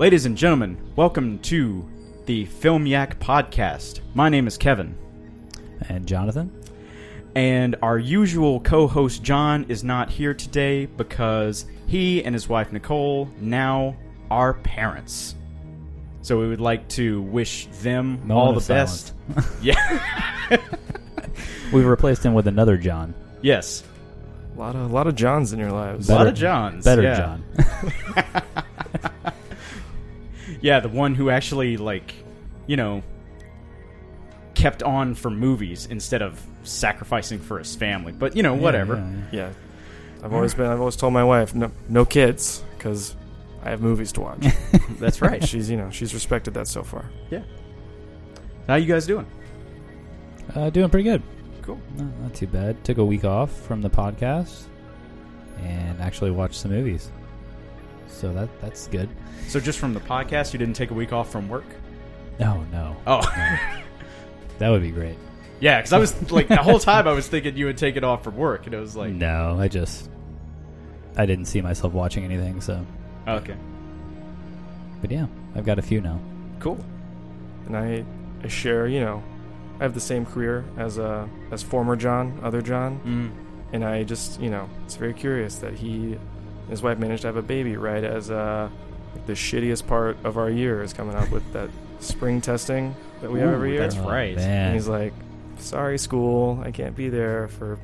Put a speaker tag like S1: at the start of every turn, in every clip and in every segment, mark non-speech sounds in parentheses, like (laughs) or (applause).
S1: Ladies and gentlemen, welcome to the Film Yak podcast. My name is Kevin,
S2: And Jonathan?
S1: and our usual co host John is not here today because he and his wife Nicole now are parents. So we would like to wish them
S2: Moment
S1: all the best. (laughs) Yeah. (laughs)
S2: We've replaced him with another John.
S1: yes.
S3: A lot of a lot of Johns in your lives.
S1: A lot of Johns.
S2: Better
S1: yeah.
S2: John. (laughs)
S1: Yeah, the one who actually like, you know, kept on for movies instead of sacrificing for his family. But you know, whatever.
S2: Yeah, yeah,
S3: Yeah, I've always been. I've always told my wife no, no kids because I have movies to watch. (laughs)
S1: That's right.
S3: she's you know she's respected that so far. Yeah.
S1: How you guys doing?
S2: Uh, doing pretty good.
S1: Cool.
S2: No, not too bad. Took a week off from the podcast and actually watched some movies. So that that's good.
S1: So just from the podcast, you didn't take a week off from work?
S2: Oh, no.
S1: Oh, (laughs)
S2: That would be great.
S1: yeah. Because I was like the whole time I was thinking you would take it off from work, and it was like,
S2: no, I just. I didn't see myself watching anything, so.
S1: okay,
S2: But yeah, I've got a few now.
S1: cool.
S3: And I, I share. You know, I have the same career as uh, as former John, other John,
S1: Mm.
S3: and I just you know it's very curious that he, and his wife managed to have a baby right as uh, like the shittiest part of our year is coming up with that spring testing that we have every year.
S1: that's
S2: Oh,
S1: right.
S3: And he's like, "Sorry, school, I can't be there for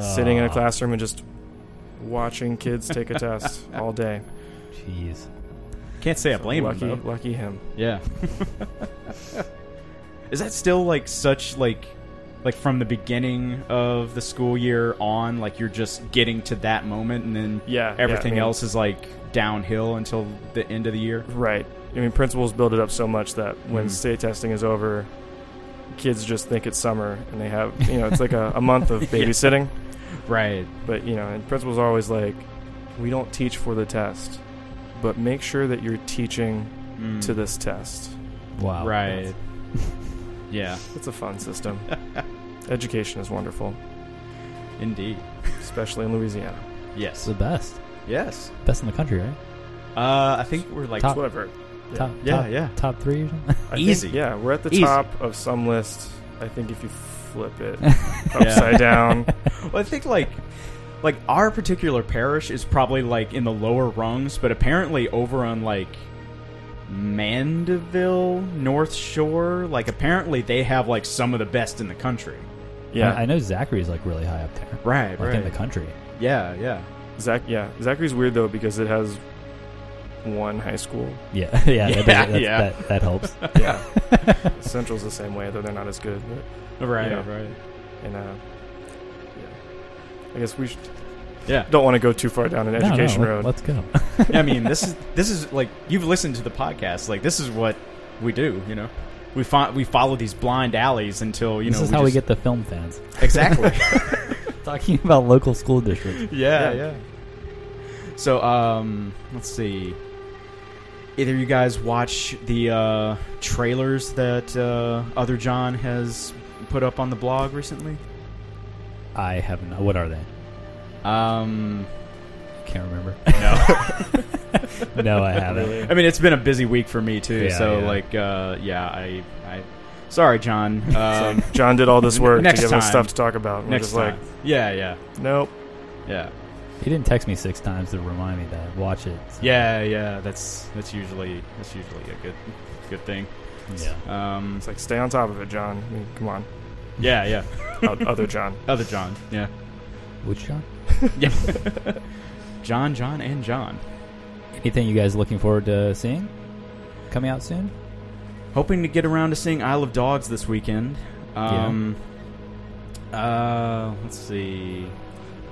S3: sitting in a
S2: Oh,
S3: classroom and just watching kids take a test (laughs) all day.
S2: Jeez.
S1: Can't say I blame
S3: lucky,
S1: him. Though.
S3: lucky him.
S1: Yeah. (laughs) Is that still like such like like from the beginning of the school year on like you're just getting to that moment and then
S3: Yeah,
S1: everything
S3: yeah, I mean,
S1: else is like downhill until the end of the year?
S3: Right. I mean, principals build it up so much that when
S1: Mhm.
S3: state testing is over, kids just think it's summer and they have, you know, it's like a, a month of (laughs)
S1: Yeah.
S3: babysitting.
S1: Right.
S3: But, you know, and principals are always like, we don't teach for the test, but make sure that you're teaching
S1: Mm.
S3: to this test.
S2: Wow.
S1: Right. Yeah,
S3: It's a fun system. (laughs) Education is wonderful,
S1: indeed.
S3: especially in Louisiana.
S2: It's
S1: Yes.
S2: the best.
S1: Yes.
S2: Best in the country, right?
S1: Uh I think we're like
S2: Top-
S3: Whatever. Yeah.
S2: Top,
S1: Yeah,
S2: top,
S1: yeah.
S2: top three or something?
S3: I think-
S1: Easy.
S3: yeah, we're at the
S1: Easy.
S3: top of some list. I think if you flip it (laughs) (laughs) upside down,
S1: Well, I think like like our particular parish is probably like in the lower rungs, but apparently over on like Mandeville, North Shore, like apparently they have like some of the best in the country.
S3: yeah,
S2: I, I know Zachary's like really high up there.
S1: Right,
S2: Like in the country.
S1: Yeah, yeah.
S3: Zach. Yeah, Zachary's weird though because it has one high school.
S2: Yeah, (laughs) yeah,
S1: Yeah,
S2: that, that's-
S1: yeah.
S2: That, that helps. (laughs)
S3: Yeah, (laughs) Central's the same way though they're not as good. But,
S1: Right,
S3: Yeah.
S1: right.
S3: and uh, yeah, I guess we should,
S1: Yeah.
S3: don't want to go too far down an
S2: No, no,
S3: education
S2: let-
S3: road.
S2: Let's go.
S1: I mean, (laughs) this is this is like you've listened to the podcast. Like this is what we do, you know. We fo- we follow these blind alleys until, you
S2: this
S1: know,
S2: is how we
S1: just-
S2: get the film fans.
S1: Exactly. (laughs)
S2: Talking about local school districts.
S1: yeah, (laughs)
S3: Yeah.
S1: yeah. So, um, let's see. Either you guys watch the uh, trailers that uh, Other John has put up on the blog recently?
S2: I have no. What are they?
S1: Um,
S2: Can't remember.
S1: no. (laughs)
S2: no, I haven't.
S1: I mean, it's been a busy week for me too.
S2: Yeah,
S1: so,
S2: yeah.
S1: like, uh, yeah, I, I, sorry, John. (laughs) Um,
S3: like John did all this (laughs) work
S1: next
S3: to give us
S1: time.
S3: stuff to talk about.
S1: next time.
S3: like,
S1: yeah, yeah,
S3: nope.
S1: yeah,
S2: He didn't text me six times to remind me that watch it. so-
S1: yeah, yeah. That's that's usually that's usually a good good thing.
S2: Yeah.
S1: Um,
S3: It's like stay on top of it, John. I mean, come on,
S1: yeah, yeah.
S3: Other John.
S1: Other John, yeah.
S2: Which John? (laughs)
S1: Yeah. (laughs) John, John, and John.
S2: Anything you guys looking forward to seeing? Coming out soon?
S1: Hoping to get around to seeing Isle of Dogs this weekend. Um, uh, let's see.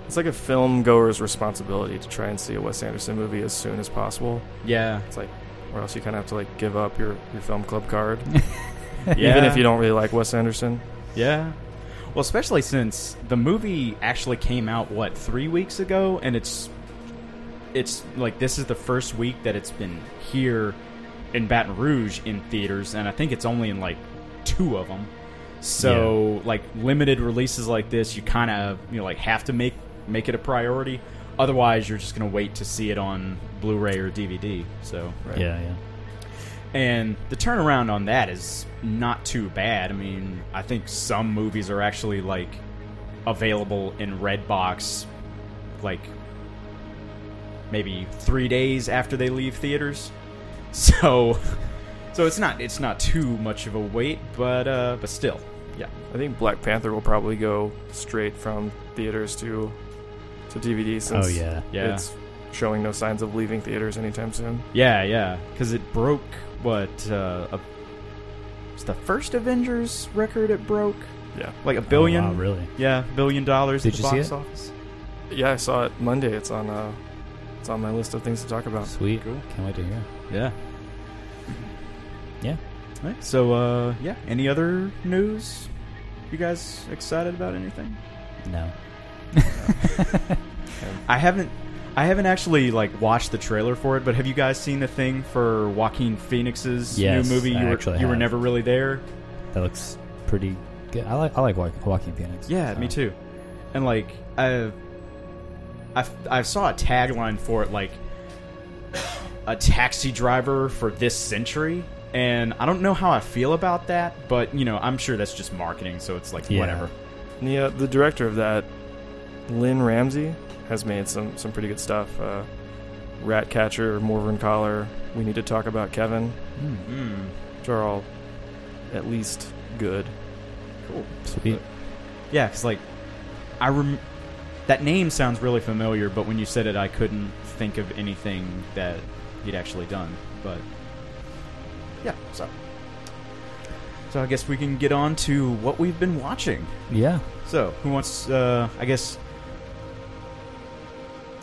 S3: It's like a film goer's responsibility to try and see a Wes Anderson movie as soon as possible.
S1: Yeah,
S3: It's like, or else you kind of have to like give up your, your film club card, (laughs)
S1: yeah.
S3: even if you don't really like Wes Anderson.
S1: Yeah. Well, especially since the movie actually came out what three weeks ago, and it's it's like this is the first week that it's been here in Baton Rouge in theaters, and I think it's only in like two of them. So like limited releases like this, you kind of you know like have to make make it a priority. otherwise, you're just gonna wait to see it on Blu-ray or DVD. So,
S3: Right.
S2: Yeah, yeah.
S1: And the turnaround on that is not too bad. I mean, I think some movies are actually like available in Redbox, like maybe three days after they leave theaters. (laughs) So, so it's not it's not too much of a wait, but uh, but still, yeah.
S3: I think Black Panther will probably go straight from theaters to to DVD since
S2: Oh yeah.
S1: Yeah.
S3: it's showing no signs of leaving theaters anytime soon.
S1: Yeah, yeah, because it broke what uh, a, it's the first Avengers record it broke,
S3: Yeah.
S1: like a billion,
S2: Oh, wow, really?
S1: yeah, billion dollars.
S2: Did
S1: at the
S2: you see
S1: box
S2: it?
S1: office.
S3: Yeah, I saw it Monday. It's on uh it's on my list of things to talk about.
S2: Sweet.
S1: Cool.
S2: Can't wait to hear.
S1: Yeah.
S2: Yeah.
S1: Right, so, uh, yeah. Any other news? You guys excited about anything?
S2: No. (laughs)
S1: I haven't. I haven't actually like watched the trailer for it, but have you guys seen the thing for Joaquin Phoenix's
S2: Yes,
S1: new movie?
S2: I
S1: You were
S2: actually
S1: you were
S2: have.
S1: never really there.
S2: That looks pretty good. I like I like Joaqu- Joaquin Phoenix.
S1: Yeah,
S2: so.
S1: me too. And like I, I, I saw a tagline for it, like (coughs) a taxi driver for this century. And I don't know how I feel about that, but you know, I'm sure that's just marketing, so it's like
S2: Yeah.
S1: whatever.
S3: And the uh, the director of that, Lynne Ramsay, has made some some pretty good stuff. Uh, Ratcatcher, Morvern Callar, We Need to Talk About Kevin,
S2: Hmm,
S1: Mm.
S3: which are all at least good.
S1: Cool.
S2: Sweet.
S1: Yeah, because like I rem- that name sounds really familiar, but when you said it, I couldn't think of anything that he'd actually done. But yeah, so so I guess we can get on to what we've been watching.
S2: Yeah.
S1: So who wants? Uh, I guess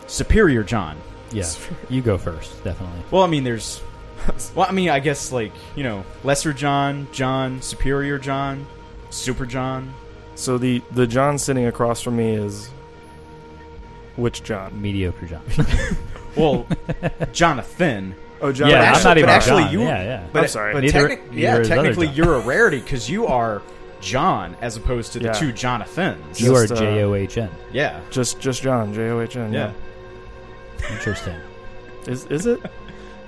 S1: Superior John.
S2: Yeah. (laughs) You go first, definitely.
S1: Well, I mean, there's. (laughs) Well, I mean, I guess like you know, Lesser John, John, Superior John, Super John.
S3: So the the John sitting across from me is which John?
S2: Mediocre John. (laughs)
S1: Well, Jonathan.
S3: Oh, John.
S2: yeah, I'm not even
S1: but actually
S2: John.
S1: you-
S2: yeah, yeah.
S1: But
S3: I'm sorry.
S1: But
S2: Neither-
S1: technic-
S2: neither
S1: yeah, technically you're a rarity because you are John as opposed to the
S3: Yeah.
S1: two Jonathans.
S2: you are
S3: just, uh,
S2: J O H N.
S1: yeah,
S3: Just just John. J O H N.
S1: yeah.
S2: Interesting.
S3: Is is it?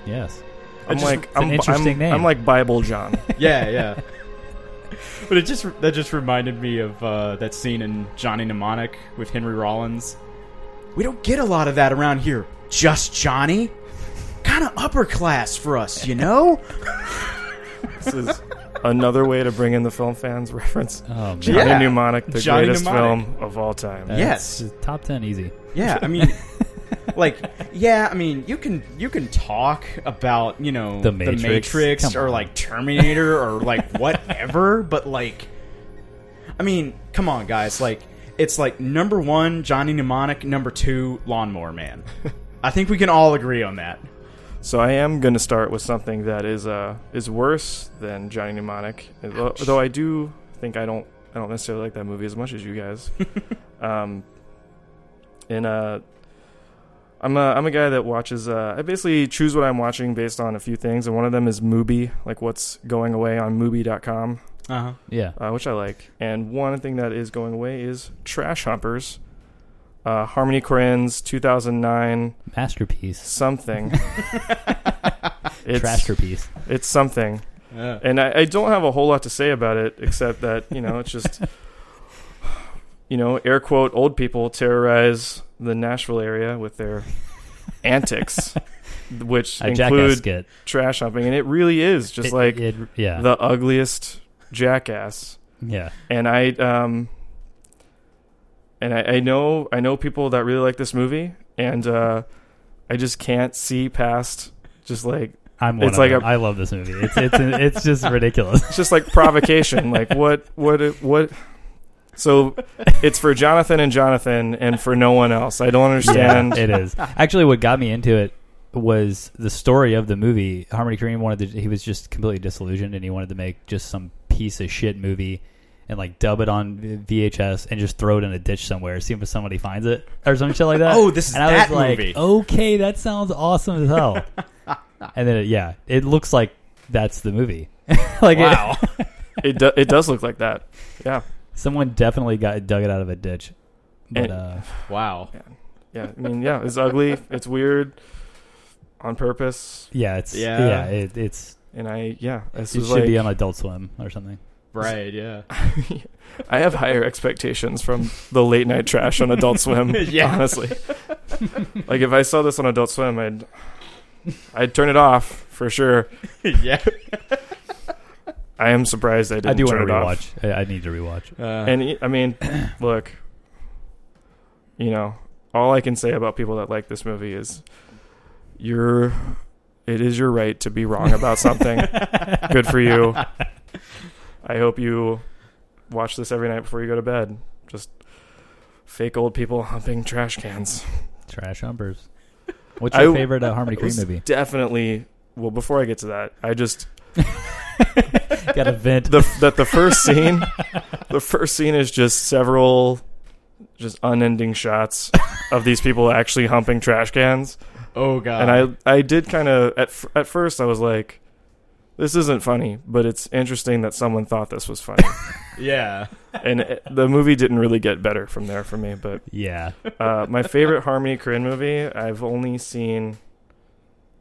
S2: yes.
S3: I'm
S1: just-
S3: like
S2: it's an
S3: I'm,
S2: interesting
S3: I'm,
S2: name.
S3: I'm like Bible John. (laughs)
S1: yeah, yeah. (laughs) But it just that just reminded me of uh, that scene in Johnny Mnemonic with Henry Rollins. We don't get a lot of that around here. Just Johnny, kind of upper class for us, you know. (laughs)
S3: this is another way to bring in the film fans reference.
S2: Oh, man.
S3: Johnny
S1: Yeah.
S3: Mnemonic, the
S1: Johnny
S3: greatest
S1: Mnemonic.
S3: film of all time.
S2: That's
S1: Yes.
S2: Top 10 easy.
S1: Yeah, I mean, (laughs) like, yeah, I mean, you can you can talk about you know
S2: The Matrix. Come
S1: or
S2: on.
S1: like Terminator or like (laughs) whatever, but like, I mean, come on, guys, like. It's like number one, Johnny Mnemonic. Number two, Lawnmower Man. I think we can all agree on that.
S3: So I am going to start with something that is uh is worse than Johnny Mnemonic. Though,
S1: Ouch.
S3: though I do think I don't I don't necessarily like that movie as much as you guys. (laughs) um, and uh, I'm a I'm a guy that watches. Uh, I basically choose what I'm watching based on a few things, and one of them is Mubi, like what's going away on Mubi.com,
S1: Uh-huh.
S2: Yeah.
S3: uh, which I like. And one thing that is going away is Trash Humpers. Uh, Harmony Korine's 2009
S2: Masterpiece.
S3: something. (laughs) it's,
S2: Trashterpiece.
S3: It's something.
S1: Yeah.
S3: And I, I don't have a whole lot to say about it except that, you know, it's just, (laughs) you know, air quote, old people terrorize the Nashville area with their antics, (laughs) which
S2: A
S3: include trash humping. And it really is just
S2: It-
S3: like
S2: it, yeah.
S3: the ugliest jackass.
S2: yeah.
S3: And I, um, and I, I know, I know people that really like this movie, and uh, I just can't see past just like
S2: I'm one
S3: It's like a-
S2: I love this movie. It's it's it's just ridiculous. (laughs)
S3: it's just like provocation. like what what what so it's for Jonathan and Jonathan and for no one else. I don't understand. (laughs)
S2: it is. Actually, what got me into it was the story of the movie. Harmony Korine wanted to. He was just completely disillusioned, and he wanted to make just some piece of shit movie and like dub it on VHS and just throw it in a ditch somewhere, see if somebody finds it or some shit like that.
S1: Oh, this is
S2: and I
S1: that
S2: was like,
S1: movie.
S2: okay, that sounds awesome as hell. (laughs) and then, it, yeah, it looks like that's the movie. (laughs) like, it-
S1: Wow.
S3: it do, it does look like that. Yeah.
S2: Someone definitely got dug it out of a ditch. But
S3: And-
S2: uh, (laughs)
S1: wow.
S3: yeah, I mean, yeah, it's ugly. It's weird on purpose.
S2: Yeah, it's
S1: Yeah.
S2: yeah, it, it's
S3: And I, yeah, this
S2: it should
S3: like,
S2: be on Adult Swim or something.
S1: Right. Yeah. (laughs)
S3: I have higher expectations from the late night trash on Adult Swim. (laughs)
S1: Yeah.
S3: honestly. like if I saw this on Adult Swim, I'd I'd turn it off for sure.
S1: yeah.
S3: I am surprised I didn't
S2: I do want to rewatch. I, I need to rewatch.
S1: Uh,
S3: And I mean, (clears throat) look, you know, all I can say about people that like this movie is you're it is your right to be wrong about something. (laughs) Good for you. I hope you watch this every night before you go to bed. Just fake old people humping trash cans.
S2: Trash humpers. What's your
S3: I-
S2: favorite uh, Harmony
S3: It Korine
S2: movie?
S3: Definitely. Well, before I get to that, I just (laughs)
S2: Got a vent.
S3: the that the first scene, the first scene is just several, just unending shots of these people actually humping trash cans,
S1: oh god.
S3: and I I did kind of at at first I was like, this isn't funny, but it's interesting that someone thought this was funny, (laughs)
S1: Yeah.
S3: and it, the movie didn't really get better from there for me. But
S2: yeah.
S3: uh, my favorite Harmony Korine movie, I've only seen.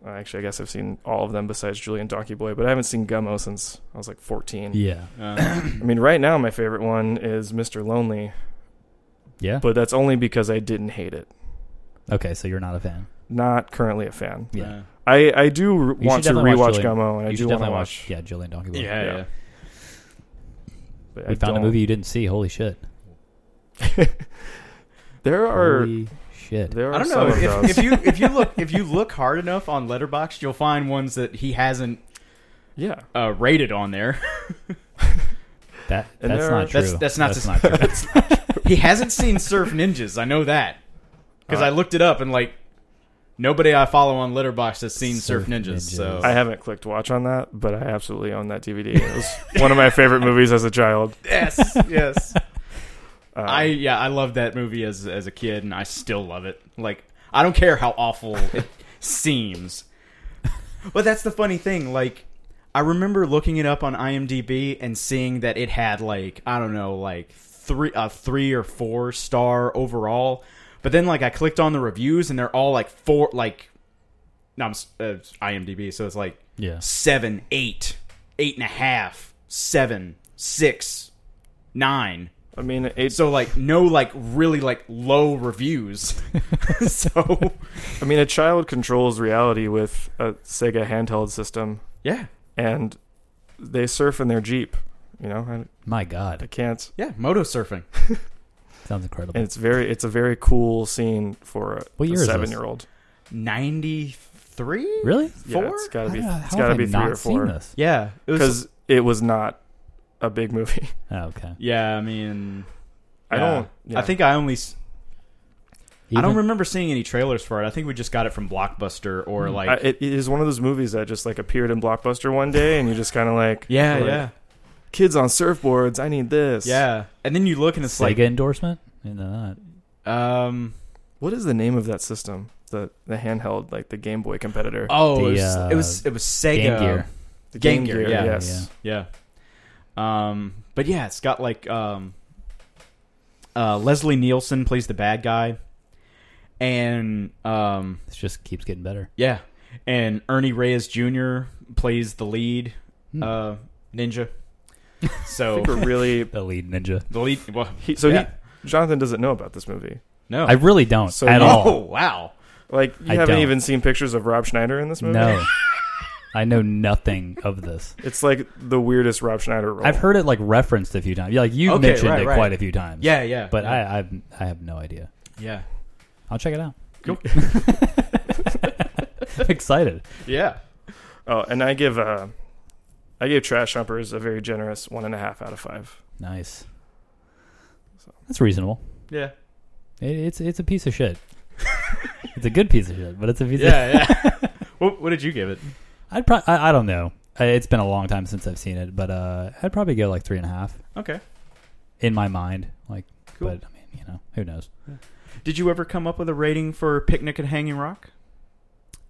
S3: Uh, Actually, I guess I've seen all of them besides Julien Donkey Boy, but I haven't seen Gummo since I was like 14.
S2: Yeah.
S1: Uh,
S3: I mean, right now my favorite one is Mr. Lonely,
S2: Yeah.
S3: but that's only because I didn't hate it.
S2: Okay, so you're not a fan.
S3: Not currently a fan.
S2: Yeah.
S3: I I do r-
S2: You
S3: want to rewatch
S2: watch Julien-
S3: Gummo, and I
S2: you
S3: do want to
S2: definitely
S3: watch.
S2: watch. Yeah, Julien Donkey Boy.
S1: yeah.
S3: Yeah.
S1: Yeah.
S3: but
S2: We
S3: I
S2: found a
S3: don't-
S2: movie you didn't see. Holy shit. (laughs)
S3: there are
S2: Holy shit.
S3: there are
S1: I don't
S3: some
S1: know
S3: of
S1: if,
S3: those.
S1: if you if you look (laughs) if you look hard enough on Letterboxd, you'll find ones that he hasn't
S3: yeah,
S1: uh, rated on there. (laughs)
S2: That
S3: And
S2: that's
S3: there
S2: not
S3: are-
S2: true.
S1: That's- that's not
S2: that's
S1: to-
S2: not true. (laughs)
S1: he hasn't seen Surf Ninjas. I know that because
S3: Uh,
S1: I looked it up and like nobody I follow on Letterboxd has seen Surf,
S2: Surf
S1: Ninjas.
S2: Ninjas.
S1: So
S3: I haven't clicked watch on that, but I absolutely own that DVD. It was one of my favorite movies as a child.
S1: yes, yes.
S3: Um,
S1: I yeah, I loved that movie as as a kid, and I still love it. Like I don't care how awful it (laughs) seems, but that's the funny thing. Like I remember looking it up on IMDb and seeing that it had like I don't know, like three a three or four star overall. But then like I clicked on the reviews and they're all like four like. No, I'm uh, IMDb, so it's like
S2: Yeah.
S1: seven, eight, eight and a half, seven, six, nine.
S3: I mean, it's
S1: So like no like really like low reviews. (laughs) (laughs) so
S3: I mean, a child controls reality with a Sega handheld system,
S1: yeah,
S3: and they surf in their Jeep. You know, I,
S2: My
S3: I
S2: God.
S3: can't.
S1: yeah, moto surfing. (laughs)
S2: Sounds incredible.
S3: And it's very, it's a very cool scene for a,
S2: What
S3: a
S2: year is this?
S3: seven-year-old.
S1: Ninety three.
S2: really?
S3: Yeah, it's got to be,
S2: How-
S3: it's
S2: how
S3: got to be three or four.
S2: this?
S1: Yeah, it.
S3: Because it was not a big movie. (laughs)
S2: Oh, okay.
S1: Yeah, I mean,
S3: I
S1: yeah.
S3: don't. yeah.
S1: I think I only. I don't remember seeing any trailers for it. I think we just got it from Blockbuster or
S2: Hmm.
S1: like.
S3: I, it it is one of those movies that just like appeared in Blockbuster one day, and you just kind of like,
S1: yeah,
S3: like,
S1: yeah,
S3: kids on surfboards. I need this.
S1: yeah. And then you look and it's
S2: Sega
S1: like,
S2: endorsement? You know that.
S1: um,
S3: What is the name of that system? The the handheld, like the Game Boy competitor.
S1: oh,
S2: The,
S1: it, was,
S2: uh,
S1: it was it was Sega
S2: Game Gear.
S3: the
S1: Game Gear, yeah.
S3: Yes.
S1: Yeah. Um, but yeah, it's got like um, uh, Leslie Nielsen plays the bad guy, and um,
S2: It just keeps getting better.
S1: yeah, and Ernie Reyes Jr. plays the lead
S2: Hmm.
S1: uh, ninja. (laughs)
S3: I
S1: So
S3: think we're really. (laughs)
S2: The lead ninja.
S1: the lead, well,
S3: He, so
S1: yeah.
S3: he Jonathan doesn't know about this movie.
S1: no,
S2: I really don't
S3: So
S2: at
S3: you-
S1: oh
S2: all. (laughs)
S1: wow,
S3: Like you
S2: I
S3: haven't
S2: don't.
S3: even seen pictures of Rob Schneider in this movie.
S2: No. I know nothing of this.
S3: It's like the weirdest Rob Schneider role.
S2: I've heard it like referenced a few times. Yeah, like you
S1: Okay,
S2: mentioned
S1: right,
S2: it
S1: right.
S2: quite a few times.
S1: yeah, yeah,
S2: But
S1: yeah.
S2: I I've, I have no idea.
S1: yeah,
S2: I'll check it out.
S1: Cool.
S2: I'm (laughs) excited.
S1: yeah.
S3: Oh, and I give uh, I gave Trash Humpers a very generous one and a half out of five.
S2: Nice. That's reasonable.
S1: Yeah,
S2: It, it's it's a piece of shit. (laughs) it's a good piece of shit, but it's a piece of
S1: yeah, yeah. (laughs) what, what did you give it?
S2: I'd probably I, I don't know. I- It's been a long time since I've seen it, but uh, I'd probably go like three and a half
S1: Okay,
S2: in my mind. Like,
S1: Cool.
S2: but I mean, you know, who knows?
S1: did you ever come up with a rating for Picnic at Hanging Rock?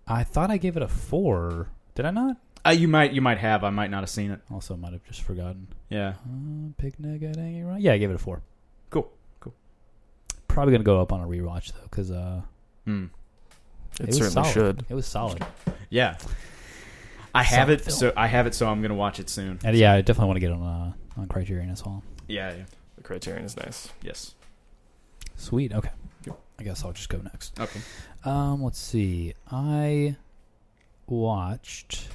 S2: I thought I gave it a four. Did I not?
S1: Uh, you might, you might have. I might not have seen it.
S2: Also, might have just forgotten.
S1: Yeah.
S2: Uh, picnic at Hanging Rock. Yeah, I gave it a four.
S1: Cool. Cool.
S2: Probably gonna go up on a rewatch though, because uh,
S1: Hmm.
S3: It,
S2: was
S3: certainly
S2: solid.
S3: should.
S2: It was solid.
S1: Yeah. I have it,
S2: film.
S1: so I have it, so I'm gonna watch it soon.
S2: And yeah, I definitely want to get on uh, on Criterion as well.
S1: Yeah. yeah.
S3: The Criterion is nice.
S1: Yes.
S2: Sweet. Okay. I guess I'll just go next.
S1: Okay.
S2: Um, let's see. I watched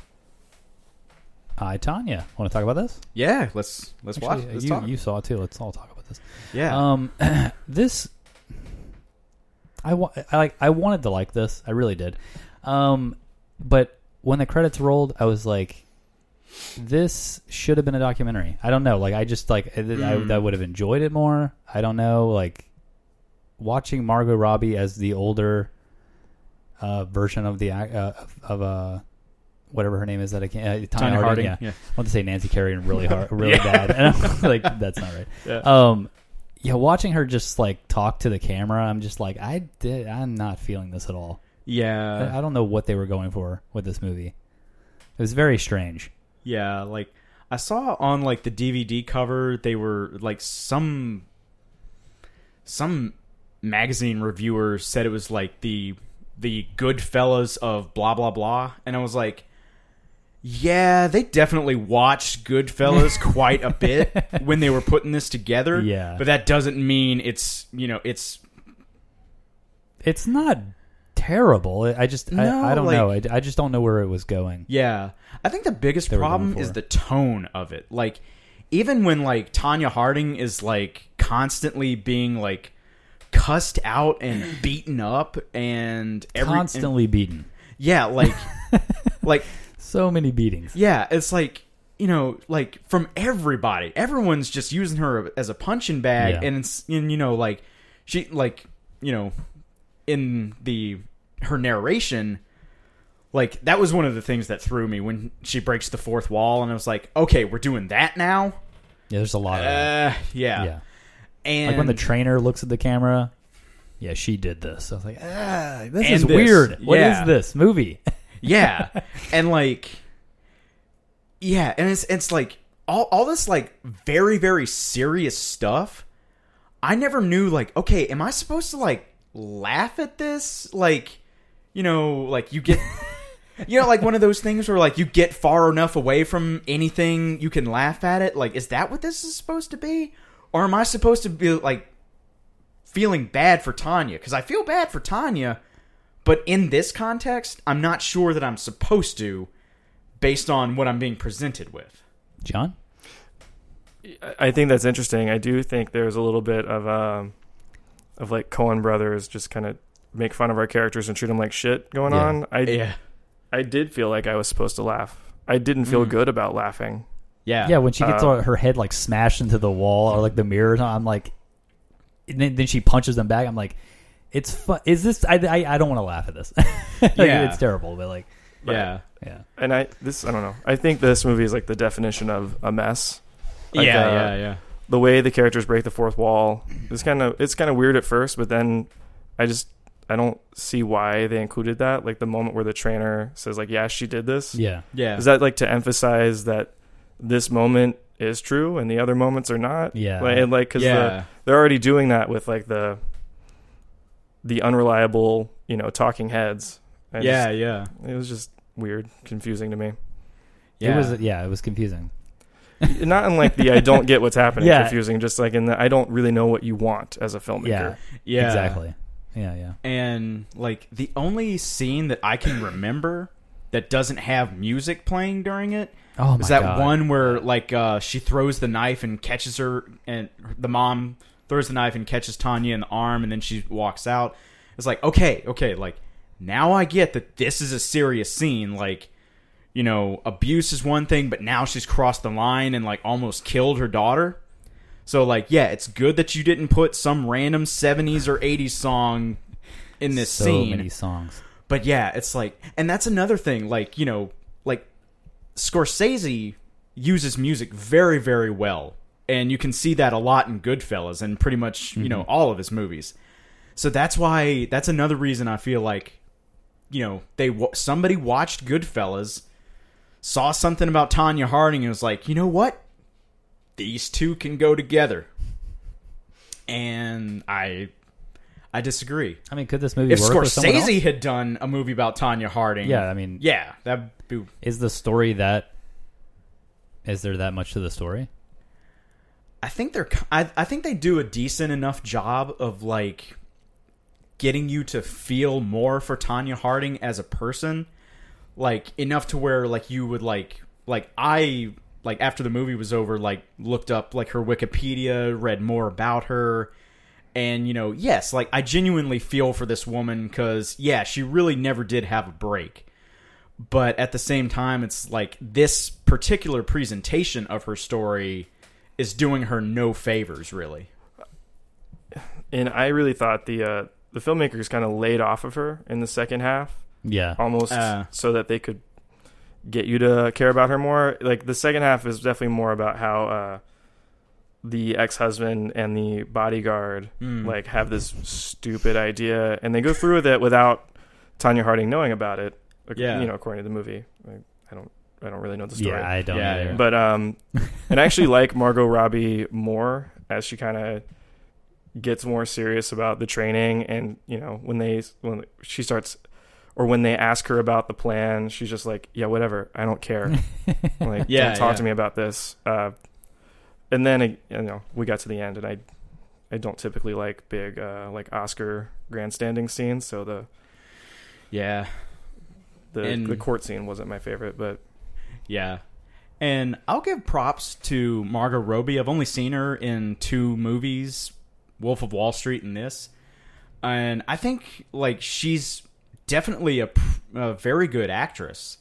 S2: I Tonya. Want to talk about this?
S1: Yeah. Let's let's
S2: Actually,
S1: watch. Let's
S2: you
S1: talk.
S2: you saw it too. Let's all talk about this.
S1: yeah.
S2: Um, (clears throat) this I wa- I like I wanted to like this. I really did. Um, but when the credits rolled, I was like, this should have been a documentary. I don't know. Like I just like I, I,
S1: Mm.
S2: I would have enjoyed it more. I don't know. Like watching Margot Robbie as the older uh, version of the uh, of, of uh whatever her name is that I can't uh, Tonya,
S1: Tonya
S2: Harding. Yeah.
S1: Yeah.
S2: I want to say Nancy Kerrigan really (laughs) hard, really
S1: Yeah.
S2: bad. And (laughs) I'm like, that's not right.
S1: Yeah.
S2: Um, yeah, watching her just like talk to the camera, I'm just like, I did, I'm not feeling this at all.
S1: Yeah.
S2: I, I don't know what they were going for with this movie. It was very strange.
S1: Yeah, like I saw on like the DVD cover, they were like some some magazine reviewer said it was like the the Goodfellas of blah blah blah, and I was like, yeah, they definitely watched Goodfellas (laughs) quite a bit when they were putting this together.
S2: Yeah.
S1: but that doesn't mean it's you know it's
S2: It's not terrible. I just,
S1: No,
S2: I, I don't
S1: like-
S2: know. I, I just don't know where it was going.
S1: Yeah. I think the biggest problem is the tone of it. Like even when like Tonya Harding is like constantly being like cussed out and (clears throat) beaten up and every and-
S2: Constantly beaten.
S1: yeah, like (laughs) like
S2: So many beatings.
S1: yeah, it's like you know, like from everybody, everyone's just using her as a punching bag,
S2: Yeah.
S1: and it's and you know, like she like you know, in the her narration, like that was one of the things that threw me when she breaks the fourth wall, and I was like, okay, we're doing that now.
S2: Yeah, there's a lot of.
S1: Uh, yeah,
S2: Yeah.
S1: and
S2: Like when the trainer looks at the camera, yeah, she did this. I was like, ah, this is
S1: this.
S2: weird. What is
S1: Yeah.
S2: this movie? (laughs)
S1: yeah and like yeah and it's it's like all all this like very very serious stuff i never knew like okay am i supposed to like laugh at this like you know like you get you know like one of those things where like you get far enough away from anything you can laugh at it like is that what this is supposed to be or am i supposed to be like feeling bad for tonya because i feel bad for tonya but in this context, I'm not sure that I'm supposed to, based on what I'm being presented with.
S2: John?
S3: I- I think that's interesting. I do think there's a little bit of um, of like Coen brothers just kind of make fun of our characters and treat them like shit going
S2: Yeah.
S3: on. I I did feel like I was supposed to laugh. I didn't feel
S1: Mm.
S3: good about laughing.
S1: yeah,
S2: Yeah, when she gets
S3: Uh,
S2: her head like smashed into the wall or like the mirror, I'm like, and then, then she punches them back. I'm like, it's fun. Is this? I I, I don't want to laugh at this. (laughs) Like,
S1: Yeah.
S2: it's terrible, but like,
S1: yeah,
S2: yeah,
S3: And I this I don't know. I think this movie is like the definition of a mess. Like,
S1: yeah,
S3: uh,
S1: yeah, yeah.
S3: The way the characters break the fourth wall is kind of it's kind of weird at first, but then I just I don't see why they included that. Like the moment where the trainer says like, "Yeah, she did this."
S2: yeah,
S1: Yeah,
S3: Is that like to emphasize that this moment is true and the other moments are not?
S2: yeah.
S3: Like, and like because
S1: yeah,
S3: they're already doing that with like the the unreliable, you know, talking heads. I
S1: yeah,
S3: just-
S1: yeah,
S3: it was just weird, confusing to me.
S1: yeah.
S2: It was yeah, it was confusing. (laughs)
S3: Not in like the I don't get what's happening
S2: Yeah.
S3: confusing, just like in the I don't really know what you want as a filmmaker.
S2: Yeah,
S1: yeah,
S2: exactly. Yeah, yeah.
S1: And like the only scene that I can remember that doesn't have music playing during it
S2: Oh my
S1: is that
S2: god.
S1: one where like uh, she throws the knife and catches her, and the mom throws the knife and catches Tonya in the arm, and then she walks out. It's like okay, okay, like now I get that this is a serious scene. Like you know, abuse is one thing, but now she's crossed the line and like almost killed her daughter. So like, yeah, it's good that you didn't put some random '70s or '80s song in this
S2: so
S1: scene.
S2: many songs.
S1: But yeah, it's like, and that's another thing. Like, you know, like Scorsese uses music very, very well, and you can see that a lot in Goodfellas and pretty much you mm-hmm. know all of his movies. So that's why that's another reason I feel like, you know, they somebody watched Goodfellas, saw something about Tonya Harding, and was like, you know what, these two can go together. And I, I disagree.
S2: I mean, could this movie
S1: If
S2: work with someone
S1: Scorsese had done a movie about Tonya Harding,
S2: Yeah, I mean,
S1: yeah, that be
S2: is the story that is there that much to the story?
S1: I think they're I, I think they do a decent enough job of like getting you to feel more for Tonya Harding as a person like enough to where like you would like like I like after the movie was over like looked up like her Wikipedia read more about her. And you know yes like I genuinely feel for this woman cuz yeah she really never did have a break. But at the same time it's like this particular presentation of her story is doing her no favors really.
S3: And I really thought the uh, the filmmakers kind of laid off of her in the second half,
S2: Yeah,
S3: almost
S1: Uh.
S3: so that they could get you to care about her more. Like the second half is definitely more about how uh, the ex husband and the bodyguard
S1: Mm.
S3: like have this stupid idea, and they go through with it without Tonya Harding knowing about it. Like,
S1: Yeah.
S3: you know, according to the movie. Like, I don't, I don't really know the story.
S2: yeah, I don't.
S1: Yeah,
S2: either.
S1: yeah.
S3: But um, and I actually like Margot Robbie more as she kind of gets more serious about the training, and you know when they when she starts or when they ask her about the plan, she's just like, yeah, whatever, I don't care. (laughs) like,
S1: Yeah,
S3: don't talk
S1: yeah.
S3: to me about this. Uh, and then uh, you know we got to the end, and I I don't typically like big uh, like Oscar grandstanding scenes, so the
S1: yeah
S3: the
S1: And-
S3: the court scene wasn't my favorite, but
S1: Yeah. And I'll give props to Margot Robbie. I've only seen her in two movies, Wolf of Wall Street and this. And I think like she's definitely a, a very good actress.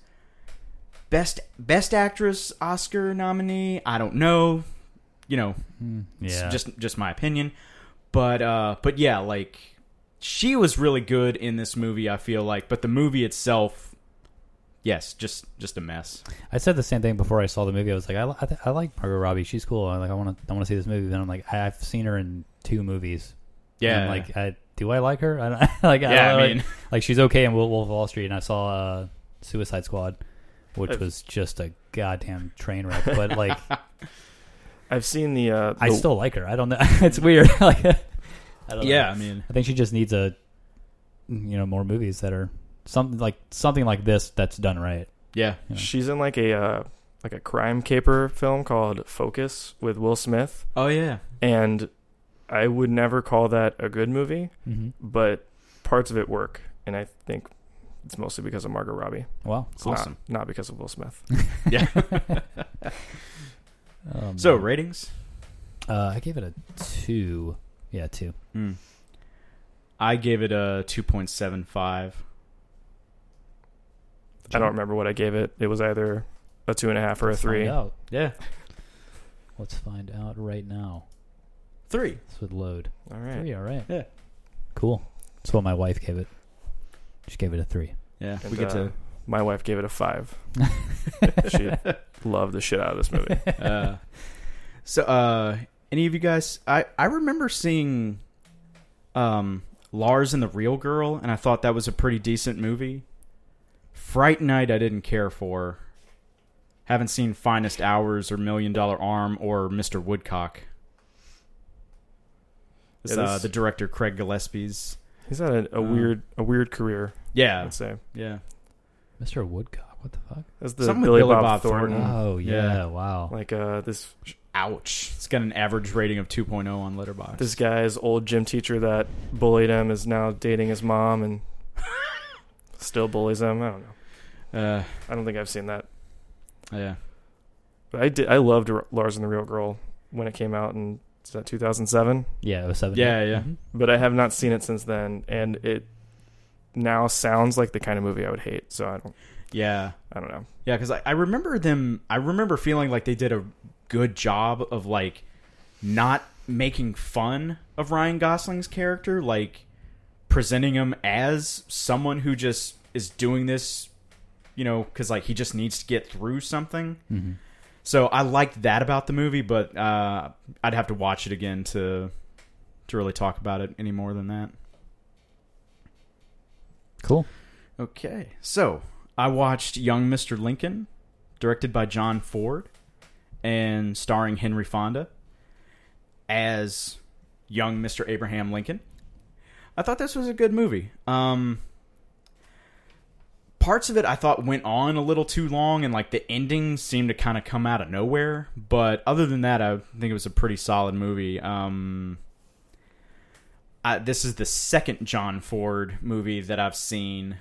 S1: Best best actress Oscar nominee, I don't know. You know, it's
S2: yeah,
S1: just just my opinion. But uh but yeah, like she was really good in this movie, I feel like, but the movie itself yes, just just a mess.
S2: I said the same thing before I saw the movie. I was like, I, I, th- I like Margot Robbie. She's cool. I'm like, I want to, I want to see this movie. Then I'm like, I've seen her in two movies.
S1: Yeah.
S2: Like, I, do I like her? I don't, (laughs) like, I,
S1: yeah,
S2: don't,
S1: I mean,
S2: like she's okay in Wolf Wolf of Wall Street, and I saw uh, Suicide Squad, which
S3: Uh,
S2: was just a goddamn train wreck. But like, (laughs)
S3: I've seen the. Uh,
S2: I still like her. I don't know. (laughs) it's weird. like, I don't know.
S1: yeah, I mean,
S2: I think she just needs a, you know, more movies that are something like something like this that's done right.
S1: yeah,
S2: Yeah.
S3: She's in like a uh, like a crime caper film called Focus with Will Smith,
S1: oh yeah,
S3: and I would never call that a good movie,
S2: Mm-hmm.
S3: but parts of it work, and I think it's mostly because of Margot Robbie.
S2: Wow.
S3: It's
S1: Awesome.
S3: not not because of Will Smith. (laughs)
S1: yeah.
S2: Um, (laughs)
S1: so ratings,
S2: uh, I gave it a two. Yeah, two.
S1: Hmm. I gave it a two point seven five.
S3: I don't remember what I gave it. It was either a two and a half or a
S2: Let's
S3: three.
S2: Find out.
S1: Yeah,
S2: Let's find out right now.
S1: Three.
S2: This would load.
S3: All right.
S2: Three. All right.
S1: Yeah.
S2: Cool. That's what my wife gave it. She gave it a three.
S1: Yeah,
S3: And,
S1: we get
S3: uh, My wife gave it a five. (laughs) she loved the shit out of this movie. (laughs)
S1: Uh, so, uh, any of you guys? I I remember seeing, um, Lars and the Real Girl, and I thought that was a pretty decent movie. Fright Night, I didn't care for. Haven't seen Finest Hours or Million Dollar Arm or Mr. Woodcock. It's,
S3: Yeah,
S1: uh,
S3: this-
S1: the director Craig Gillespie's.
S3: He's had a, a
S1: Uh,
S3: weird a weird career.
S1: Yeah,
S3: I'd say.
S1: yeah.
S2: Mr. Woodcock. What the fuck?
S3: That's the
S1: Something with
S3: Billy,
S1: Billy
S3: Bob,
S1: Bob
S3: Thornton.
S1: Thornton.
S2: Oh yeah.
S1: Yeah.
S2: Wow.
S3: Like uh, this
S1: Ouch. It's got an average rating of 2.0 on Letterboxd.
S3: this guy's old gym teacher that bullied him is now dating his mom and (laughs) still bullies him. I don't know.
S1: uh,
S3: I don't think I've seen that.
S1: yeah.
S3: But I did. I loved R- Lars and the Real Girl when it came out in is that 2007.
S2: yeah, it was seven.
S1: Yeah, yeah.
S2: Mhm.
S3: But I have not seen it since then, and it now sounds like the kind of movie I would hate. So I don't.
S1: Yeah.
S3: I don't know.
S1: Yeah, because I, I remember them. I remember feeling like they did a good job of like not making fun of Ryan Gosling's character, like presenting him as someone who just is doing this, you know, because like he just needs to get through something.
S2: Mhm.
S1: So I liked that about the movie, but uh, I'd have to watch it again to to really talk about it any more than that.
S2: Cool.
S1: Okay, so I watched Young Mr. Lincoln, directed by John Ford, and starring Henry Fonda as young Mr. Abraham Lincoln. I thought this was a good movie. Um, parts of it I thought went on a little too long, and like the ending seemed to kind of come out of nowhere. But other than that, I think it was a pretty solid movie. Um, I, this is the second John Ford movie that I've seen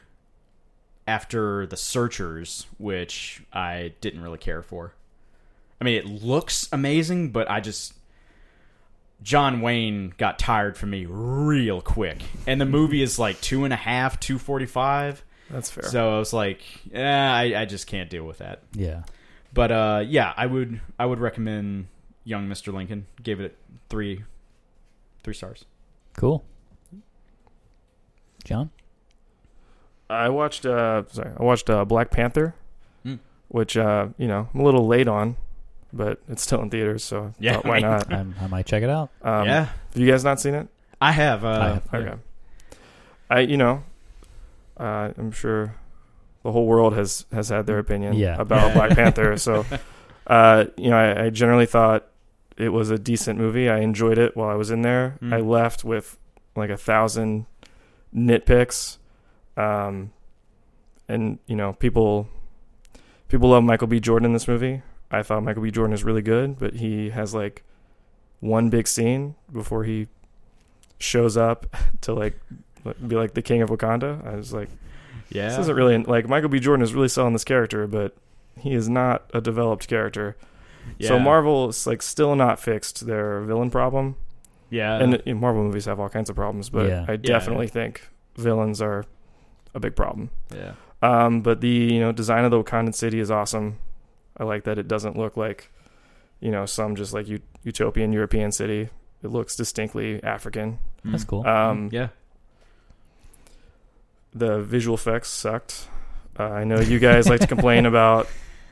S1: after The Searchers, which I didn't really care for. I mean, it looks amazing, but I just John Wayne got tired for me real quick, and the movie is like two and a half, two forty five.
S3: That's fair.
S1: So I was like, eh, I, I just can't deal with that.
S2: Yeah.
S1: But uh, yeah, I would I would recommend Young Mr. Lincoln. Gave it three three stars.
S2: Cool. John?
S3: I watched. Uh, sorry, I watched uh, Black Panther,
S1: Hmm.
S3: which uh, you know I'm a little late on, but it's still in theaters, so
S1: Yeah,
S3: why not? (laughs)
S2: I'm, I might check it out.
S3: Um,
S1: yeah,
S3: Have you guys not seen it?
S1: I have. Uh,
S2: I have.
S1: yeah.
S3: Okay. I you know, uh, I'm sure the whole world has has had their opinion
S2: Yeah.
S3: about Black (laughs) Panther. So, uh, you know, I, I generally thought it was a decent movie. I enjoyed it while I was in there.
S1: Mm.
S3: I left with like a thousand nitpicks, um, and you know, people people love Michael B. Jordan in this movie. I thought Michael B. Jordan is really good, but he has like one big scene before he shows up (laughs) to like be like the king of Wakanda. I was like,
S1: yeah.
S3: this isn't really like Michael B. Jordan is really selling this character, but he is not a developed character.
S1: Yeah.
S3: So Marvel is like still not fixed their villain problem,
S1: Yeah,
S3: and you know, Marvel movies have all kinds of problems, but
S2: Yeah.
S3: I definitely think villains are a big problem.
S1: yeah,
S3: Um, but the you know design of the Wakandan city is awesome. I like that it doesn't look like you know some just like ut- utopian European city. It looks distinctly African.
S2: That's
S1: Mm.
S2: cool.
S3: Um,
S1: yeah.
S3: The visual effects sucked. Uh, I know you guys like to complain about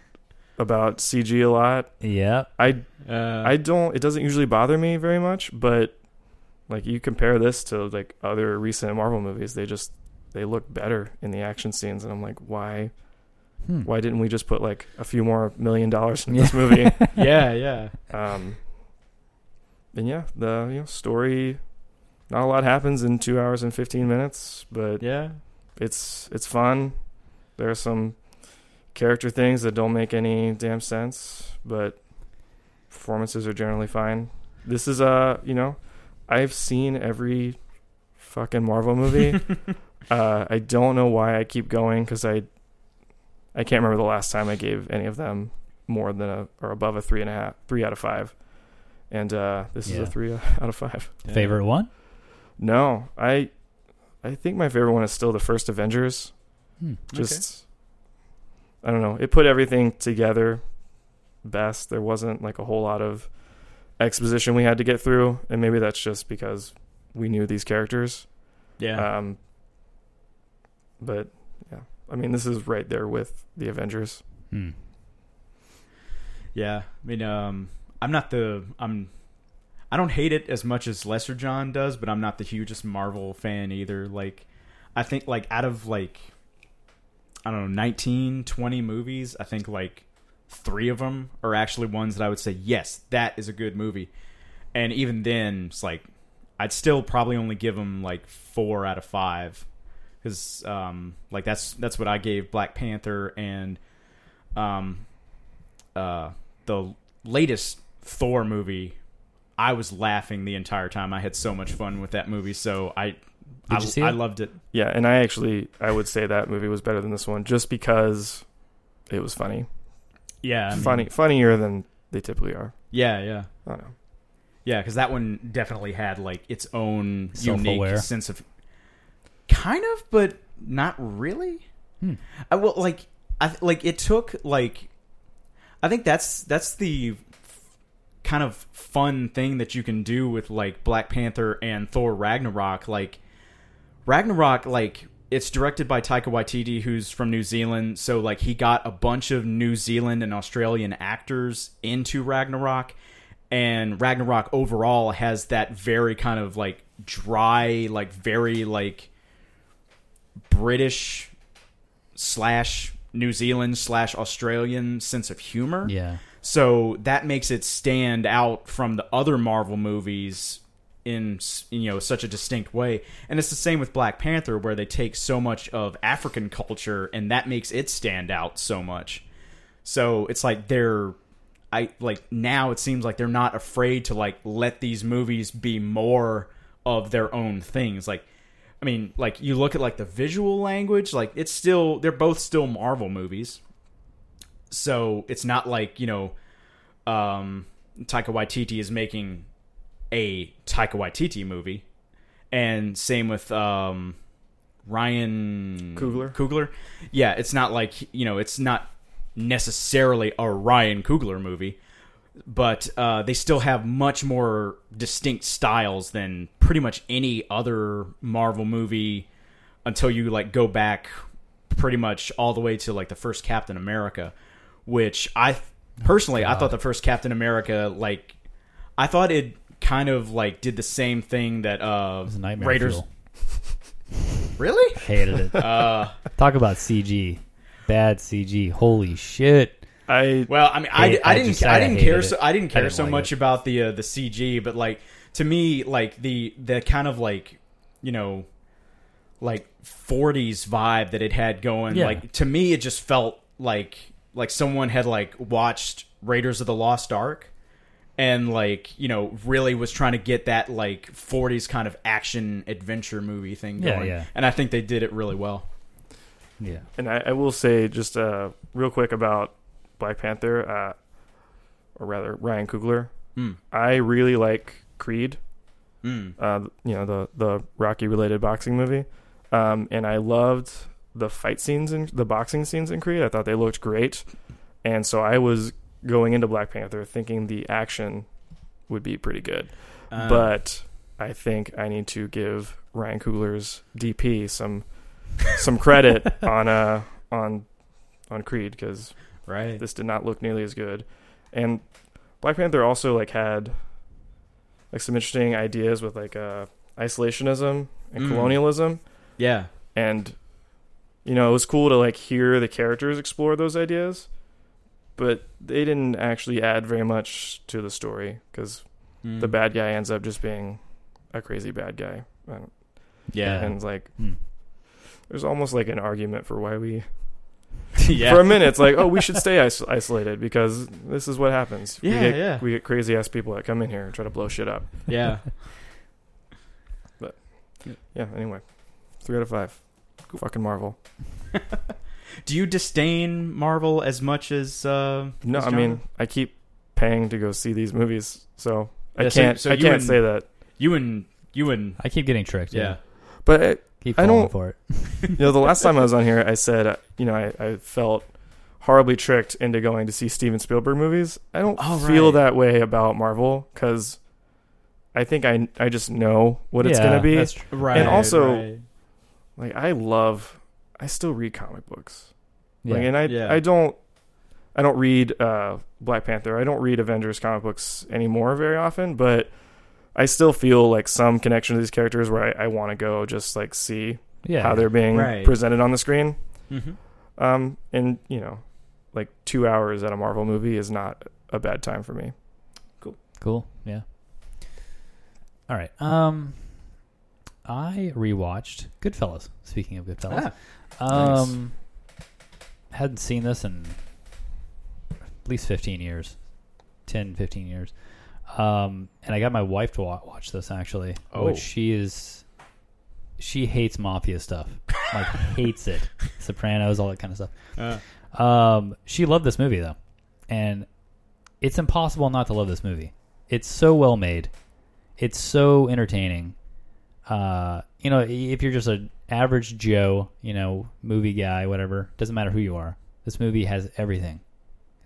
S3: (laughs) about CG a lot.
S2: yeah.
S3: I
S1: Uh,
S3: I don't. It doesn't usually bother me very much, but like you compare this to like other recent Marvel movies, they just they look better in the action scenes, and I'm like, why?
S2: Hmm.
S3: Why didn't we just put like a few more million dollars in (laughs) this movie?
S1: yeah, yeah.
S3: um, and yeah, the you know story. Not a lot happens in two hours and fifteen minutes, but
S1: Yeah.
S3: It's it's fun. There are some character things that don't make any damn sense, but performances are generally fine. This is uh, you know, I've seen every fucking Marvel movie. (laughs) uh, I don't know why I keep going because I I can't remember the last time I gave any of them more than a or above a three and a half, three out of five, and uh, this is a three (laughs) out of five.
S2: Favorite one?
S3: No, I I think my favorite one is still the first Avengers.
S2: Hmm.
S3: Just I don't know. It put everything together best. There wasn't like a whole lot of exposition we had to get through, and maybe that's just because we knew these characters.
S1: Yeah.
S3: Um but yeah. I mean, this is right there with the Avengers.
S2: Hmm.
S1: Yeah, I mean, um, I'm not the I'm. I don't hate it as much as Lesser John does, but I'm not the hugest Marvel fan either. Like, I think like out of like, I don't know, 19, 20 movies, I think like three of them are actually ones that I would say yes, that is a good movie. And even then, it's like I'd still probably only give them like four out of five because um, like that's that's what I gave Black Panther and um, uh, the latest Thor movie, I was laughing the entire time. I had so much fun with that movie. So I, I,
S2: see
S1: I loved it.
S3: Yeah, and I actually I would say that movie was better than this one just because it was funny.
S1: Yeah, I mean,
S3: funny funnier than they typically are.
S1: Yeah, yeah,
S3: I don't know.
S1: yeah. Because that one definitely had like its own unique
S2: Self-aware.
S1: sense of, kind of, but not really.
S2: Hmm.
S1: I will like I like it took like I think that's that's the kind of fun thing that you can do with like Black Panther and Thor Ragnarok like Ragnarok like it's directed by Taika Waititi who's from New Zealand so like he got a bunch of New Zealand and Australian actors into Ragnarok and Ragnarok overall has that very kind of like dry like very like British slash New Zealand slash Australian sense of humor.
S2: Yeah.
S1: So that makes it stand out from the other Marvel movies in you know such a distinct way. And it's the same with black panther where they take so much of african culture and that makes it stand out so much. So it's like they're i like now it seems like they're not afraid to like let these movies be more of their own things. Like i mean like you look at like the visual language like it's still they're both still marvel movies so it's not like you know um taika waititi is making a taika waititi movie and same with um ryan
S3: Coogler?
S1: Coogler. Yeah, it's not like you know, it's not necessarily a Ryan Coogler movie, but uh, they still have much more distinct styles than pretty much any other Marvel movie until you like go back pretty much all the way to like the first Captain America, which I personally I thought the first Captain America like I thought it kind of like did the same thing that uh
S2: It was a nightmare
S1: Raiders
S2: fuel. (laughs)
S1: really
S2: Hated it.
S1: uh
S2: Talk about CG. Bad CG. Holy shit.
S3: I
S1: Well, I mean, I,
S2: Hate-
S1: I
S2: I
S1: didn't
S2: just-
S1: I
S2: I
S1: didn't
S2: hated
S1: care
S2: it.
S1: so I didn't care
S2: didn't
S1: so
S2: like
S1: much
S2: it.
S1: about the uh, the CG, but like to me, like the the kind of like you know like 40s vibe that it had going.
S2: Yeah.
S1: Like to me, it just felt like like someone had like watched Raiders of the Lost Ark and like you know really was trying to get that like 40s kind of action adventure movie thing
S2: Yeah,
S1: going.
S2: yeah.
S1: And I think they did it really well.
S2: Yeah.
S3: and I, I will say just uh, real quick about Black Panther, uh, or rather Ryan Coogler.
S1: Mm.
S3: I really like Creed.
S1: Mm.
S3: uh, you know the the Rocky related boxing movie, um, and I loved the fight scenes in the boxing scenes in Creed. I thought they looked great, and so I was going into Black Panther thinking the action would be pretty good,
S1: Uh,
S3: but I think I need to give Ryan Coogler's DP some some credit (laughs) on uh on on Creed because
S1: right.
S3: this did not look nearly as good. And Black Panther also like had like some interesting ideas with like uh isolationism and
S1: Mm.
S3: colonialism
S1: Yeah.
S3: and you know, it was cool to like hear the characters explore those ideas, but they didn't actually add very much to the story cuz
S1: Mm.
S3: the bad guy ends up just being a crazy bad guy.
S1: Yeah.
S3: and like
S2: Hmm.
S3: there's almost like an argument for why we (laughs) (laughs)
S1: yeah.
S3: for a minute it's like oh we should stay is- isolated because this is what happens we
S1: Yeah,
S3: get,
S1: yeah.
S3: we get crazy ass people that come in here and try to blow shit up
S1: yeah.
S3: But yeah anyway three out of five fucking marvel (laughs)
S1: Do you disdain Marvel as much as uh
S3: no
S1: as
S3: i mean i keep paying to go see these movies so i
S1: Yeah, so-
S3: can't
S1: so
S3: i
S1: you
S3: can't
S1: and-
S3: say that
S1: you and you and
S2: I keep getting tricked. Yeah.
S1: yeah.
S3: but it,
S2: Keep
S3: I
S2: falling
S3: don't-
S2: for it.
S3: you know the last time i was on here i said uh, you know I, I felt horribly tricked into going to see steven spielberg movies i don't
S1: Oh,
S3: feel
S1: right.
S3: that way about marvel because i think i i just know what it's gonna be
S2: that's true.
S1: Right.
S3: And also-
S1: right.
S3: Like I love I still read comic books.
S2: Yeah.
S3: Like and I
S1: Yeah.
S3: I don't I don't read uh Black Panther. I don't read Avengers comic books anymore very often, but I still feel like some connection to these characters where I, I want to go just like see
S2: yeah.
S3: how they're being
S1: Right.
S3: presented on the screen.
S1: Mhm.
S3: Um and you know, like two hours at a Marvel movie is not a bad time for me.
S2: Cool. Cool. Yeah. All right. Um, I rewatched Goodfellas. Speaking of Goodfellas,
S1: Ah,
S2: um, hadn't seen this in at least fifteen years, 10, 15 years. Um, and I got my wife to wa- watch this actually,
S1: Oh.
S2: which she is. She hates mafia stuff, like (laughs) hates it. Sopranos, all that kind of stuff.
S1: uh,
S2: Um, she loved this movie though, and it's impossible not to love this movie. It's so well made. It's so entertaining. Uh, you know, if you're just an average Joe, you know, movie guy, whatever, doesn't matter who you are. This movie has everything.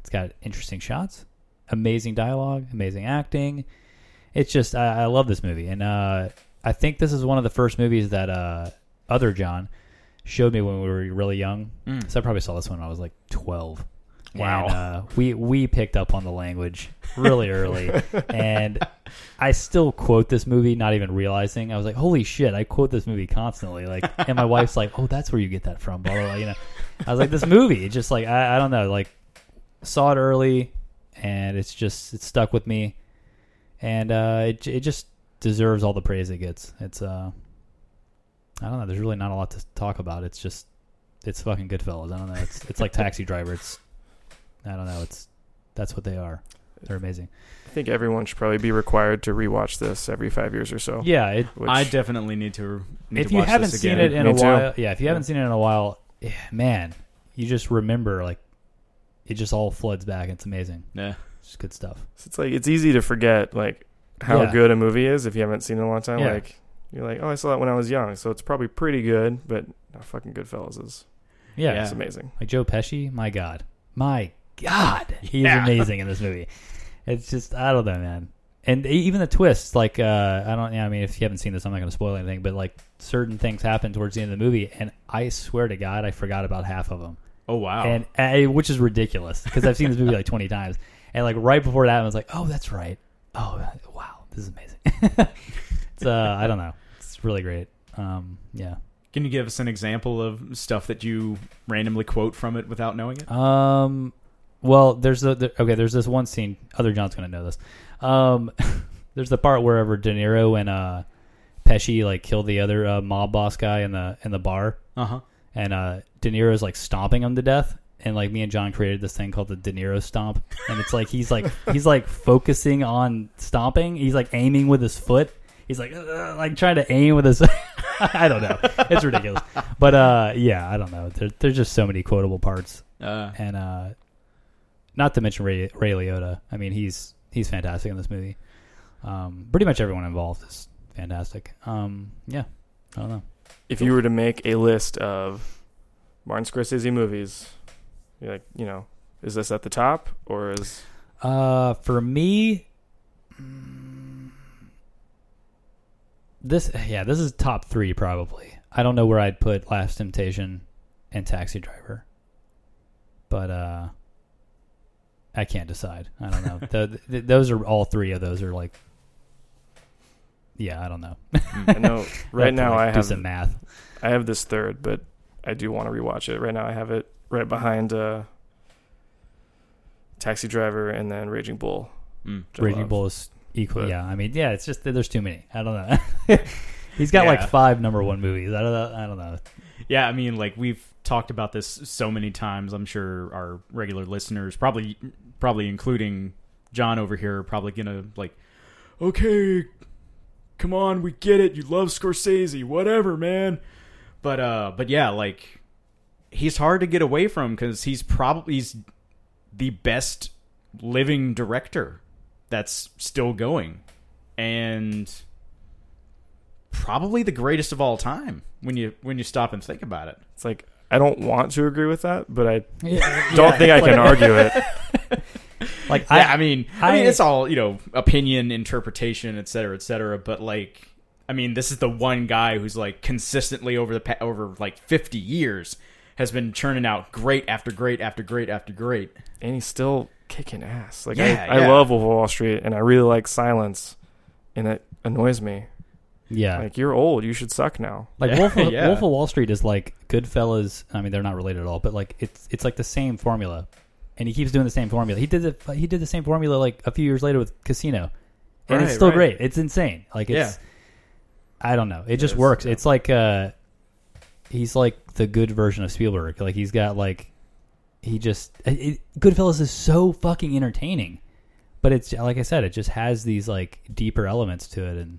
S2: It's got interesting shots, amazing dialogue, amazing acting. It's just I, I love this movie, and uh, I think this is one of the first movies that uh, other John showed me when we were really young.
S1: mm.
S2: So I probably saw this one when I was like 12.
S1: Wow.
S2: And, uh, we we picked up on the language really early, (laughs) and I still quote this movie, not even realizing. I was like, "Holy shit!" I quote this movie constantly. Like, and my wife's like, "Oh, that's where you get that from." Blah blah. blah you know, I was like, "This movie, it's just like I, I don't know." Like, saw it early, and it's just it stuck with me, and uh, it it just deserves all the praise it gets. It's uh, I don't know. There's really not a lot to talk about. It's just it's fucking Goodfellas. I don't know. It's it's like Taxi Driver. It's I don't know. It's that's what they are. They're amazing.
S3: I think everyone should probably be required to rewatch this every five years or so.
S2: Yeah, it,
S3: Which,
S1: I definitely need to. Need
S2: if
S1: to
S2: you
S1: watch
S2: haven't
S1: this
S2: seen
S1: again.
S2: it in
S3: Me
S2: a
S3: too.
S2: while, yeah, if you haven't
S3: Yeah.
S2: seen it in a while, eh, man, you just remember like it just all floods back. It's amazing.
S1: yeah,
S2: It's good stuff.
S3: it's like it's easy to forget like how
S2: Yeah.
S3: good a movie is if you haven't seen it in a long time.
S2: Yeah.
S3: Like you're like, oh, I saw that when I was young, so it's probably pretty good. But no, fucking Goodfellas is
S2: Yeah,
S1: Yeah.
S3: it's amazing.
S2: like Joe Pesci. My God, my God, he's
S1: Yeah.
S2: amazing in this movie. It's just I don't know, man. And even the twists, like uh, I don't, yeah, I mean, if you haven't seen this, I'm not going to spoil anything. But like certain things happen towards the end of the movie, and I swear to God, I forgot about half of them.
S1: Oh wow.
S2: and uh, which is ridiculous because I've seen this movie like (laughs) twenty times, and like right before that, I was like, "Oh, that's right. Oh, wow, this is amazing." (laughs) it's uh, I don't know, it's really great. Um, yeah.
S1: Can you give us an example of stuff that you randomly quote from it without knowing it?
S2: Um, well, there's a there, okay. There's this one scene. Other John's gonna know this. Um, (laughs) there's the part wherever De Niro and uh, Pesci like kill the other uh, mob boss guy in the in the bar.
S1: Uh huh.
S2: and uh, De Niro's like stomping him to death. And like me and John created this thing called the De Niro stomp, and it's like he's like (laughs) he's like focusing on stomping. He's like aiming with his foot. He's like like trying to aim with his. (laughs) I don't know. It's ridiculous, but uh, yeah, I don't know. There, there's just so many quotable parts,
S1: Uh,
S2: and uh, not to mention Ray, Ray Liotta. I mean, he's he's fantastic in this movie. Um, pretty much everyone involved is fantastic. Um, yeah, I don't know.
S3: If you were to make a list of Martin Scorsese movies, you're like, you know, is this at the top or is
S2: Uh, for me, mm, this yeah, this is top three probably. I don't know where I'd put Last Temptation and Taxi Driver, but uh, I can't decide. I don't know. the, th those are all three of those are like, yeah, I don't know.
S3: I know (laughs) right
S2: I'd
S3: now
S2: like,
S3: I have
S2: some math.
S3: I have this third, but I do want to rewatch it. Right now I have it right behind uh, Taxi Driver and then Raging Bull.
S1: mm.
S2: Raging
S3: love.
S2: Bull is equal.
S3: But-
S2: yeah, I mean, yeah, it's just that there's too many. I don't know. (laughs) He's got
S1: Yeah.
S2: like five number one movies. I don't know. I don't know.
S1: Yeah, I mean, like we've talked about this so many times. I'm sure our regular listeners, probably, probably including John over here, are probably gonna like, okay, come on, we get it. You love Scorsese, whatever, man. But uh, but yeah, like he's hard to get away from because he's probably he's the best living director that's still going, and probably the greatest of all time when you when you stop and think about it.
S3: It's like I don't want to agree with that, but I
S2: Yeah,
S3: don't think I can argue it. (laughs)
S2: Like
S1: yeah, I mean, I, mean, it's all you know, opinion, interpretation, et cetera, et cetera. But like, I mean, this is the one guy who's like consistently over the pa- over like fifty years has been churning out great after great after great after great.
S3: and he's still kicking ass. Like
S1: Yeah,
S3: I, I love Wolf of Wall Street, and I really like Silence, and it annoys me.
S2: Yeah.
S3: Like you're old, you should suck now.
S2: Like
S1: Yeah,
S2: Wolf, of, (laughs)
S1: yeah.
S2: Wolf of Wall Street is like Goodfellas. I mean, they're not related at all, but like it's it's like the same formula, and he keeps doing the same formula. He did the he did the same formula like a few years later with Casino, and it's still
S1: right.
S2: great. It's insane. Like it's,
S1: Yeah.
S2: I don't know. It just
S3: Yes,
S2: works.
S3: yeah.
S2: It's like uh, he's like the good version of Spielberg. Like he's got like he just it, it, Goodfellas is so fucking entertaining, but it's like I said, it just has these like deeper elements to it, and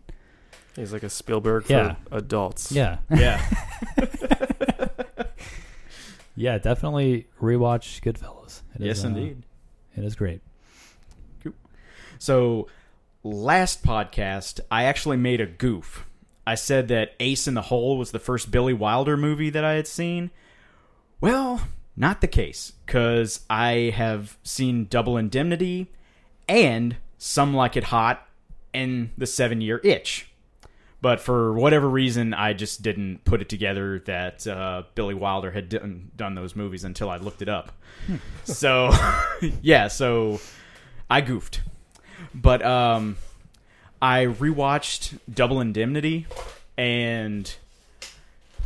S3: He's like a Spielberg
S2: Yeah.
S3: for adults.
S2: yeah.
S1: Yeah, (laughs)
S2: Yeah, definitely rewatch Goodfellas. It
S1: yes,
S2: is, uh,
S1: indeed.
S2: it is great.
S1: So, last podcast, I actually made a goof. I said that Ace in the Hole was the first Billy Wilder movie that I had seen. Well, not the case, because I have seen Double Indemnity and Some Like It Hot and The Seven Year Itch. But for whatever reason, I just didn't put it together that uh, Billy Wilder had done, done those movies until I looked it up. so, (laughs) yeah, so I goofed. But um, I rewatched Double Indemnity and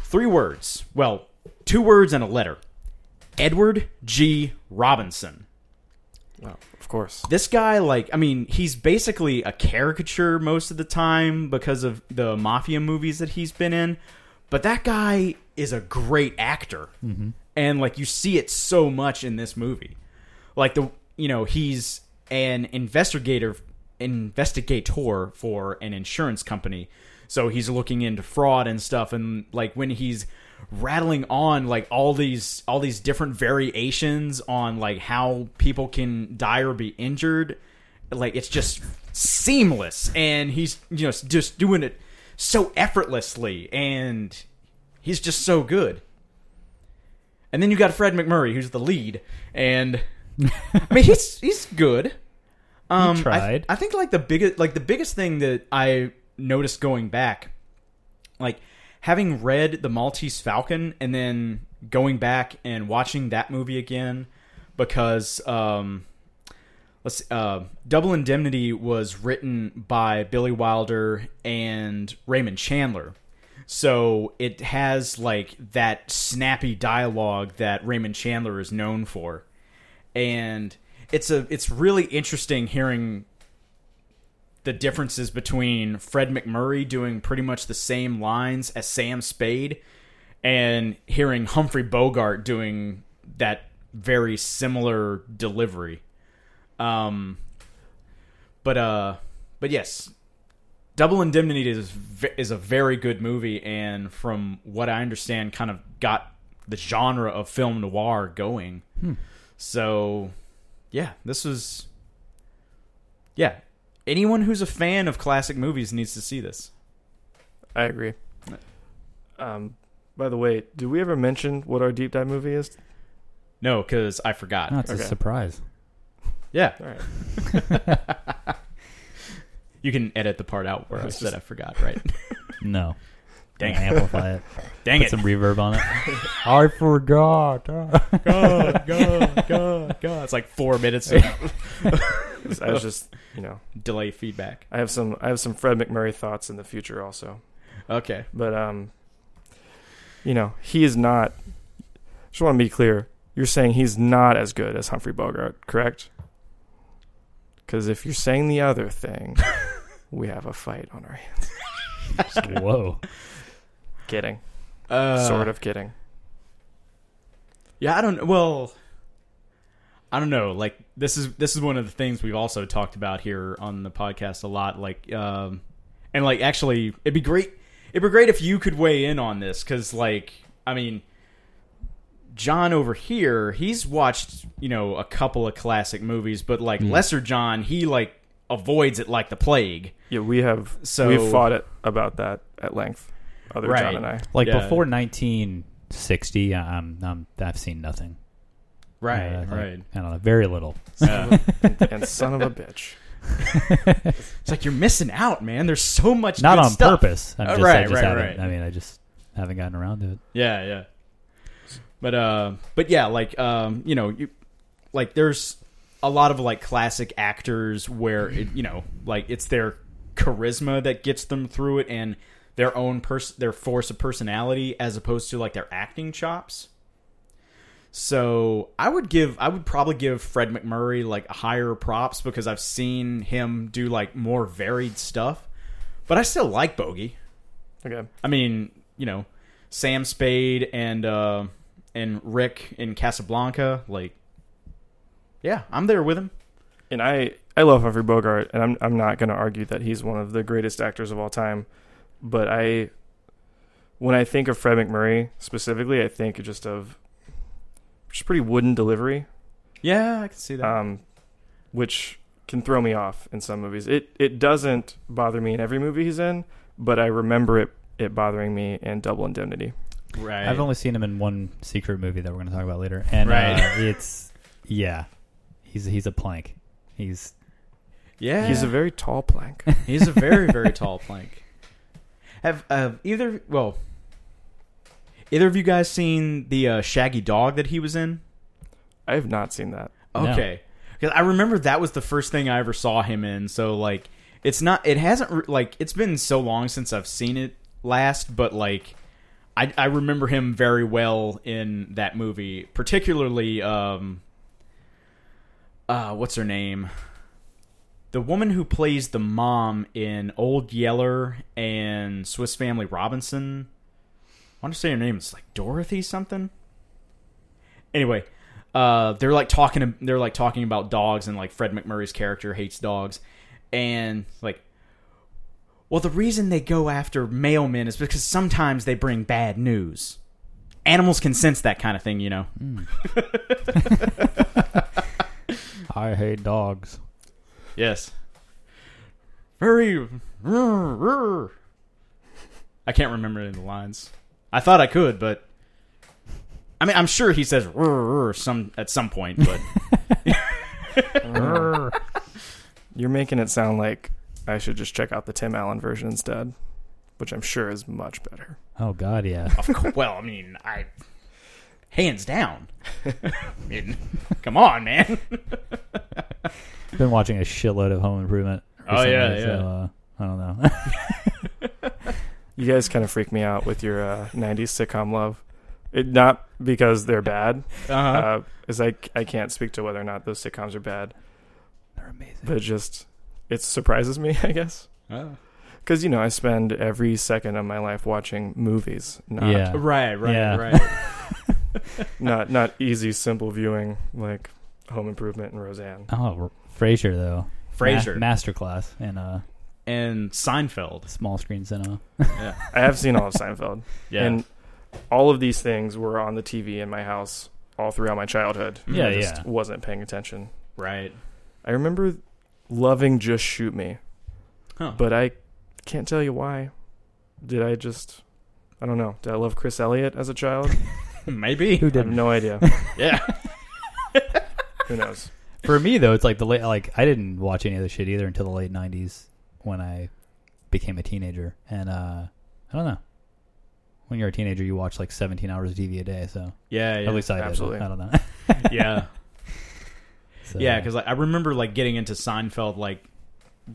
S1: three words. Well, two words and a letter. Edward G. Robinson.
S3: Oh, of course.
S1: This guy, like, I mean, he's basically a caricature most of the time because of the mafia movies that he's been in. But that guy is a great actor, mm-hmm. and like you see it so much in this movie. Like the, you know, he's an investigator, investigator for an insurance company, so he's looking into fraud and stuff. And like when he's rattling on like all these all these different variations on like how people can die or be injured. Like it's just seamless. And he's you know just doing it so effortlessly. And he's just so good. And then you got fred macmurray who's the lead. And i mean he's (laughs) he's good. Um I-
S2: tried.
S1: I, think like the biggest like the biggest thing that i noticed going back like having read the Maltese Falcon and then going back and watching that movie again because um let's uh Double Indemnity was written by Billy Wilder and Raymond Chandler. So it has like that snappy dialogue that Raymond Chandler is known for. And it's a it's really interesting hearing the differences between Fred MacMurray doing pretty much the same lines as Sam Spade and hearing Humphrey Bogart doing that very similar delivery. Um but uh but yes, Double Indemnity is is a very good movie and from what I understand kind of got the genre of film noir going. So yeah, this was yeah, anyone who's a fan of classic movies needs to see this.
S3: I agree. Um, by the way, did we ever mention what our deep dive movie is?
S1: No, because I forgot.
S2: Oh, it's
S3: Okay.
S2: a surprise.
S1: Yeah,
S3: All right. (laughs)
S1: you can edit the part out where I
S3: It's
S1: said
S3: just-
S1: I forgot. Right? (laughs)
S2: No.
S1: Dang
S2: Gonna
S1: it!
S2: amplify it. (laughs)
S1: Dang
S2: Put
S1: it!
S2: some reverb on it. I forgot.
S1: God, God, God, God! It's like four minutes of
S3: I was just, you know,
S1: delay feedback.
S3: I have some, I have some Fred MacMurray thoughts in the future also.
S1: Okay.
S3: But um, you know, he is not. Just want to be clear. You're saying he's not as good as Humphrey Bogart, correct? Because if you're saying the other thing, (laughs) we have a fight on our hands. (laughs)
S2: Whoa.
S3: Kidding,
S1: Uh,
S3: sort of kidding.
S1: Yeah, I don't. Well, I don't know. Like this is this is one of the things we've also talked about here on the podcast a lot. Like, um, and like actually, it'd be great. It'd be great if you could weigh in on this because, like, I mean, John over here, he's watched you know a couple of classic movies, but like mm. Lesser John, he like avoids it like the plague.
S3: Yeah, we have.
S1: So-
S3: we've fought it about that at length. Other
S1: Right.
S3: John and I.
S2: Like
S1: Yeah.
S2: before 1960, I'm, um, I'm, um, I've seen nothing. Uh, I think-
S1: right.
S2: I don't know. Very little.
S1: Yeah. (laughs)
S3: and son of a bitch.
S1: it's like you're missing out, man. There's so much
S2: Not
S1: good
S2: on
S1: stuff.
S2: purpose. I'm
S1: Uh,
S2: just, I
S1: right,
S2: just
S1: right, right.
S2: I mean, I just haven't gotten around to it.
S1: Yeah, yeah. But uh but yeah, like um, you know, you like there's a lot of like classic actors where it, you know, like it's their charisma that gets them through it and their own pers- their force of personality as opposed to like their acting chops. So, I would give I would probably give Fred MacMurray like higher props because I've seen him do like more varied stuff. But I still like Bogey.
S3: Okay.
S1: I mean, you know, Sam Spade and uh, and Rick in Casablanca, like, yeah, I'm there with him.
S3: and I I love Humphrey Bogart, and I'm I'm not going to argue that he's one of the greatest actors of all time, but I when I think of Fred MacMurray specifically, I think just of just pretty wooden delivery,
S1: Yeah, I can see that.
S3: um, which can throw me off in some movies. It it doesn't bother me in every movie he's in, but I remember it it bothering me in Double Indemnity.
S1: right.
S2: I've only seen him in one secret movie that we're going to talk about later, and
S1: Right.
S2: uh, (laughs) it's yeah, he's he's a plank. He's
S1: yeah,
S3: He's a very tall plank.
S1: he's a very very tall plank. (laughs) Have uh, either well, either of you guys seen the uh, Shaggy Dog that he was in?
S3: I have not seen that.
S2: No.
S1: Okay, because I remember that was the first thing I ever saw him in. So like, it's not. It hasn't re- like it's been so long since I've seen it last, but like, I I remember him very well in that movie, particularly um. uh, what's her name? The woman who plays the mom in Old Yeller and Swiss Family Robinson. I want to say her name is like Dorothy something. Anyway, uh, they're like talking. They're like talking about dogs, and like Fred MacMurray's character hates dogs, and like, well, the reason they go after mailmen is because sometimes they bring bad news. Animals can sense that kind of thing, you know. (laughs)
S2: I hate dogs.
S1: Yes. Very. I can't remember any of the lines. I thought I could, but I mean, I'm sure he says some at some point, but (laughs)
S3: You're making it sound like I should just check out the Tim Allen version instead, which I'm sure is much better.
S2: Oh God, yeah.
S1: of well, I mean, I hands down. (laughs) I mean, come on, man.
S2: Been watching a shitload of Home Improvement.
S1: Oh, yeah, yeah.
S2: So, uh, I don't know. (laughs)
S3: You guys kind of freak me out with your uh, '90s sitcom love. It, not because they're bad,
S1: Uh-huh.
S3: uh, is I I can't speak to whether or not those sitcoms are bad,
S2: They're amazing.
S3: but it just it surprises me, (laughs) I guess,
S1: Oh.
S3: because you know I spend every second of my life watching movies, not
S2: Yeah.
S1: Right, right,
S2: Yeah.
S1: right. (laughs)
S3: not not easy simple viewing like Home Improvement and Roseanne.
S2: Oh, Frasier though.
S1: Frasier
S2: Ma- masterclass and uh,
S1: and Seinfeld.
S2: small screen cinema.
S1: Yeah,
S3: I have seen all of Seinfeld, (laughs)
S1: yeah.
S3: and all of these things were on the TV in my house all throughout my childhood. Mm-hmm.
S2: Yeah,
S3: I just
S2: yeah.
S3: wasn't paying attention.
S1: right.
S3: I remember loving Just Shoot Me,
S1: Huh.
S3: but I can't tell you why. Did I just I don't know. Did I love Chris Elliott as a child? (laughs)
S1: Maybe.
S2: Who
S3: I have
S2: didn't?
S3: no idea. (laughs)
S1: Yeah.
S3: Who knows?
S2: For me though, it's like the late. Like I didn't watch any of this shit either until the late '90s when I became a teenager, and uh, I don't know. When you're a teenager, you watch like 17 hours of TV a day. So
S1: Yeah, yeah.
S2: at least I did. I don't know. (laughs)
S1: yeah. (laughs)
S2: So,
S1: Yeah, because like, I remember like getting into Seinfeld like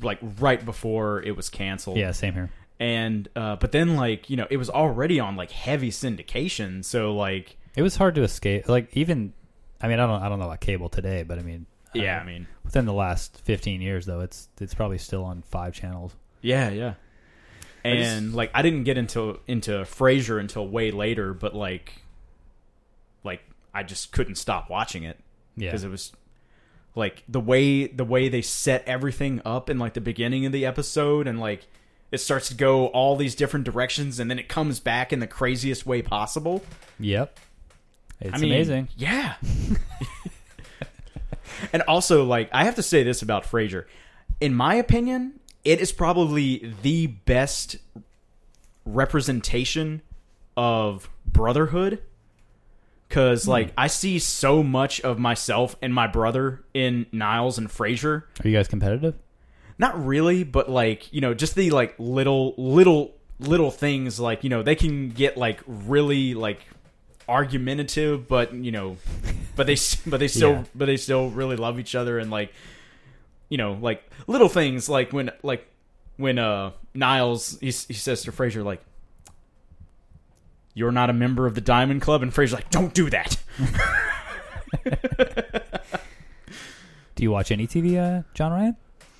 S1: like right before it was canceled.
S2: yeah, same here.
S1: and uh, but then like you know it was already on like heavy syndication, so like
S2: It was hard to escape. Like even, I mean, I don't, I don't know about cable today, but I mean,
S1: yeah, I mean
S2: within the last 15 years though, it's it's probably still on five channels.
S1: yeah, yeah.
S3: I just-
S1: And like I didn't get into into Frasier until way later, but like like I just couldn't stop watching it
S2: Yeah,
S1: because it was like the way the way they set everything up in like the beginning of the episode and like it starts to go all these different directions and then it comes back in the craziest way possible.
S2: yep. It's
S1: I mean,
S2: amazing.
S1: Yeah. (laughs) (laughs) and also, like, I have to say this about Frasier. In my opinion, it is probably the best representation of brotherhood. Cause hmm. like I see so much of myself and my brother in Niles and Frasier.
S2: Are you guys competitive?
S1: Not really, but like you know, just the like little little little things like you know they can get like really like argumentative, but you know, but they (laughs) but they still
S2: Yeah.
S1: but they still really love each other and like you know like little things like when like when uh Niles he, he says to Frasier like. You're not a member of the Diamond Club, and Frasier's like, "Don't do that." (laughs)
S2: Do you watch any TV, uh, John Ryan?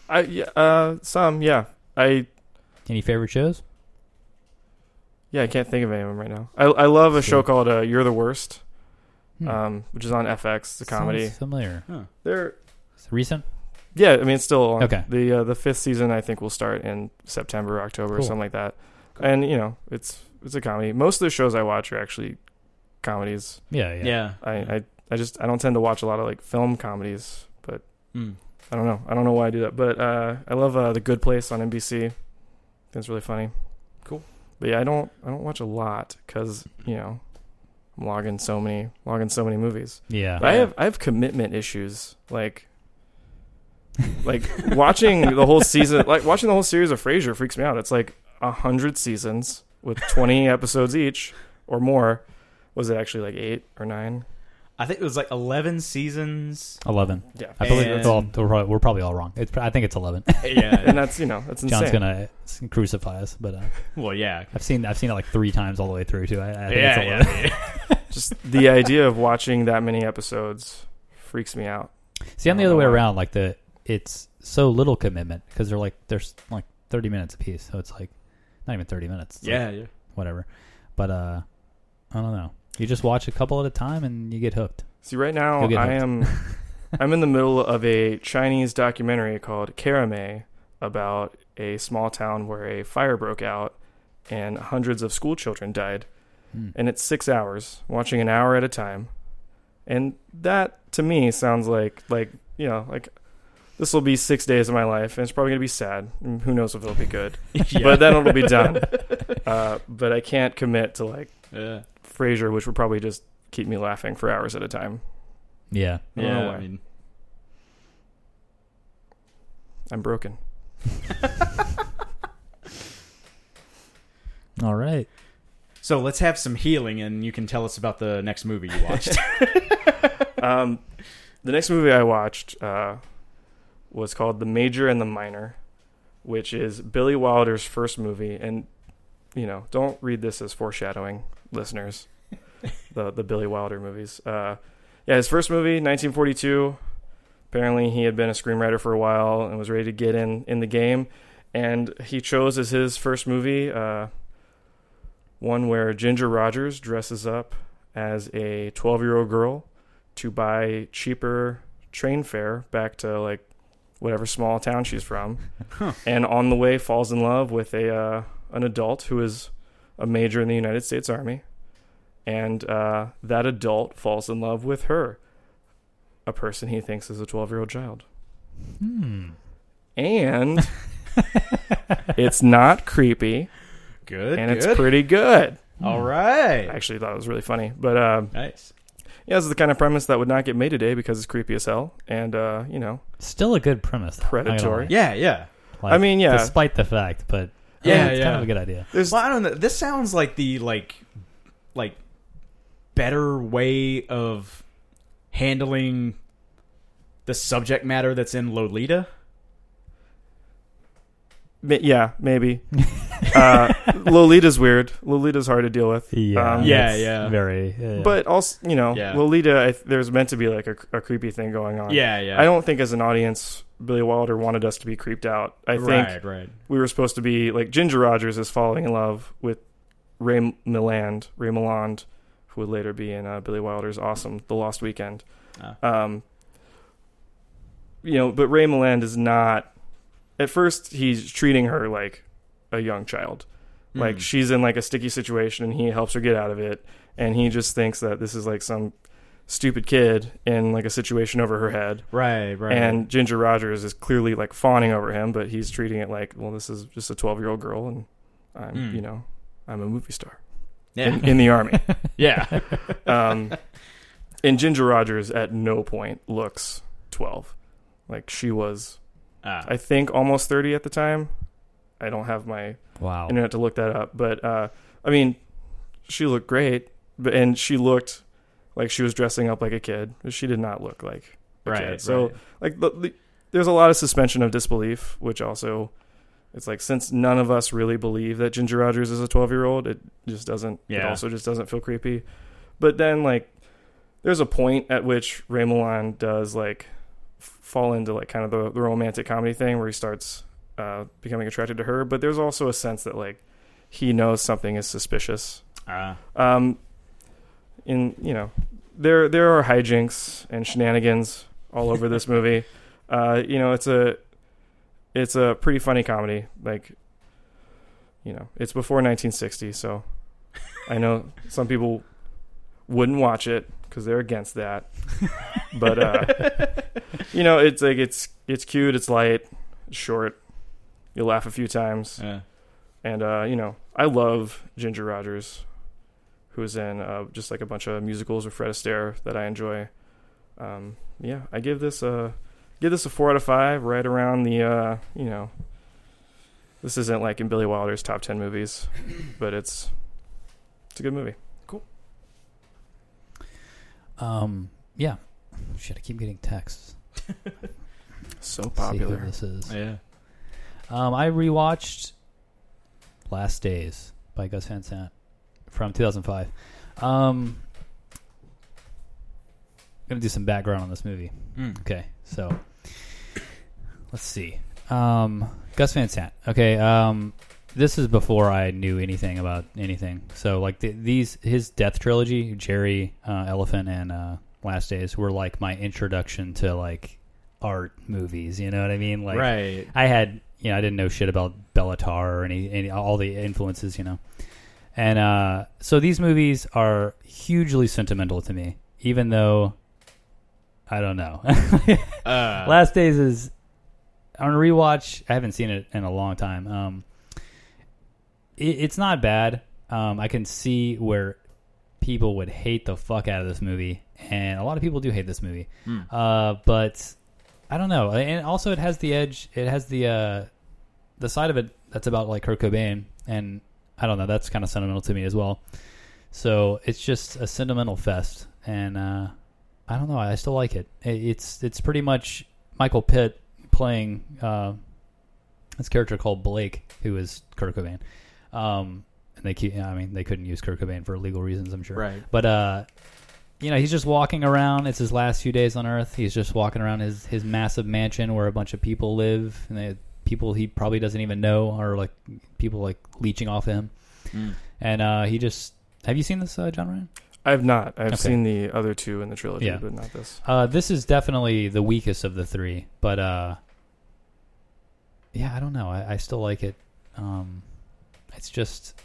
S3: I yeah, uh some yeah. I
S2: Any favorite shows?
S3: Yeah, I can't think of any of them right now. I I love a show called uh, You're the Worst,
S2: Hmm.
S3: um, which is on FX. It's a comedy.
S2: Sounds familiar.
S3: They're
S2: It's recent.
S3: yeah, I mean it's still on.
S2: Okay.
S3: The uh, the fifth season I think will start in September, October, or
S2: Cool.
S3: something like that. And you know, it's it's a comedy. Most of the shows I watch are actually comedies.
S2: Yeah, yeah.
S1: Yeah,
S3: I I, I just I don't tend to watch a lot of like film comedies, but
S1: Hmm.
S3: I don't know. I don't know why I do that. But uh, I love uh, the Good Place on NBC. That's really funny.
S1: Cool.
S3: But yeah, I don't I don't watch a lot because you know I'm logging so many logging so many movies.
S2: Yeah.
S3: But I have I have commitment issues. Like like watching the whole season, like watching the whole series of Frasier freaks me out. It's like a hundred seasons with twenty episodes each or more. Was it actually like eight or nine?
S1: I think it was like eleven seasons.
S2: Eleven.
S3: Yeah,
S2: I believe
S1: And-
S2: it's all, we're, probably, we're probably all wrong. It's, I think it's eleven.
S1: yeah.
S3: and (laughs) that's you know that's insane.
S2: John's gonna s- crucify us, but uh, (laughs)
S1: well, yeah.
S2: I've seen I've seen it like three times all the way through too. I, I think
S1: Yeah,
S2: it's 11.
S1: yeah, (laughs) yeah.
S3: Just the idea of watching that many episodes freaks me out.
S2: See, I'm
S3: I
S2: the
S3: don't
S2: other way
S3: why.
S2: around. Like the it's so little commitment because they're like there's like 30 minutes a piece, so it's like not even 30 minutes. It's like
S1: Yeah, yeah.
S2: whatever. But uh, I don't know. You just watch a couple at a time and you get hooked.
S3: See, right now I
S2: hooked.
S3: am (laughs) I'm in the middle of a Chinese documentary called Karamay about a small town where a fire broke out and hundreds of school children died.
S2: Hmm.
S3: And it's six hours, watching an hour at a time. And that to me sounds like like you know like this will be six days of my life, and it's probably gonna be sad. And who knows if it'll be good, (laughs)
S1: Yeah.
S3: but then it'll be done. (laughs) Uh, but I can't commit to like
S1: yeah.
S3: Frasier, which would probably just keep me laughing for hours at a time.
S2: Yeah.
S3: I
S1: yeah. I mean,
S3: I'm broken. (laughs)
S2: All right.
S1: so let's have some healing, and you can tell us about the next movie you watched. (laughs)
S3: Um, the next movie I watched uh, was called The Major and the Minor, which is Billy Wilder's first movie. And you know, don't read this as foreshadowing, listeners. the the Billy Wilder movies. Uh, yeah, his first movie, 1942. Apparently, he had been a screenwriter for a while and was ready to get in in the game. And he chose as his first movie uh, one where Ginger Rogers dresses up as a 12 year old girl to buy cheaper train fare back to like whatever small town she's from, (laughs)
S1: Huh.
S3: and on the way falls in love with a uh, an adult who is a major in the United States Army, and uh, that adult falls in love with her, a person he thinks is a twelve year old child,
S2: Hmm.
S3: and (laughs) it's not creepy
S1: good,
S3: and
S1: good.
S3: it's pretty good.
S1: All right.
S3: I actually thought it was really funny, but. Uh,
S1: Nice.
S3: Yeah, this is the kind of premise that would not get made today because it's creepy as hell, and uh, you know,
S2: Still a good premise. though,
S3: Predatory.
S1: Yeah, yeah.
S2: Like,
S3: I mean, yeah.
S2: Despite the fact, but
S1: Yeah,
S2: it's
S1: yeah.
S2: kind of a good idea.
S3: there's
S1: Well, I don't know. This sounds like the like, like, better way of handling the subject matter that's in Lolita.
S3: ma- yeah, maybe. uh, Lolita's weird. Lolita's hard to deal with.
S2: Yeah.
S3: Um,
S1: Yeah,
S2: it's
S1: yeah.
S2: Very. yeah.
S3: But also, you know,
S1: Yeah.
S3: Lolita, I, there's meant to be like a, a creepy thing going on.
S1: Yeah, yeah.
S3: I don't think as an audience, Billy Wilder wanted us to be creeped out. I think
S1: right, right.
S3: we were supposed to be like Ginger Rogers is falling in love with Ray Milland, Ray Milland, who would later be in uh, Billy Wilder's awesome The Lost Weekend.
S1: Ah.
S3: Um, you know, but Ray Milland is not. At first, he's treating her like a young child, like
S1: Hmm.
S3: she's in like a sticky situation, and he helps her get out of it, and he just thinks that this is like some stupid kid in like a situation over her head.
S1: right, right.
S3: And Ginger Rogers is clearly like fawning over him, but he's treating it like, well, this is just a 12 year old girl, and I'm,
S1: Mm.
S3: you know, I'm a movie star
S1: yeah,
S3: in, in the army. (laughs)
S1: yeah. (laughs)
S3: Um, and Ginger Rogers at no point looks 12. Like she was,
S1: Ah.
S3: I think, almost 30 at the time. I don't have my
S2: wow.
S3: internet to look that up, but uh, I mean, she looked great, but and she looked like she was dressing up like a kid. She did not look like a
S1: right.
S3: kid. So
S1: right.
S3: like the, the, there's a lot of suspension of disbelief, which also it's like since none of us really believe that Ginger Rogers is a 12 year old, it just doesn't. It
S1: Yeah.
S3: also just doesn't feel creepy. But then like there's a point at which Ray Milland does like fall into like kind of the, the romantic comedy thing where he starts uh, becoming attracted to her. But there's also a sense that like he knows something is suspicious
S1: Ah.
S3: um, in you know, there there are hijinks and shenanigans all over this (laughs) movie. Uh, you know, it's a it's a pretty funny comedy. Like, you know, it's before 1960, so I know some people wouldn't watch it because they're against that. But uh, you know, it's like it's it's cute, it's light, it's short. You'll laugh a few times.
S1: Yeah.
S3: And uh, you know, I love Ginger Rogers, who's in uh, just like a bunch of musicals with Fred Astaire that I enjoy. Um, yeah, I give this a give this a four out of five, right around the uh, you know. This isn't like in Billy Wilder's top ten movies, (coughs) but it's it's a good movie. Cool.
S2: Um. Yeah. Shit. I keep getting texts. (laughs)
S3: So
S2: See who
S3: popular.
S2: this is.
S1: Yeah.
S2: Um. I rewatched Last Days by Gus Van Sant from 2005. Um. I'm gonna do some background on this movie.
S1: Mm.
S2: Okay, so let's see. Um, Gus Van Sant. Okay, um, this is before I knew anything about anything. So like the, these, his death trilogy, Gerry, uh, Elephant, and uh, Last Days were like my introduction to like art movies. You know what I mean? Like
S1: right.
S2: I had, you know, I didn't know shit about Béla Tarr or any, any all the influences, you know. And uh, so these movies are hugely sentimental to me, even though I don't know. (laughs)
S1: Uh,
S2: Last Days is on a rewatch. I haven't seen it in a long time. Um, it, it's not bad. Um, I can see where people would hate the fuck out of this movie, and a lot of people do hate this movie.
S1: Hmm.
S2: Uh, but I don't know. And also, it has the edge. It has the uh, the side of it that's about like Kurt Cobain, and I don't know. That's kind of sentimental to me as well. So it's just a sentimental fest, and uh, I don't know. I still like it. It- It's it's pretty much Michael Pitt playing uh, this character called Blake, who is Kurt Cobain. Um, and they keep, I mean, they couldn't use Kurt Cobain for legal reasons, I'm sure.
S1: Right.
S2: But uh, you know, he's just walking around. It's his last few days on Earth. He's just walking around his his massive mansion where a bunch of people live, and they, people he probably doesn't even know are like people like leeching off him.
S1: Mm.
S2: And uh, he just have you seen this, uh, John Ryan?
S3: I have not. I've
S2: Okay.
S3: seen the other two in the trilogy,
S2: Yeah.
S3: but not this.
S2: Uh, this is definitely the weakest of the three, but uh, yeah, I don't know. I, I still like it. Um, it's just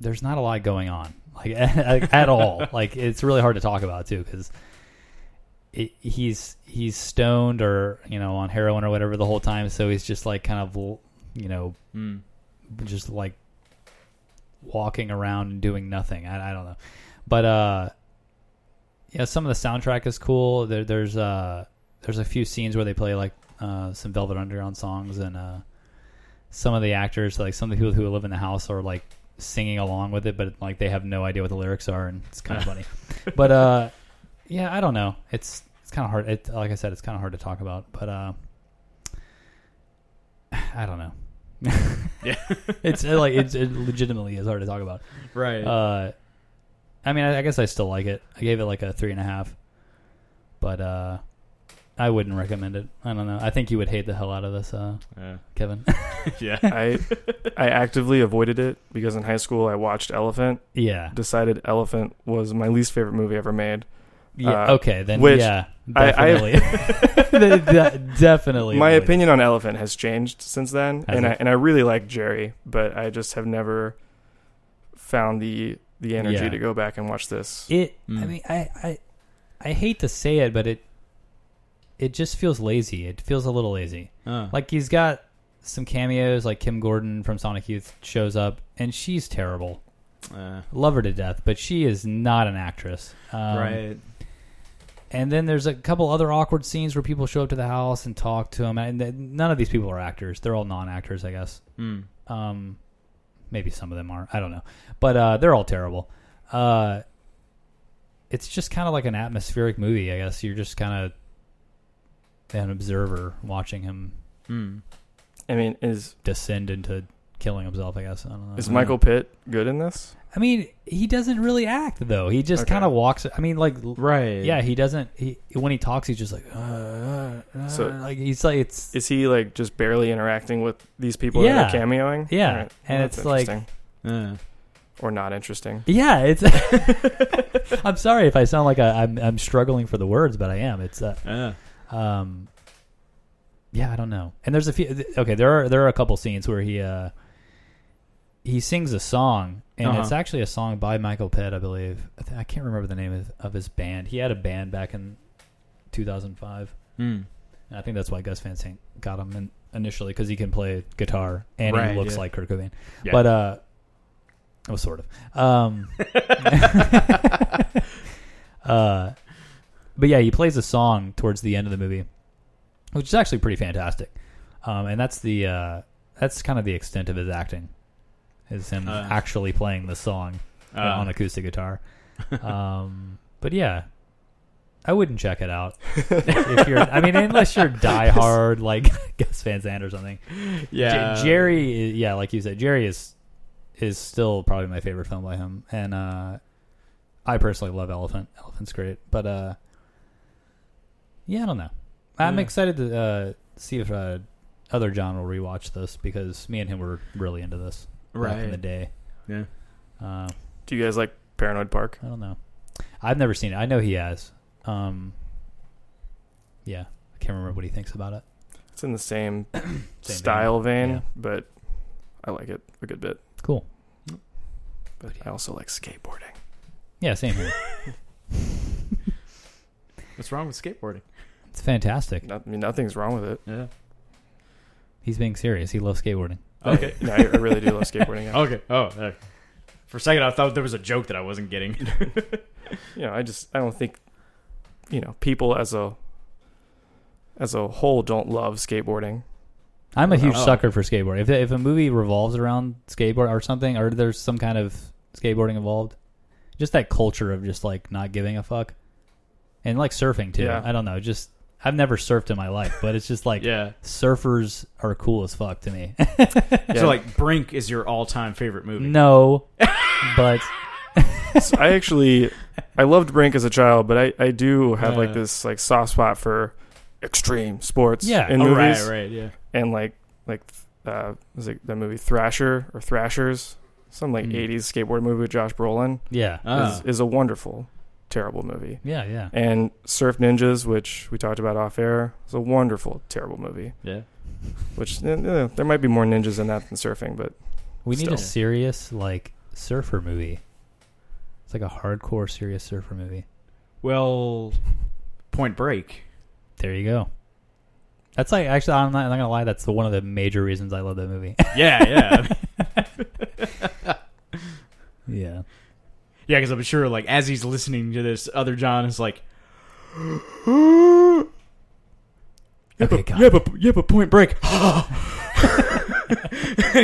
S2: there's not a lot going on, like (laughs) at all. Like it's really hard to talk about too because he's he's stoned or you know on heroin or whatever the whole time, so he's just like kind of you know
S1: Mm.
S2: just like walking around and doing nothing. I, I don't know, but uh, yeah, some of the soundtrack is cool. There, there's uh, there's a few scenes where they play like uh, some Velvet Underground songs, and uh, some of the actors, like some of the people who live in the house, are like singing along with it, but like they have no idea what the lyrics are, and it's kind of (laughs) funny. But uh, yeah, I don't know. It's it's kind of hard. It, like I said, it's kind of hard to talk about, but uh, (sighs) I don't know.
S1: Yeah. (laughs)
S2: it's uh, like it's, it legitimately is hard to talk about.
S1: Right.
S2: Uh, I mean, I, I guess I still like it. I gave it like a three and a half, but uh, I wouldn't recommend it. I don't know. I think you would hate the hell out of this, uh,
S1: Uh,
S2: Kevin. (laughs) (laughs)
S1: yeah.
S3: I I actively avoided it because in high school I watched Elephant.
S2: yeah,
S3: Decided Elephant was my least favorite movie ever made.
S2: Yeah.
S3: Uh,
S2: okay, then
S3: which
S2: yeah,
S3: I- I-
S2: definitely, (laughs) (laughs) definitely.
S3: my
S2: avoid it.
S3: opinion on Elephant has changed since then,
S2: Has
S3: and I and I really like Gerry, but I just have never found the the energy
S2: Yeah.
S3: to go back and watch this.
S2: It. I
S1: Mm.
S2: mean, I, I, I hate to say it, but it, it just feels lazy. It feels a little lazy.
S1: Uh,
S2: Like he's got some cameos, like Kim Gordon from Sonic Youth shows up, and she's terrible.
S1: uh,
S2: Love her to death, but she is not an actress. Um,
S1: right.
S2: And then there's a couple other awkward scenes where people show up to the house and talk to him, and none of these people are actors. They're all non-actors, I guess.
S1: Mm.
S2: Um, maybe some of them are. I don't know, but uh, they're all terrible. Uh, it's just kind of like an atmospheric movie, I guess. You're just kind of an observer watching him
S1: Mm.
S3: I mean, is
S2: descend into killing himself. I guess I don't know.
S3: is Michael Pitt good in this?
S2: I mean, he doesn't really act though. He just
S3: Okay.
S2: kind of walks. I mean, like,
S1: Right.
S2: yeah, he doesn't. He when he talks, he's just like, uh, uh, uh,
S3: So-
S2: like he's like it's
S3: Is he like just barely interacting with these people
S2: Yeah.
S3: that are cameoing?
S2: Yeah.
S3: All right.
S2: And
S3: that's
S2: it's like-
S3: interesting.
S1: Uh,
S3: or not interesting.
S2: yeah. It's. (laughs) (laughs) I'm sorry if I sound like I, I'm I'm struggling for the words, but I am. It's uh,
S1: uh,
S2: um, yeah, I don't know. And there's a few. Okay, there are there are a couple scenes where he uh he sings a song, and
S1: Uh-huh.
S2: it's actually a song by Michael Pitt, I believe. I, th- I can't remember the name of, of his band. He had a band back in 2005.
S1: mm.
S2: And I think that's why Gus Van Sant got him in, initially because he can play guitar and
S1: Right,
S2: he looks
S1: yeah.
S2: like Kurt Cobain.
S1: Yeah.
S2: But uh, oh, sort of. Um, (laughs) uh, but yeah, he plays a song towards the end of the movie, which is actually pretty fantastic. Um, and that's the uh, that's kind of the extent of his acting, is him
S1: Uh.
S2: actually playing the song
S1: Uh,
S2: on acoustic guitar. (laughs) um, but yeah, I wouldn't check it out (laughs) if you're. I mean, unless you're (laughs) diehard like Gus Van Sant or something.
S1: yeah.
S2: J- Gerry, yeah, like you said, Gerry is is still probably my favorite film by him, and uh, I personally love Elephant. Elephant's great, but uh, Yeah, I don't know. I'm
S1: Yeah.
S2: excited to uh, see if uh, other John will rewatch this because me and him were really into this back in the day.
S1: Yeah.
S2: Uh,
S3: Do you guys like Paranoid Park?
S2: I don't know. I've never seen it. I know he has. Um, yeah, I can't remember what he thinks about it.
S3: It's in the same, (coughs)
S2: Same
S3: style vein,
S2: Yeah.
S3: but I like it a good bit.
S2: Cool.
S3: But I also like skateboarding.
S2: Yeah, same here. (laughs)
S1: What's wrong with skateboarding?
S2: it's fantastic.
S3: Not, I mean, nothing's wrong with it.
S1: Yeah.
S2: He's being serious. He loves skateboarding.
S1: Okay. (laughs)
S3: No, I, I really do love skateboarding. Yeah.
S1: okay. Oh. uh, For a second, I thought there was a joke that I wasn't getting. (laughs)
S3: you know, I just I don't think you know people as a as a whole don't love skateboarding.
S2: I'm a huge
S1: Oh.
S2: sucker for skateboarding. If if a movie revolves around skateboard or something, or there's some kind of skateboarding involved, just that culture of just like not giving a fuck, and like surfing too.
S3: Yeah.
S2: I don't know. Just I've never surfed in my life, but it's just like (laughs)
S1: yeah.
S2: surfers are cool as fuck to me. (laughs)
S3: Yeah.
S1: So like Brink is your all-time favorite movie.
S2: no, but (laughs)
S3: So I actually I loved Brink as a child, but I I do have like
S1: Uh.
S3: this like soft spot for extreme sports
S2: Yeah.
S3: in
S1: Oh,
S3: movies
S1: right, right, yeah.
S3: and like like uh was it that movie Thrasher or Thrashers some like
S2: Mm.
S3: 80s skateboard movie with Josh Brolin
S2: yeah,
S1: Ah.
S3: is, is a wonderful terrible movie.
S2: yeah, yeah.
S3: And Surf Ninjas, which we talked about off air, is a wonderful terrible movie.
S1: yeah.
S3: Which eh, eh, there might be more ninjas in that than surfing, but
S2: We need a serious like surfer movie. It's like a hardcore serious surfer movie.
S1: Well, Point Break.
S2: There you go. That's like actually I'm not, I'm not gonna lie. That's the, one of the major reasons I love that movie.
S1: Yeah, yeah. (laughs)
S2: yeah.
S1: Yeah, because I'm sure, like, as he's listening to this, other John is like, yeah, (gasps)
S2: Okay,
S1: but,
S2: God.
S1: yeah, but yeah, but Point Break. (gasps)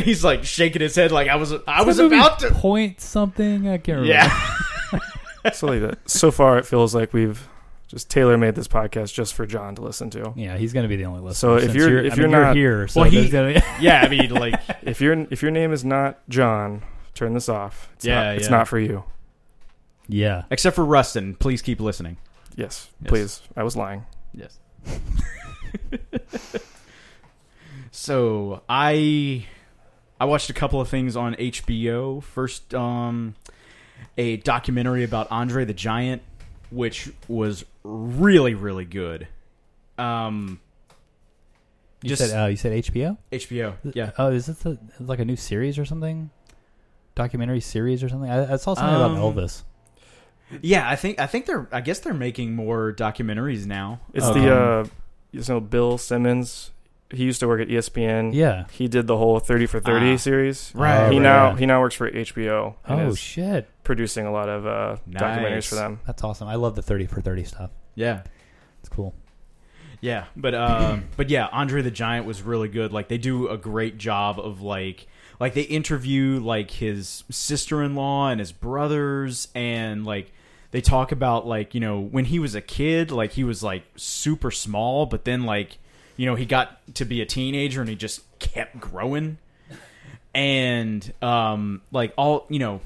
S1: he's like shaking his head, like I was, I was about to.
S2: point something. I can't remember.
S1: Yeah, (laughs)
S3: so like. So far, it feels like we've just tailor made this podcast just for John to listen to.
S2: Yeah, he's gonna be the only listener.
S3: So if
S2: since
S3: you're- if
S2: I
S3: you're
S2: mean,
S3: not-
S2: here, so
S1: Well, he-
S2: gonna be, (laughs)
S1: yeah. I mean, like,
S3: If your if your name is not John, turn this off. It's
S1: Yeah,
S3: not, it's not for you.
S2: Yeah.
S1: except for Rustin, please keep listening.
S3: Yes,
S1: Yes.
S3: please. I was lying.
S1: Yes. (laughs) so I I watched a couple of things on HBO. First, um, a documentary about Andre the Giant, which was really really good. Um,
S2: You
S1: Just-
S2: said uh, you said HBO.
S1: HBO, yeah.
S2: Oh, is this a, like a new series or something? Documentary series or something? I, I saw something
S1: Um,
S2: about Elvis.
S1: Yeah, I think I think they're I guess they're making more documentaries now.
S3: It's
S2: Okay.
S3: the uh, you know Bill Simmons. He used to work at ESPN.
S2: Yeah.
S3: He did the whole Thirty for Thirty
S1: Ah.
S3: series.
S1: Right,
S3: he
S2: right,
S3: now
S2: right.
S3: he now works for HBO
S2: Oh shit,
S3: producing a lot of uh, documentaries for them.
S2: that's awesome. I love the thirty for thirty stuff.
S1: Yeah.
S2: It's cool.
S1: Yeah, but um, (laughs) but yeah, Andre the Giant was really good. Like they do a great job of like like they interview like his sister-in-law and his brothers and like they talk about like, you know, when he was a kid, like he was like super small, but then like, you know, he got to be a teenager and he just kept growing. And um like all, you know,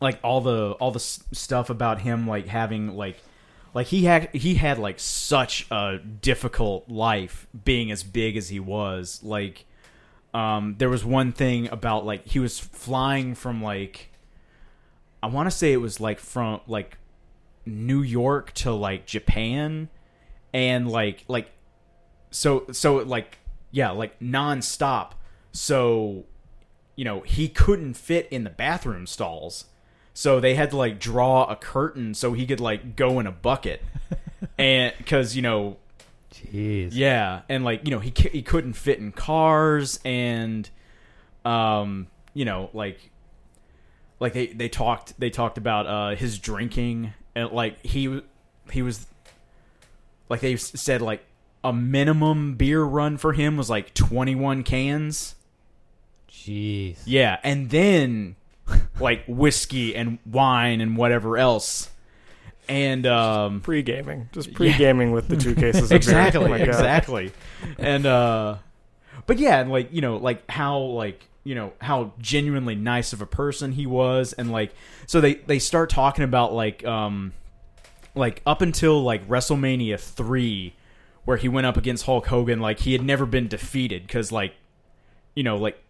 S1: like all the all the stuff about him like having like like he had he had like such a difficult life being as big as he was like um there was one thing about like he was flying from like i want to say it was like from like new york to like japan and like like so so like yeah like nonstop. So you know he couldn't fit in the bathroom stalls. So they had to like draw a curtain so he could like go in a bucket. (laughs) And because you know
S2: Jeez.
S1: yeah and like you know he he couldn't fit in cars and um you know like like they they talked they talked about uh his drinking and like he w- he was like they said like a minimum beer run for him was like 21 cans
S2: Jeez.
S1: yeah, and then like whiskey and wine and whatever else. And um
S3: Pre gaming, just pre gaming with the two cases. Of beer.
S1: exactly,
S3: Oh
S1: exactly. And uh but yeah, and like, you know, like how like you know how genuinely nice of a person he was and like so they they start talking about like um like up until like WrestleMania three, where he went up against Hulk Hogan, like he had never been defeated because like, you know, like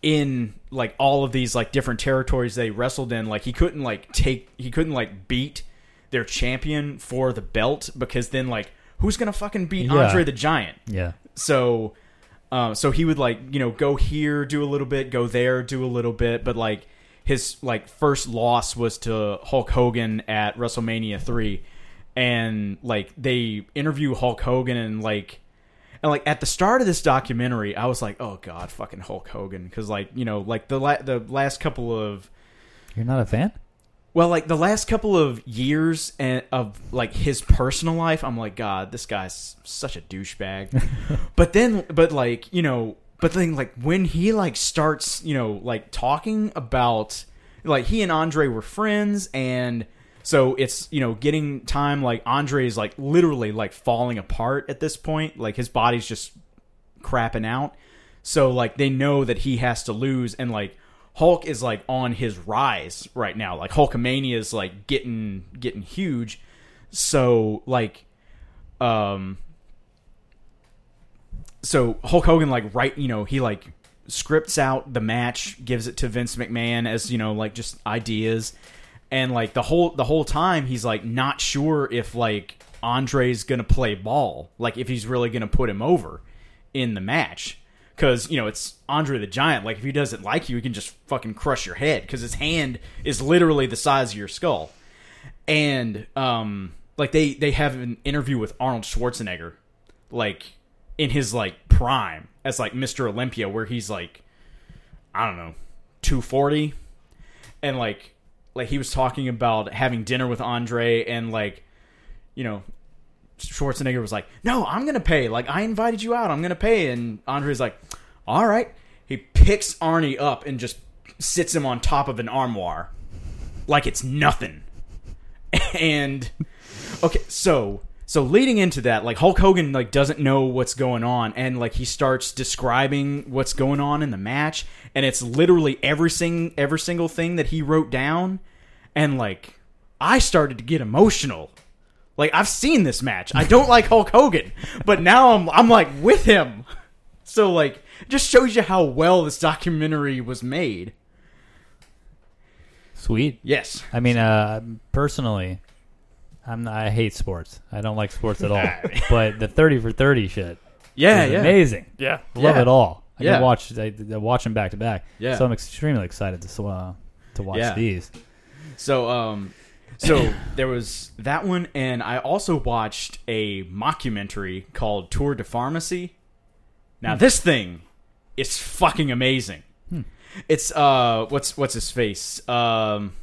S1: in like all of these like different territories they wrestled in, like he couldn't like take he couldn't like beat their champion for the belt because then like who's gonna fucking beat
S2: Yeah.
S1: Andre the Giant?
S2: Yeah.
S1: So, uh, so he would like you know go here, do a little bit, go there, do a little bit, but like his like first loss was to Hulk Hogan at WrestleMania three, and like they interview Hulk Hogan and like. And like at the start of this documentary, I was like, "Oh God, fucking Hulk Hogan," because like you know, like the la- the last couple of
S2: You're not a fan?
S1: Well, like the last couple of years and of like his personal life, I'm like, God, this guy's such a douchebag. (laughs) but then, but like you know, but then like when he like starts, you know, like talking about like he and Andre were friends, and so it's you know getting time. Like Andre is like literally like falling apart at this point. Like his body's just crapping out. So like they know that he has to lose and like Hulk is like on his rise right now. Like Hulkamania is like getting getting huge. So like um so Hulk Hogan like right, you know, he like scripts out the match, gives it to Vince McMahon as, you know, like just ideas. And like the whole the whole time he's like not sure if like Andre's going to play ball, like if he's really going to put him over in the match because you know it's Andre the Giant. Like if he doesn't like you, he can just fucking crush your head because his hand is literally the size of your skull. And um, like they they have an interview with Arnold Schwarzenegger, like in his like prime as like Mr. Olympia, where he's like, I don't know, two forty, and like like he was talking about having dinner with Andre and like you know Schwarzenegger was like, "No, I'm gonna pay. Like, I invited you out. I'm gonna pay." And Andre's like, "All right." He picks Arnie up and just sits him on top of an armoire, like it's nothing. (laughs) And okay, so so leading into that, like Hulk Hogan like doesn't know what's going on, and like he starts describing what's going on in the match, and it's literally every sing every single thing that he wrote down, and like I started to get emotional. Like I've seen this match. I don't like Hulk Hogan, but now I'm I'm like with him. So like it just shows you how well this documentary was made.
S2: Sweet.
S1: Yes.
S2: I mean, uh, personally, I'm not, I hate sports. I don't like sports at all. (laughs) but the thirty for thirty shit
S1: Yeah,
S2: is
S1: yeah.
S2: amazing.
S3: Yeah.
S2: Love
S1: Yeah.
S2: it all. I
S1: Yeah.
S2: can watch I, I watch them back to back.
S1: Yeah.
S2: So I'm extremely excited to uh, to watch
S1: Yeah.
S2: these.
S1: So um so there was that one and I also watched a mockumentary called Tour de Pharmacy. Now this thing is fucking amazing. It's uh what's what's his face? Um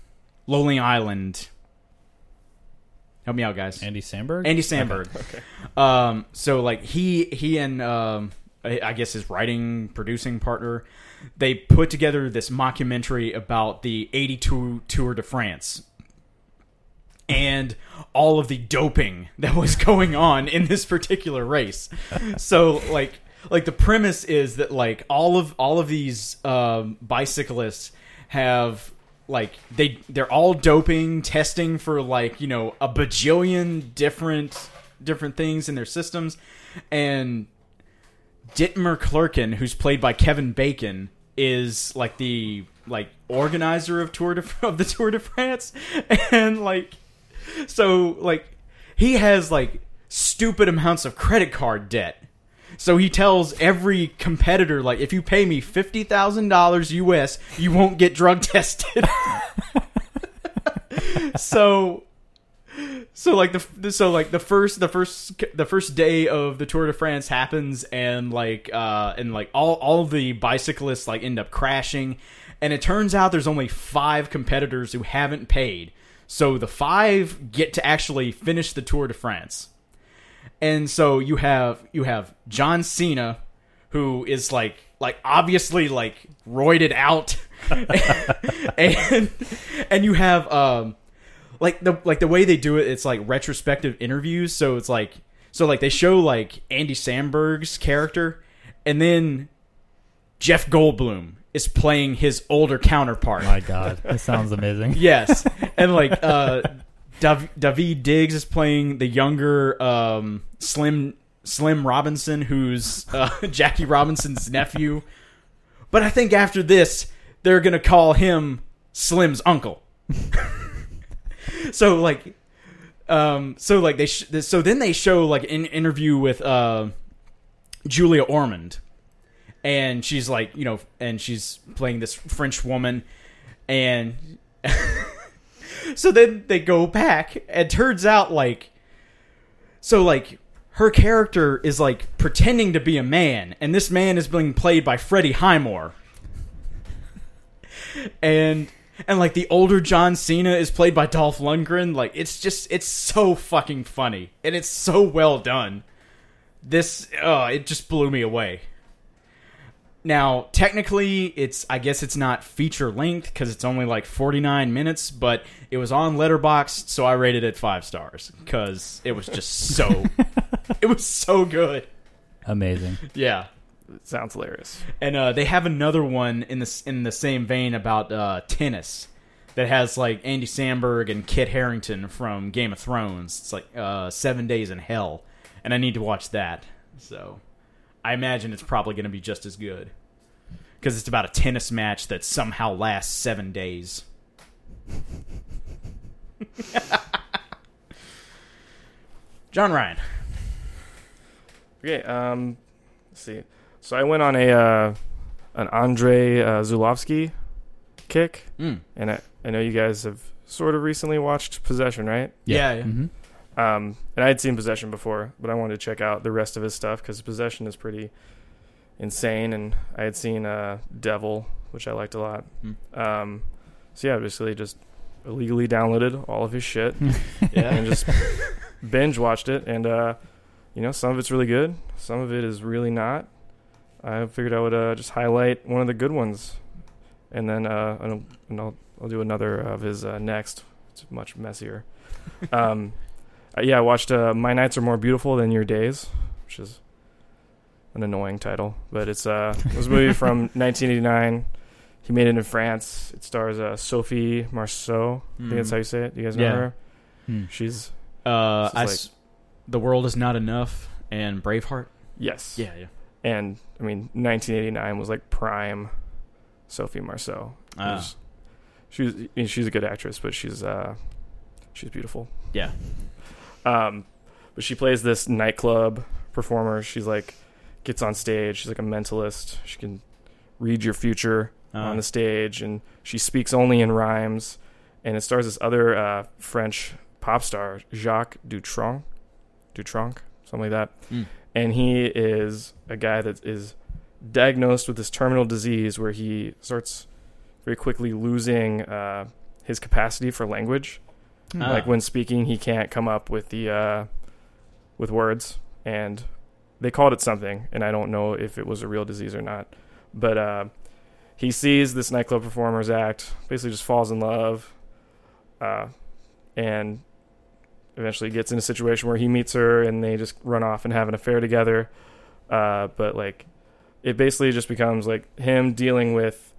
S1: Lonely Island. Help me out guys.
S2: Andy Samberg.
S1: Andy Samberg. Okay. Um, so like he he and um, I I guess his writing producing partner, they put together this mockumentary about the '82 Tour de France and all of the doping that was (laughs) going on in this particular race. So like like the premise is that like all of all of these um, bicyclists have like they they're all doping testing for like you know a bajillion different different things in their systems and Dittmer Clerkin, who's played by Kevin Bacon, is like the like organizer of Tour de (laughs) of the Tour de France, (laughs) and like so like he has like stupid amounts of credit card debt. So he tells every competitor like if you pay me fifty thousand dollars US, you won't get drug tested. (laughs) so so like the so like the first the first the first day of the Tour de France happens and like uh and like all all the bicyclists like end up crashing and it turns out there's only 5 competitors who haven't paid. So the 5 get to actually finish the Tour de France. And so you have you have John Cena who is like like obviously like roided out (laughs) and and you have um like the like the way they do it it's like retrospective interviews so it's like so like they show like Andy Samberg's character and then Jeff Goldblum is playing his older counterpart
S2: My God, that sounds amazing. (laughs)
S1: yes and like uh Dav- Daveed Diggs is playing the younger um, Slim Slim Robinson, who's uh, (laughs) Jackie Robinson's nephew. But I think after this, they're gonna call him Slim's uncle. (laughs) so like, um, so like they sh- so then they show like an interview with uh, Julia Ormond, and she's like you know, and she's playing this French woman, and (laughs) so then they go back and turns out like so like her character is like pretending to be a man. And this man is being played by Freddie Highmore. And and like the older John Cena is played by Dolph Lundgren. Like it's just it's so fucking funny. And it's so well done. This uh it just blew me away now, technically, it's I guess it's not feature length because it's only like 49 minutes, but it was on Letterboxd, so I rated it five stars because it was just so, (laughs) it was so good.
S2: Amazing.
S1: Yeah,
S3: Sounds hilarious.
S1: and uh, they have another one in the in the same vein about uh, tennis that has like Andy Samberg and Kit Harington from Game of Thrones. It's like uh, Seven Days in Hell, and I need to watch that. So I imagine it's probably going to be just as good because it's about a tennis match that somehow lasts seven days. (laughs) John Ryan.
S3: Okay, um, let's see. So I went on a uh, an Andre uh, Zulawski kick,
S1: Mm.
S3: and I, I know you guys have sort of recently watched Possession, right?
S1: Yeah, yeah.
S2: hmm
S3: Um, and I had seen Possession before, but I wanted to check out the rest of his stuff because Possession is pretty insane, and I had seen uh, Devil, which I liked a lot.
S1: Hmm.
S3: Um, so yeah, basically just illegally downloaded all of his shit (laughs)
S1: yeah.
S3: and just binge watched it, and uh, you know some of it's really good, some of it is really not. I figured I would uh, just highlight one of the good ones, and then uh, and I'll, and I'll, I'll do another of his uh, next. It's much messier. (laughs) um, uh, yeah, I watched uh, "My Nights Are More Beautiful Than Your Days," which is an annoying title, but it's uh, it was a movie (laughs) from 1989. He made it in France. It stars uh, Sophie Marceau. I think that's how you say it. Do you guys know
S1: Yeah.
S3: her?
S2: Hmm.
S3: She's
S1: Uh, I
S3: just
S1: s- the world is not enough and Braveheart.
S3: yes,
S1: Yeah, yeah.
S3: And I mean, 1989 was like prime Sophie Marceau.
S1: Ah.
S3: was- she was, I mean, she's a good actress, but she's uh, she's beautiful.
S1: Yeah.
S3: Um, but she plays this nightclub performer. She's like gets on stage. She's like a mentalist. She can read your future
S1: Uh,
S3: on the stage, and she speaks only in rhymes. And it stars this other uh, French pop star, Jacques Dutronc, Dutronc, something like that.
S1: Mm.
S3: And he is a guy that is diagnosed with this terminal disease where he starts very quickly losing uh, his capacity for language.
S1: Ah.
S3: Like when speaking, he can't come up with the uh, with words, and they called it something, and I don't know if it was a real disease or not. But uh, he sees this nightclub performer's act, basically just falls in love, uh, and eventually gets in a situation where he meets her, and they just run off and have an affair together. Uh, but like, it basically just becomes like him dealing with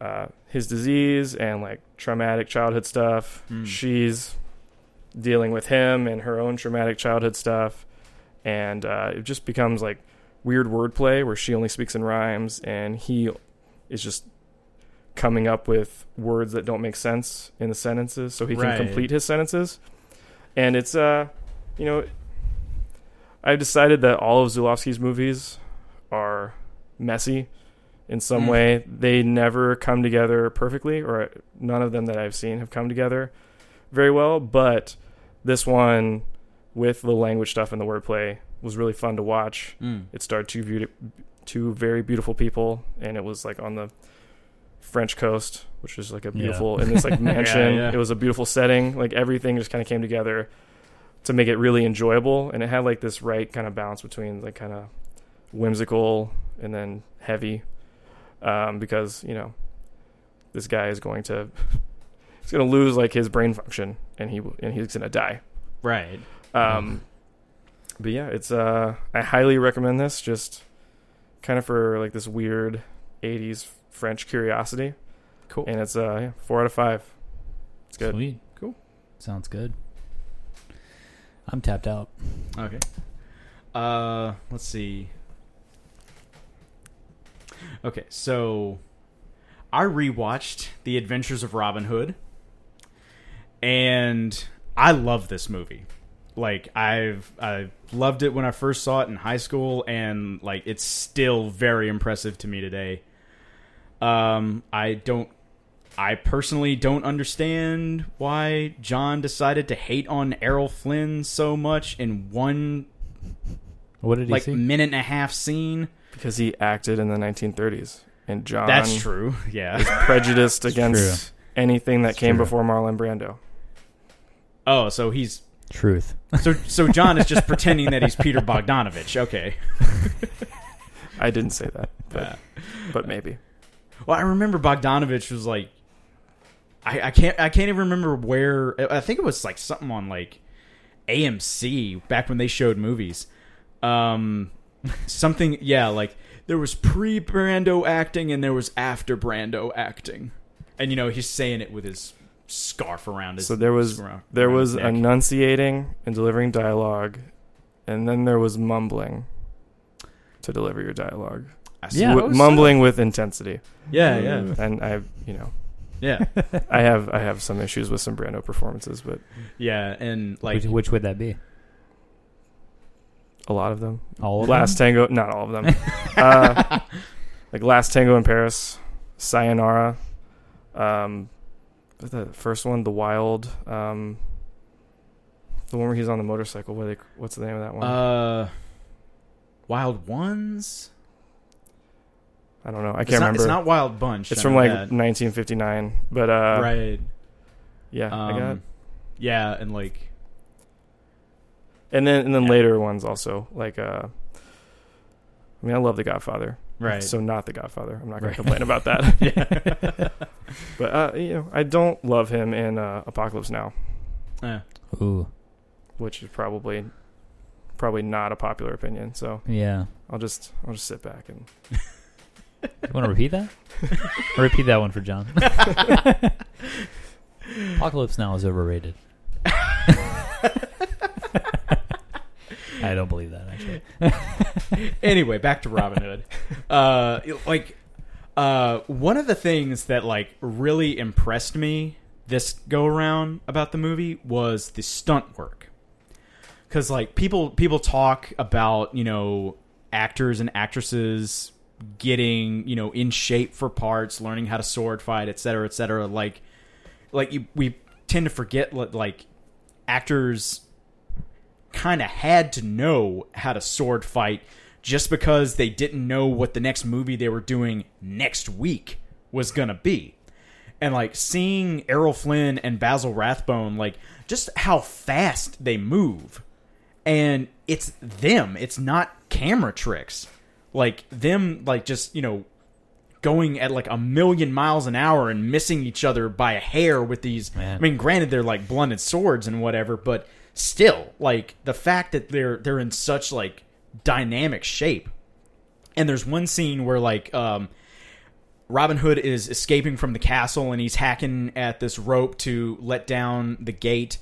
S3: uh, his disease and like traumatic childhood stuff.
S1: Mm.
S3: She's dealing with him and her own traumatic childhood stuff, and uh, it just becomes like weird wordplay where she only speaks in rhymes and he is just coming up with words that don't make sense in the sentences so he can
S1: Right.
S3: complete his sentences. And it's uh, you know, I've decided that all of Zulawski's movies are messy in some
S1: Mm.
S3: way. They never come together perfectly, or none of them that I've seen have come together very well. But this one, with the language stuff and the wordplay, was really fun to watch.
S1: Mm.
S3: It starred two beauty, two very beautiful people, and it was like on the French coast, which was like a
S2: Yeah.
S3: beautiful (laughs) in this like mansion.
S1: yeah.
S3: It was a beautiful setting. Like everything just kind of came together to make it really enjoyable, and it had like this right kind of balance between like kind of whimsical and then heavy, um, because you know this guy is going to (laughs) he's going to lose like his brain function, and he and he's going to die.
S1: Right.
S3: Um, but yeah, it's uh, I highly recommend this. Just kind of for like this weird '80s French curiosity,
S1: Cool.
S3: and it's uh, yeah, four out of five. It's good.
S2: Sweet.
S1: Cool.
S2: Sounds good. I'm tapped out.
S1: Okay. Uh, let's see. Okay, so I rewatched The Adventures of Robin Hood, and I love this movie. Like I've I loved it when I first saw it in high school, and like it's still very impressive to me today. Um, I don't. I personally don't understand why John decided to hate on Errol Flynn so much in one
S2: What did he
S1: like
S2: see?
S1: minute and a half scene.
S3: Because he acted in the 1930s, and John
S1: That's true. (laughs) Yeah.
S3: is prejudiced (laughs) against anything that
S2: It's
S3: came
S2: true.
S3: before Marlon Brando.
S1: Oh, so he's
S2: Truth.
S1: so so (laughs) John is just pretending that he's Peter Bogdanovich. Okay.
S3: I didn't say that, but
S1: Yeah.
S3: but maybe.
S1: Well, I remember Bogdanovich was like, I, I can't I can't even remember where. I think it was like something on like AMC back when they showed movies. Um, something yeah, like there was pre Brando acting and there was after Brando acting, and you know he's saying it with his scarf around his.
S3: So there was
S1: around-
S3: there
S1: around
S3: was
S1: neck.
S3: enunciating and delivering dialogue, and then there was mumbling to deliver your dialogue.
S2: Yeah.
S3: Wi-
S1: suppose so.
S3: mumbling with intensity,
S1: Yeah, yeah, mm.
S3: and I you know
S1: yeah, (laughs)
S3: I have I have some issues with some Brando performances, but
S1: yeah, and like
S2: which, which would that be?
S3: A lot of them.
S2: All of
S3: Last
S2: them?
S3: Tango, not all of them. (laughs) uh, like Last Tango in Paris, Sayonara, um, the first one, The Wild, um, the one where he's on the motorcycle. What they, what's the name of that one?
S1: uh, Wild Ones.
S3: I don't know. I
S1: It's
S3: can't
S1: not,
S3: remember.
S1: It's not Wild Bunch.
S3: It's
S1: I
S3: from like
S1: that.
S3: 1959, but uh,
S1: right.
S3: yeah, I got.
S1: Um, yeah, and like
S3: And then and then
S1: yeah.
S3: later ones also like. uh I mean, I love The Godfather.
S1: right.
S3: So not The Godfather. I'm not going
S1: Right.
S3: to complain about that. (laughs)
S1: yeah. (laughs)
S3: but uh, you know, I don't love him in uh, Apocalypse Now.
S1: Eh.
S2: Ooh.
S3: which is probably probably not a popular opinion. So
S2: Yeah.
S3: I'll just I'll just sit back and (laughs)
S2: You want to repeat that? or repeat that one for John. Apocalypse Now is overrated. I don't believe that actually. (laughs)
S1: anyway, back to Robin Hood. (laughs) Uh, like, uh, one of the things that like really impressed me this go around about the movie was the stunt work. Because like people people talk about you know actors and actresses getting you know in shape for parts, learning how to sword fight, et cetera, et cetera. Like, like you, we tend to forget li- like actors kind of had to know how to sword fight just because they didn't know what the next movie they were doing next week was gonna be. And like seeing Errol Flynn and Basil Rathbone, like just how fast they move. And it's them. It's not camera tricks. Like them like just, you know, going at like a million miles an hour and missing each other by a hair with these
S2: Man.
S1: I mean granted they're like blunted swords and whatever, but still like the fact that they're they're in such like dynamic shape. And there's one scene where like um Robin Hood is escaping from the castle and he's hacking at this rope to let down the gate.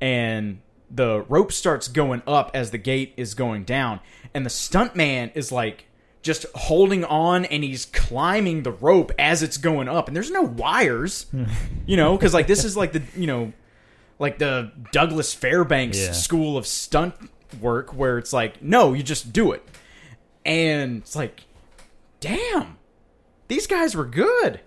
S1: And the rope starts going up as the gate is going down. And the stuntman is like just holding on and he's climbing the rope as it's going up. And there's no wires (laughs) you know because like this is like the you know like the douglas fairbanks
S2: Yeah.
S1: school of stunt work where it's like no you just do it. And it's like damn these guys were good.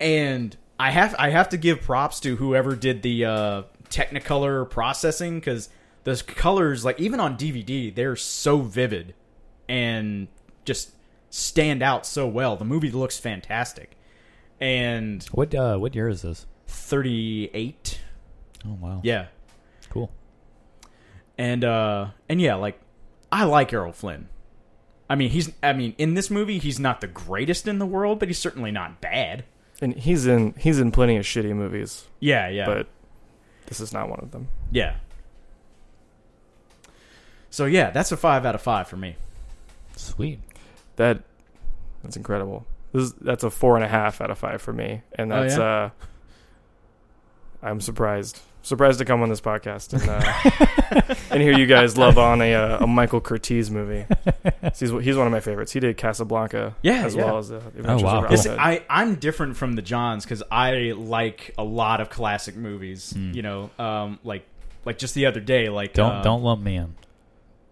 S1: And i have i have to give props to whoever did the uh technicolor processing because those colors like even on dvd they're so vivid and just stand out so well. The movie looks fantastic. And
S2: What uh what year is this?
S1: 38
S2: Oh wow.
S1: yeah
S2: Cool.
S1: and uh and yeah like i like errol flynn i mean he's i mean in this movie he's not the greatest in the world but he's certainly not bad
S3: and he's in he's in plenty of shitty movies,
S1: yeah yeah
S3: but this is not one of them.
S1: yeah so yeah that's a five out of five for me
S2: Sweet.
S3: That that's incredible. This is, that's a four and a half out of five for me, and
S1: Oh,
S3: that's
S1: yeah?
S3: uh, I'm surprised surprised to come on this podcast and uh, (laughs) and hear you guys love on a, uh, a Michael Curtiz movie. (laughs) He's he's one of my favorites. He did Casablanca,
S1: Yeah,
S3: as
S1: yeah.
S3: well as the Adventures
S2: wow,
S3: of
S2: cool.
S3: Robin Hood.
S1: I, I'm different from the Johns because I like a lot of classic movies.
S2: Hmm.
S1: You know, um, like like just the other day, like
S2: Don't
S1: uh,
S2: don't lump me in.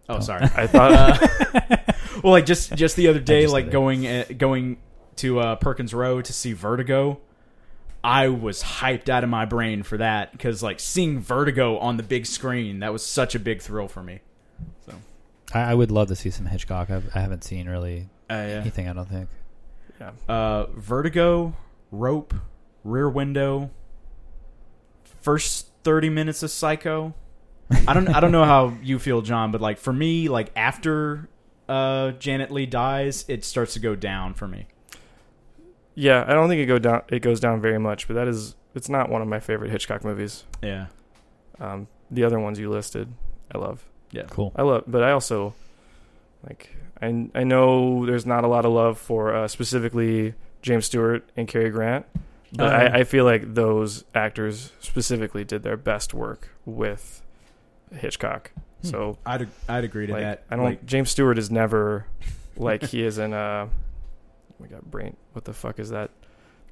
S1: Oh,
S2: don't.
S1: sorry. (laughs)
S3: I thought
S1: Uh, well, like just just the other day, like going uh, going to uh, Perkins Rowe to see Vertigo. I was hyped out of my brain for that because like seeing Vertigo on the big screen that was such a big thrill for me. So
S2: I, I would love to see some Hitchcock. I've, I haven't seen really
S1: uh, yeah.
S2: anything. I don't think.
S3: yeah.
S1: uh, Vertigo, Rope, Rear Window, first thirty minutes of Psycho. I don't I don't know how you feel, John, but like for me, like after uh, Janet Leigh dies, it starts to go down for me.
S3: Yeah, I don't think it go down. It goes down very much, but that is it's not one of my favorite Hitchcock movies.
S1: Yeah,
S3: Um, the other ones you listed, I love.
S2: Yeah, cool.
S3: I love, but I also like. I I know there's not a lot of love for uh, specifically James Stewart and Cary Grant, but
S1: Uh,
S3: I, I feel like those actors specifically did their best work with Hitchcock.
S2: Hmm.
S3: So
S1: I'd I'd agree to
S3: like,
S1: that.
S3: I don't.
S1: Like,
S3: James Stewart is never like he is in uh we got brain. What the fuck is that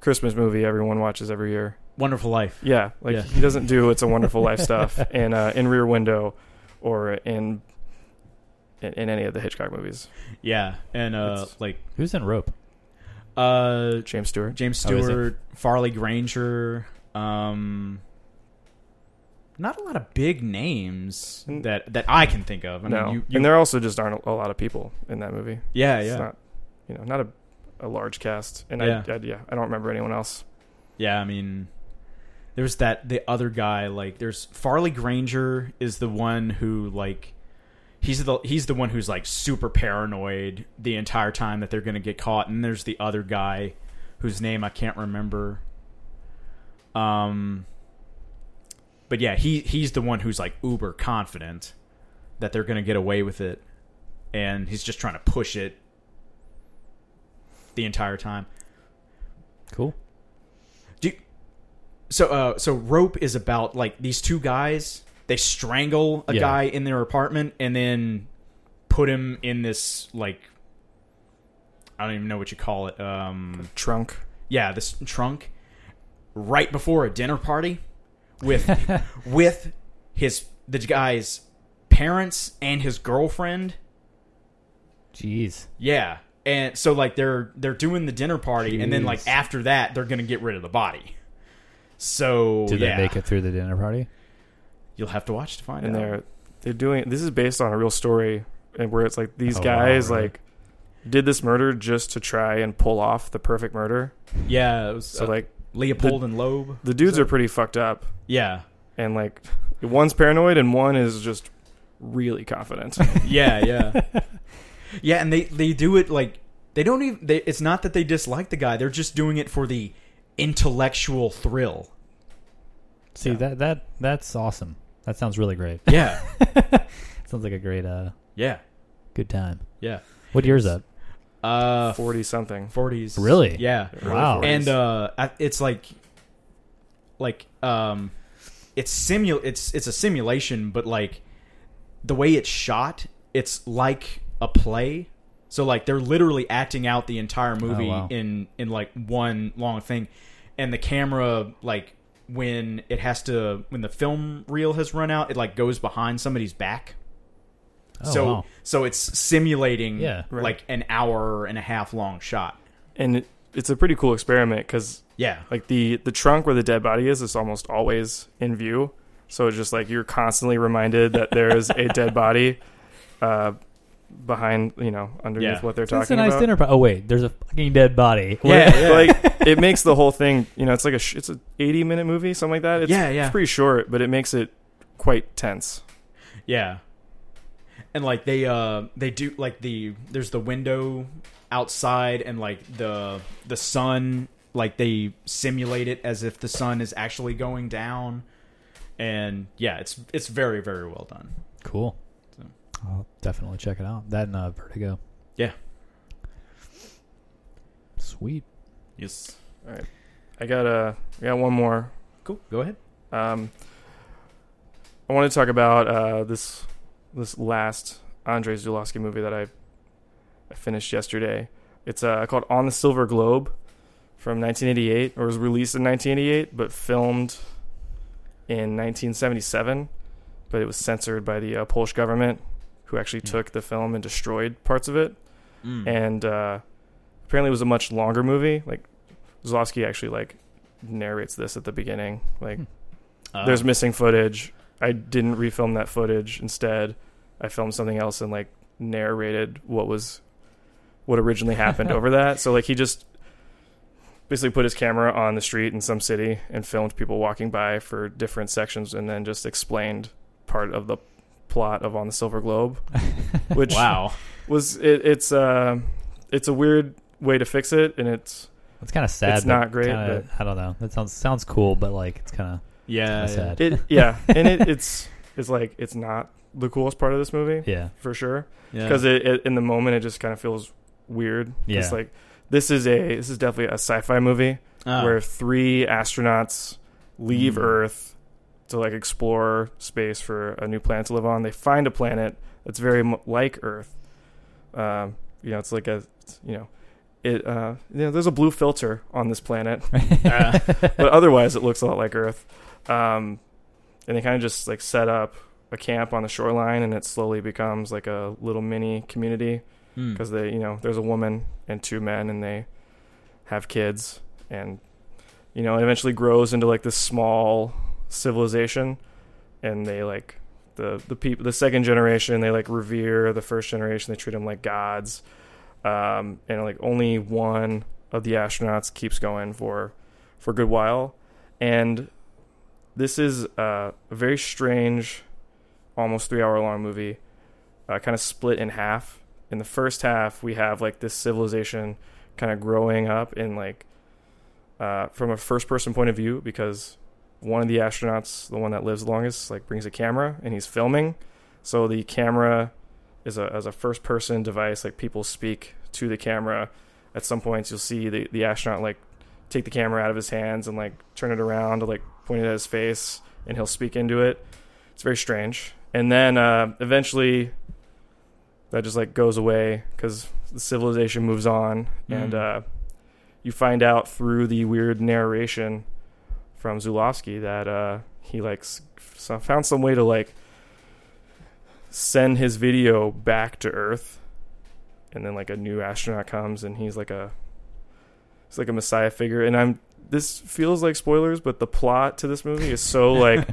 S3: Christmas movie everyone watches every year?
S1: Wonderful Life.
S3: Yeah, like
S1: Yeah.
S3: he doesn't do "It's a Wonderful Life" (laughs) stuff in uh, in Rear Window or in, in in any of the Hitchcock movies.
S1: Yeah, and uh,
S3: It's-
S1: like
S2: Who's in Rope?
S1: uh,
S3: James Stewart.
S1: James
S2: Oh.
S1: Stewart, Farley Granger. Um, not a lot of big names that that I can think of. I
S3: no,
S1: mean, you, you,
S3: and there also just aren't a, a lot of people in that movie.
S1: yeah,
S3: It's
S1: yeah,
S3: not, you know, not a a large cast. And
S1: Yeah.
S3: I, I yeah, I don't remember anyone else.
S1: yeah. I mean, there's that the other guy. Like, there's Farley Granger is the one who like. He's the he's the one who's like super paranoid the entire time that they're gonna get caught, and there's the other guy whose name I can't remember. Um, but yeah, he he's the one who's like uber confident that they're gonna get away with it, and he's just trying to push it the entire time.
S2: Cool.
S1: Do you- so uh so rope is about like these two guys they strangle a
S2: Yeah.
S1: guy in their apartment and then put him in this like I don't even know what you call it. Um
S3: Trunk.
S1: yeah, this trunk right before a dinner party with (laughs) with his the guy's parents and his girlfriend.
S2: Jeez.
S1: Yeah. And so like they're they're doing the dinner party and then like after that they're going to get rid of the body. So
S2: Did
S1: yeah.
S2: they make it through the dinner party?
S1: You'll have to watch to find
S3: and
S1: out.
S3: they're they're doing this is based on a real story and where it's like these
S2: Oh, wow,
S3: guys
S2: really?
S3: like did this murder just to try and pull off the perfect murder
S1: Yeah, it was
S3: so
S1: uh,
S3: like
S1: Leopold and Loeb.
S3: the dudes
S1: So-
S3: are pretty fucked up
S1: Yeah.
S3: and like one's paranoid and one is just really confident (laughs)
S1: Yeah, yeah. Yeah, and they they do it like they don't even they, it's not that they dislike the guy. They're just doing it for the intellectual thrill.
S2: See
S1: Yeah.
S2: that that that's awesome. That sounds really great.
S1: Yeah. (laughs)
S2: sounds like a great uh
S1: yeah.
S2: good time.
S1: Yeah.
S2: What year is that?
S1: Uh
S3: 40 something
S1: 40s.
S2: Really?
S1: Yeah.
S2: Wow.
S1: and uh it's like like um it's simu it's it's a simulation but like the way it's shot it's like a play so like they're literally acting out the entire movie
S2: wow.
S1: in in like one long thing and the camera like when it has to when the film reel has run out it like goes behind somebody's back
S2: Oh,
S1: so
S2: wow.
S1: so it's simulating
S2: Yeah.
S3: Right.
S1: like an hour and a half long shot
S3: and it, it's a pretty cool experiment because
S1: yeah
S3: like the the trunk where the dead body is is almost always in view so it's just like you're constantly reminded that there is a dead body uh behind you know underneath
S1: Yeah.
S3: what they're
S2: So it's
S3: talking
S2: a nice
S3: about
S2: dinner party. Oh wait, there's a fucking dead body.
S1: Yeah,
S3: But,
S1: yeah. (laughs)
S3: like it makes the whole thing you know it's like a sh- it's a 80 minute movie something like that it's,
S1: Yeah, yeah.
S3: it's pretty short but it makes it quite tense
S1: Yeah. And like they uh they do like the there's the window outside and like the the sun like they simulate it as if the sun is actually going down. And yeah, it's it's very very well done.
S2: Cool. I'll definitely check it out. That and uh, Vertigo.
S1: Yeah.
S2: Sweet.
S1: Yes. All right.
S3: I got uh I got one more
S1: Cool. Go ahead.
S3: Um, I want to talk about uh, this this last Andrei Zulawski movie that I I finished yesterday. It's uh, called On the Silver Globe from 1988, or was released in 1988, but filmed in 1977. But it was censored by the uh, Polish government, who actually
S2: Hmm.
S3: took the film and destroyed parts of it.
S1: Mm.
S3: And uh, apparently, it was a much longer movie. Like Zulawski actually like narrates this at the beginning. Like
S1: Uh,
S3: there's missing footage. I didn't refilm that footage. Instead, I filmed something else and like narrated what was what originally happened over that. So like he just basically put his camera on the street in some city and filmed people walking by for different sections and then just explained part of the plot of On the Silver Globe, (laughs) which
S1: wow.
S3: was it, it's uh it's a weird way to fix it and it's
S2: It's kind of sad.
S3: It's
S2: but
S3: not great,
S2: kinda- I don't know. That sounds sounds cool, but like it's kind of
S1: Yeah.
S2: Kinda
S1: yeah.
S2: sad.
S3: it (laughs) yeah and it, it's it's like it's not the coolest part of this movie
S2: yeah.
S3: for sure
S1: Yeah.
S3: because it, it, in the moment it just kind of feels weird. It's
S2: Yeah.
S3: like this is a this is definitely a sci-fi movie
S1: Ah.
S3: where three astronauts leave
S1: Mm.
S3: Earth to like explore space for a new planet to live on. They find a planet that's very mu- like Earth. Um, you know, it's like a you know. It uh, you know, there's a blue filter on this planet, (laughs)
S1: Uh,
S3: but otherwise it looks a lot like Earth. Um, and they kind of just like set up a camp on the shoreline, and it slowly becomes like a little mini community
S1: mm.
S3: because they, you know, there's a woman and two men, and they have kids, and you know, it eventually grows into like this small civilization, and they like the the people, the second generation, they like revere the first generation, they treat them like gods, um, and like only one of the astronauts keeps going for for a good while, and this is uh, a very strange, almost three hour long movie, uh, kind of split in half. In the first half, we have like this civilization kind of growing up in like uh, from a first person point of view because one of the astronauts, the one that lives longest, like brings a camera and he's filming. So the camera is a as a first person device. Like people speak to the camera. At some points, you'll see the the astronaut like take the camera out of his hands and like turn it around to like point it at his face, and he'll speak into it. It's very strange. And then uh, eventually, that just like goes away because the civilization moves on, and
S1: Mm.
S3: uh, you find out through the weird narration from Zulawski that uh, he like so- found some way to like send his video back to Earth, and then like a new astronaut comes, and he's like a he's like a messiah figure, and I'm this feels like spoilers, but the plot to this movie is so (laughs) like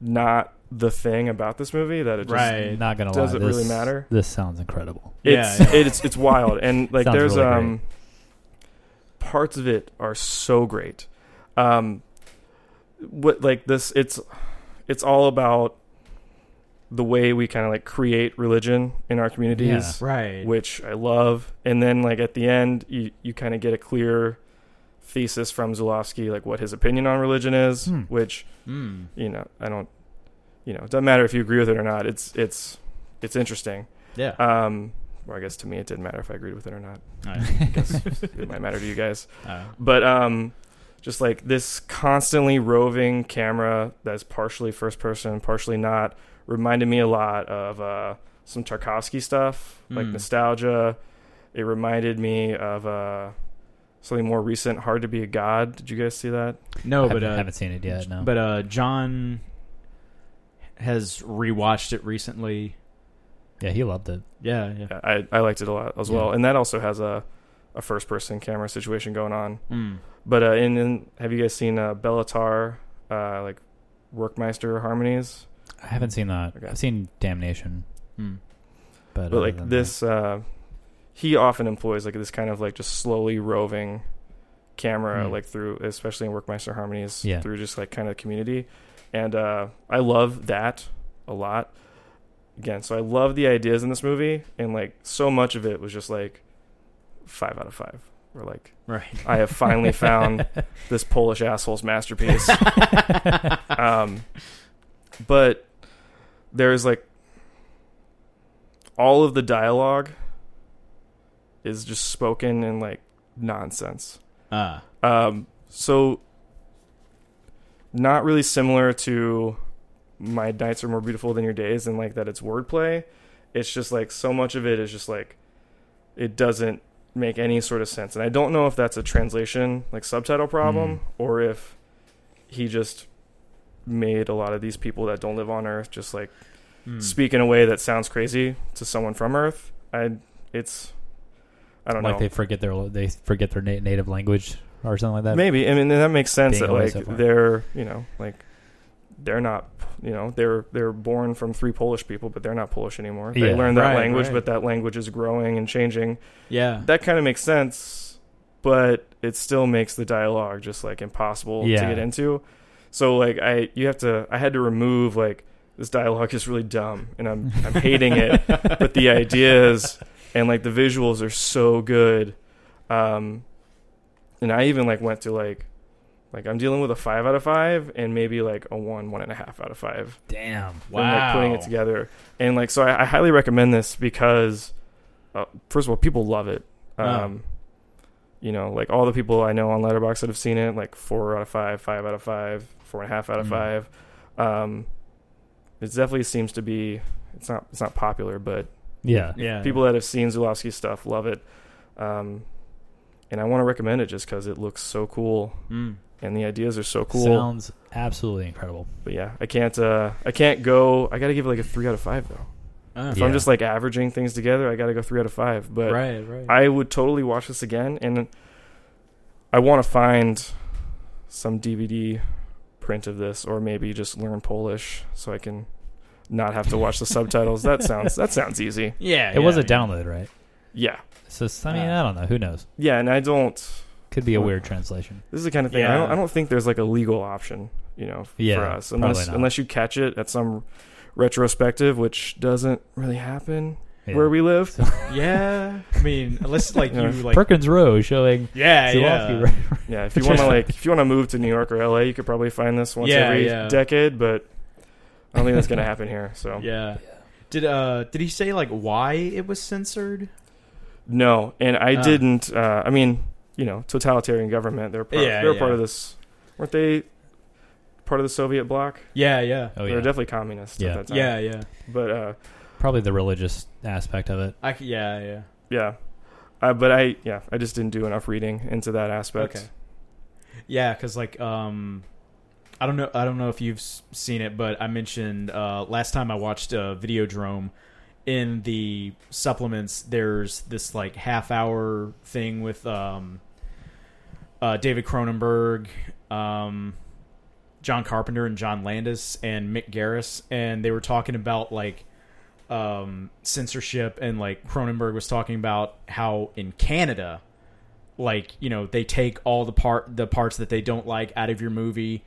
S3: not the thing about this movie that it just
S1: Right.
S2: Not gonna
S3: Does
S2: lie.
S3: it really matter?
S2: This sounds incredible.
S3: it's
S1: Yeah.
S3: it's it's wild and like (laughs)
S2: Sounds
S3: there's
S2: really great.
S3: um parts of it are so great um what like this it's it's all about the way we kind of like create religion in our communities
S1: right.
S3: which I love and then like at the end you you kind of get a clear thesis from Zulawski like what his opinion on religion is
S2: Hmm.
S3: which
S1: Mm.
S3: you know I don't you know it doesn't matter if you agree with it or not it's it's it's interesting
S1: Yeah.
S3: um, well, I guess to me it didn't matter if I agreed with it or not. (laughs)
S1: I
S3: guess it might matter to you guys.
S1: uh,
S3: But um, just like this constantly roving camera that's partially first person, partially not, reminded me a lot of uh, some Tarkovsky stuff, like
S1: Mm.
S3: nostalgia. It reminded me of uh, something more recent, Hard to Be a God. Did you guys see that?
S1: no,
S2: I
S1: but
S2: haven't,
S1: uh,
S2: haven't seen it yet. No.
S1: but uh, John has rewatched it recently.
S2: yeah, he loved it.
S1: Yeah, yeah.
S3: Yeah, I, I liked it a lot as
S2: Yeah.
S3: well. And that also has a, a first person camera situation going on.
S1: Mm.
S3: But uh, in, in have you guys seen uh, Béla Tarr, uh, like Werckmeister harmonies?
S2: I haven't seen that.
S3: Okay.
S2: I've seen Damnation,
S1: Mm.
S2: but,
S3: But like this, uh, he often employs like this kind of like just slowly roving camera,
S2: Hmm.
S3: like through, especially in Werckmeister harmonies,
S2: Yeah.
S3: through just like kind of community, and uh, I love that a lot. Again, so I love the ideas in this movie, and like so much of it was just like five out of five. We're like
S1: Right.
S3: I have finally found (laughs) this Polish asshole's masterpiece. (laughs) um, but there's like all of the dialogue is just spoken in like nonsense.
S1: Uh,
S3: Um, so not really similar to my nights are more beautiful than your days and like that it's wordplay. It's just like so much of it is just like it doesn't make any sort of sense. And I don't know if that's a translation like subtitle problem
S2: Mm.
S3: or if he just made a lot of these people that don't live on earth just like
S1: Hmm.
S3: speak in a way that sounds crazy to someone from earth. I it's I don't
S2: like
S3: know.
S2: Like they forget their they forget their na- native language or something like that.
S3: Maybe I mean that makes sense
S2: being
S3: that like they're you know like they're not you know they're they're born from three Polish people but they're not Polish anymore. They
S2: Yeah.
S3: learn that
S1: Right,
S3: language
S1: right.
S3: but that language is growing and changing.
S1: Yeah.
S3: That kind of makes sense, but it still makes the dialogue just like impossible
S2: Yeah.
S3: to get into. So like I you have to I had to remove like this dialogue is really dumb and I'm I'm hating it (laughs) but the ideas and like the visuals are so good um and i even like went to like like i'm dealing with a five out of five and maybe like a one one and a half out of five
S2: Damn.
S3: and like putting it together and like so i, I highly recommend this because uh, first of all people love it um you know like all the people i know on Letterboxd that have seen it like four out of five five out of five four and a half out of
S1: Mm.
S3: five um it definitely seems to be it's not it's not popular but
S2: Yeah.
S1: Yeah.
S3: people that have seen Zulawski stuff love it. Um, and I want to recommend it just because it looks so cool
S1: Mm.
S3: And the ideas are so cool.
S2: Sounds absolutely incredible.
S3: But yeah, I can't. Uh, I can't go. I got to give it like a three out of five though.
S1: Oh.
S3: If
S2: Yeah.
S3: I'm just like averaging things together, I got to go three out of five. But
S1: right. Right.
S3: I would totally watch this again, and I want to find some DVD print of this, or maybe just learn Polish so I can not have to watch the subtitles. That (laughs) sounds that sounds easy.
S1: yeah.
S2: It was a
S1: yeah.
S2: download, right?
S3: Yeah,
S2: So I mean,
S1: Ah.
S2: I don't know. Who knows?
S3: yeah, and I don't.
S2: Could be a weird translation.
S3: This is the kind of thing I
S1: Yeah.
S3: don't. I don't think there's like a legal option, you know,
S2: Yeah,
S3: for us unless unless you catch it at some retrospective, which doesn't really happen
S2: Yeah.
S3: where we live. (laughs)
S1: Yeah. I mean, unless like
S3: Yeah.
S1: you like.
S2: Perkins Rowe showing
S1: yeah.
S2: Zulawski,
S1: Yeah.
S2: right?
S3: yeah, if you want to (laughs) like, if you want to move to New York or LA, you could probably find this once
S1: Yeah,
S3: every
S1: yeah.
S3: decade, but I don't think that's gonna (laughs) happen here. So
S1: Yeah. Did uh did he say like why it was censored?
S3: no, and I
S1: Ah.
S3: didn't. Uh, I mean, you know, totalitarian government. They're part,
S1: Yeah,
S3: they're
S1: yeah.
S3: part of this. Weren't they part of the Soviet bloc?
S1: Yeah. Yeah.
S2: Oh
S3: They're
S2: yeah.
S3: definitely communists.
S2: Yeah.
S3: at that time.
S1: Yeah. Yeah.
S3: but uh,
S2: Probably the religious aspect of it.
S1: I c- yeah. Yeah.
S3: Yeah. Uh, but I yeah, I just didn't do enough reading into that aspect.
S1: Okay. Yeah, because like um, I don't know, I don't know if you've seen it, but I mentioned uh, last time I watched uh, Videodrome. In the supplements, there's this like half hour thing with um, uh, David Cronenberg, um, John Carpenter, and John Landis and Mick Garris, and they were talking about like um, censorship, and like Cronenberg was talking about how in Canada like you know they take all the part the parts that they don't like out of your movie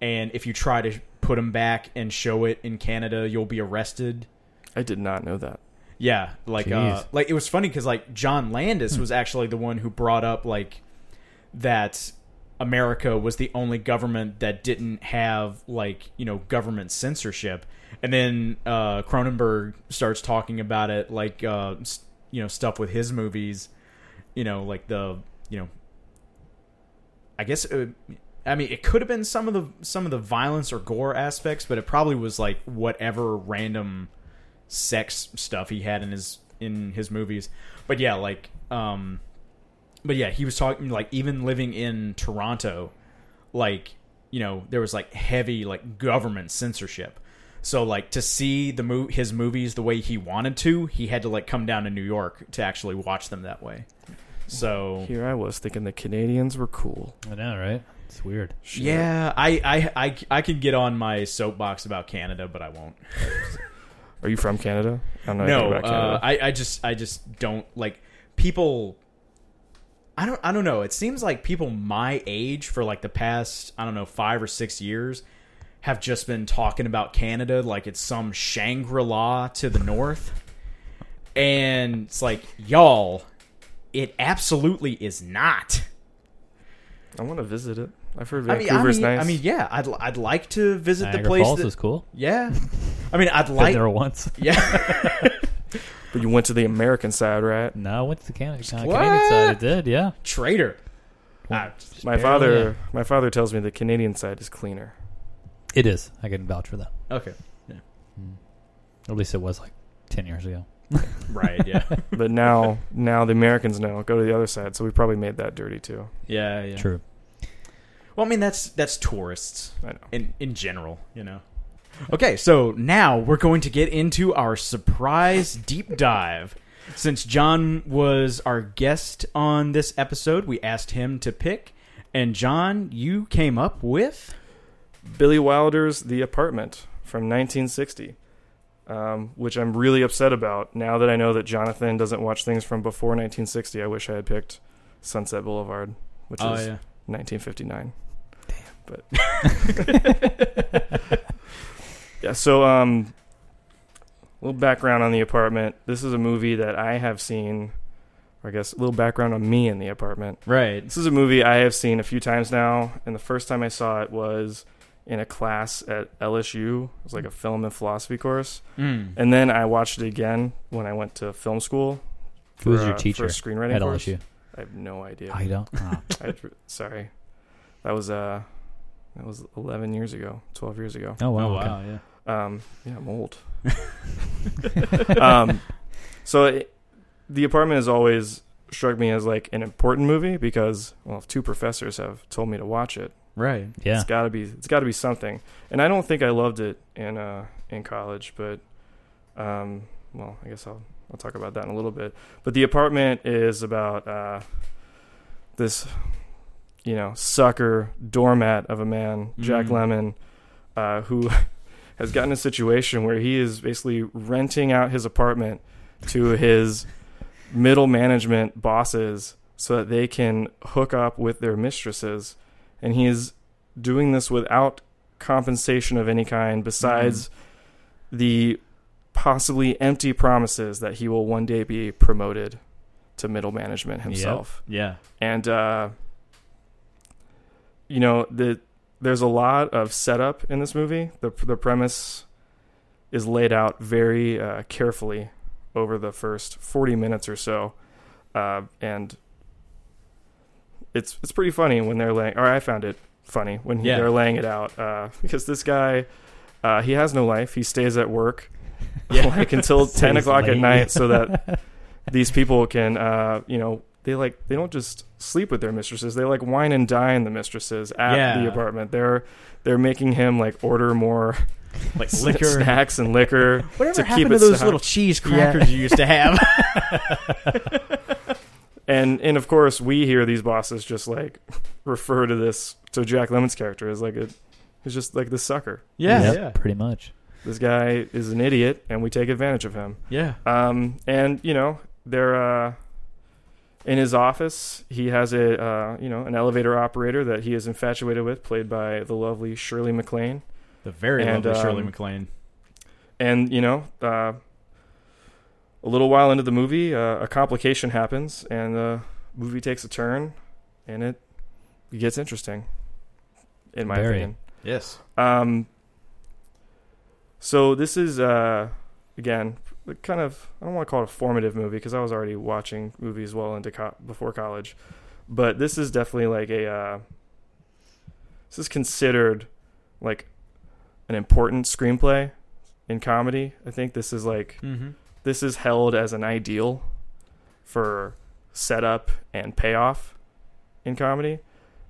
S1: and if you try to put them back and show it in Canada you'll be arrested.
S3: I did not know that.
S1: yeah like uh like it was funny cuz like John Landis was actually the one who brought up like that America was the only government that didn't have like you know government censorship. And then uh Cronenberg starts talking about it like uh you know stuff with his movies you know like the you know i guess uh i mean it could have been some of the some of the violence or gore aspects but it probably was like whatever random sex stuff he had in his in his movies. But yeah like um but yeah he was talking like even living in toronto like you know there was like heavy like government censorship so like to see the mo- his movies the way he wanted to he had to like come down to new york to actually watch them that way so
S3: Here I was thinking the Canadians were cool.
S2: I know, right? It's weird.
S3: Shit.
S1: yeah I, I i i can get on my soapbox about canada but i won't
S3: Are you from Canada? I don't know
S1: no
S3: about
S1: uh, i i just i just don't like people I don't I don't know. It seems like people my age for like the past, I don't know, 5 or 6 years have just been talking about Canada like it's some Shangri-La to the north. And it's like, y'all, it absolutely is not.
S3: I want to visit it. I've heard
S1: I mean, I
S3: Vancouver's
S1: mean,
S3: nice.
S1: I mean, yeah, I'd I'd like to visit
S2: Niagara
S1: the place
S2: Falls
S1: that,
S2: is cool.
S1: Yeah. I mean, I'd
S2: Been
S1: like
S2: there once.
S1: Yeah. (laughs) (laughs)
S3: but you went to the American side, right?
S2: No, I went to the Canada, uh,
S1: What?
S2: Canadian side. I did, yeah.
S1: Traitor. Ah,
S2: Just
S3: My
S2: barely,
S3: father,
S2: yeah.
S3: my father tells me the Canadian side is cleaner.
S2: It is. I can vouch for that.
S1: Okay.
S2: At least it was like ten years ago. (laughs)
S1: Right. Yeah. (laughs)
S3: But now, now the Americans know. Go to the other side. So we probably made that dirty too.
S1: yeah. Yeah.
S2: True.
S1: Well, I mean that's that's tourists
S3: I know.
S1: in in general, you know. Okay, so now we're going to get into our surprise deep dive. Since John was our guest on this episode, we asked him to pick, and John, you came up with
S3: Billy Wilder's The Apartment from 1960, um, which I'm really upset about. Now that I know that Jonathan doesn't watch things from before 1960, I wish I had picked Sunset Boulevard, which
S1: Oh
S3: is
S1: yeah.
S3: 1959. But (laughs) (laughs) yeah, so um, a little background on The Apartment. This is a movie that I have seen. Or I guess a little background on me in The Apartment.
S1: Right.
S3: This is a movie I have seen a few times now, and the first time I saw it was in a class at LSU. It was like a film and philosophy course,
S1: Mm.
S3: and then I watched it again when I went to film school.
S2: Who was your
S3: uh,
S2: teacher
S3: for a screenwriting
S2: at
S3: course?
S2: LSU?
S3: I have no idea.
S2: I don't. (laughs) Oh.
S3: I, sorry, that was uh, that was 11 years ago, 12 years ago.
S2: oh wow.
S1: Oh
S2: okay.
S1: wow. Yeah.
S3: Um, yeah, I'm old. (laughs) (laughs) um, so it, the apartment has always struck me as like an important movie because well, if two professors have told me to watch it,
S1: Right.
S2: Yeah.
S3: it's got to be it's got to be something. And I don't think I loved it in uh in college, but um, well, I guess I'll I'll talk about that in a little bit. But the apartment is about uh this you know sucker doormat of a man, Jack
S1: Mm.
S3: Lemmon, uh, who (laughs) has gotten a situation where he is basically renting out his apartment to his middle management bosses so that they can hook up with their mistresses. And he is doing this without compensation of any kind besides the possibly empty promises that he will one day be promoted to middle management himself.
S1: Yeah.
S3: and uh, you know the there's a lot of setup in this movie. the The premise is laid out very uh, carefully over the first forty minutes or so, uh, and it's it's pretty funny when they're laying. Or I found it funny when he,
S1: Yeah.
S3: they're laying it out uh, because this guy uh, he has no life. He stays at work
S1: Yeah. (laughs)
S3: like until (laughs) ten o'clock at night so that these people can uh you know they like they don't just sleep with their mistresses they like wine and dine the mistresses at
S1: Yeah.
S3: the apartment they're they're making him like order more (laughs)
S1: Like
S3: s-
S1: liquor.
S3: snacks and liquor (laughs)
S1: Whatever
S3: to
S1: happened
S3: keep
S1: to
S3: it
S1: those
S3: stocked.
S1: little cheese crackers you used to have? (laughs)
S3: and and of course we hear these bosses just like refer to this to Jack Lemmon's character as like a he's just like this sucker
S1: yeah.
S2: Yep,
S1: Yeah.
S2: Pretty much.
S3: this guy is an idiot and we take advantage of him
S1: Yeah.
S3: Um, and you know, they're uh, in his office. He has a uh, you know an elevator operator that he is infatuated with, played by the lovely Shirley MacLaine.
S1: The very
S3: And,
S1: lovely Shirley
S3: um,
S1: MacLaine.
S3: And you know, uh, a little while into the movie, uh, a complication happens, and the movie takes a turn, and it gets interesting, in my
S2: Very.
S3: opinion.
S1: Yes.
S3: Um, so this is uh, again kind of I don't want to call it a formative movie because I was already watching movies well into co- before college, but this is definitely like a uh, this is considered like an important screenplay in comedy. I think this is like
S1: Mm-hmm.
S3: this is held as an ideal for setup and payoff in comedy,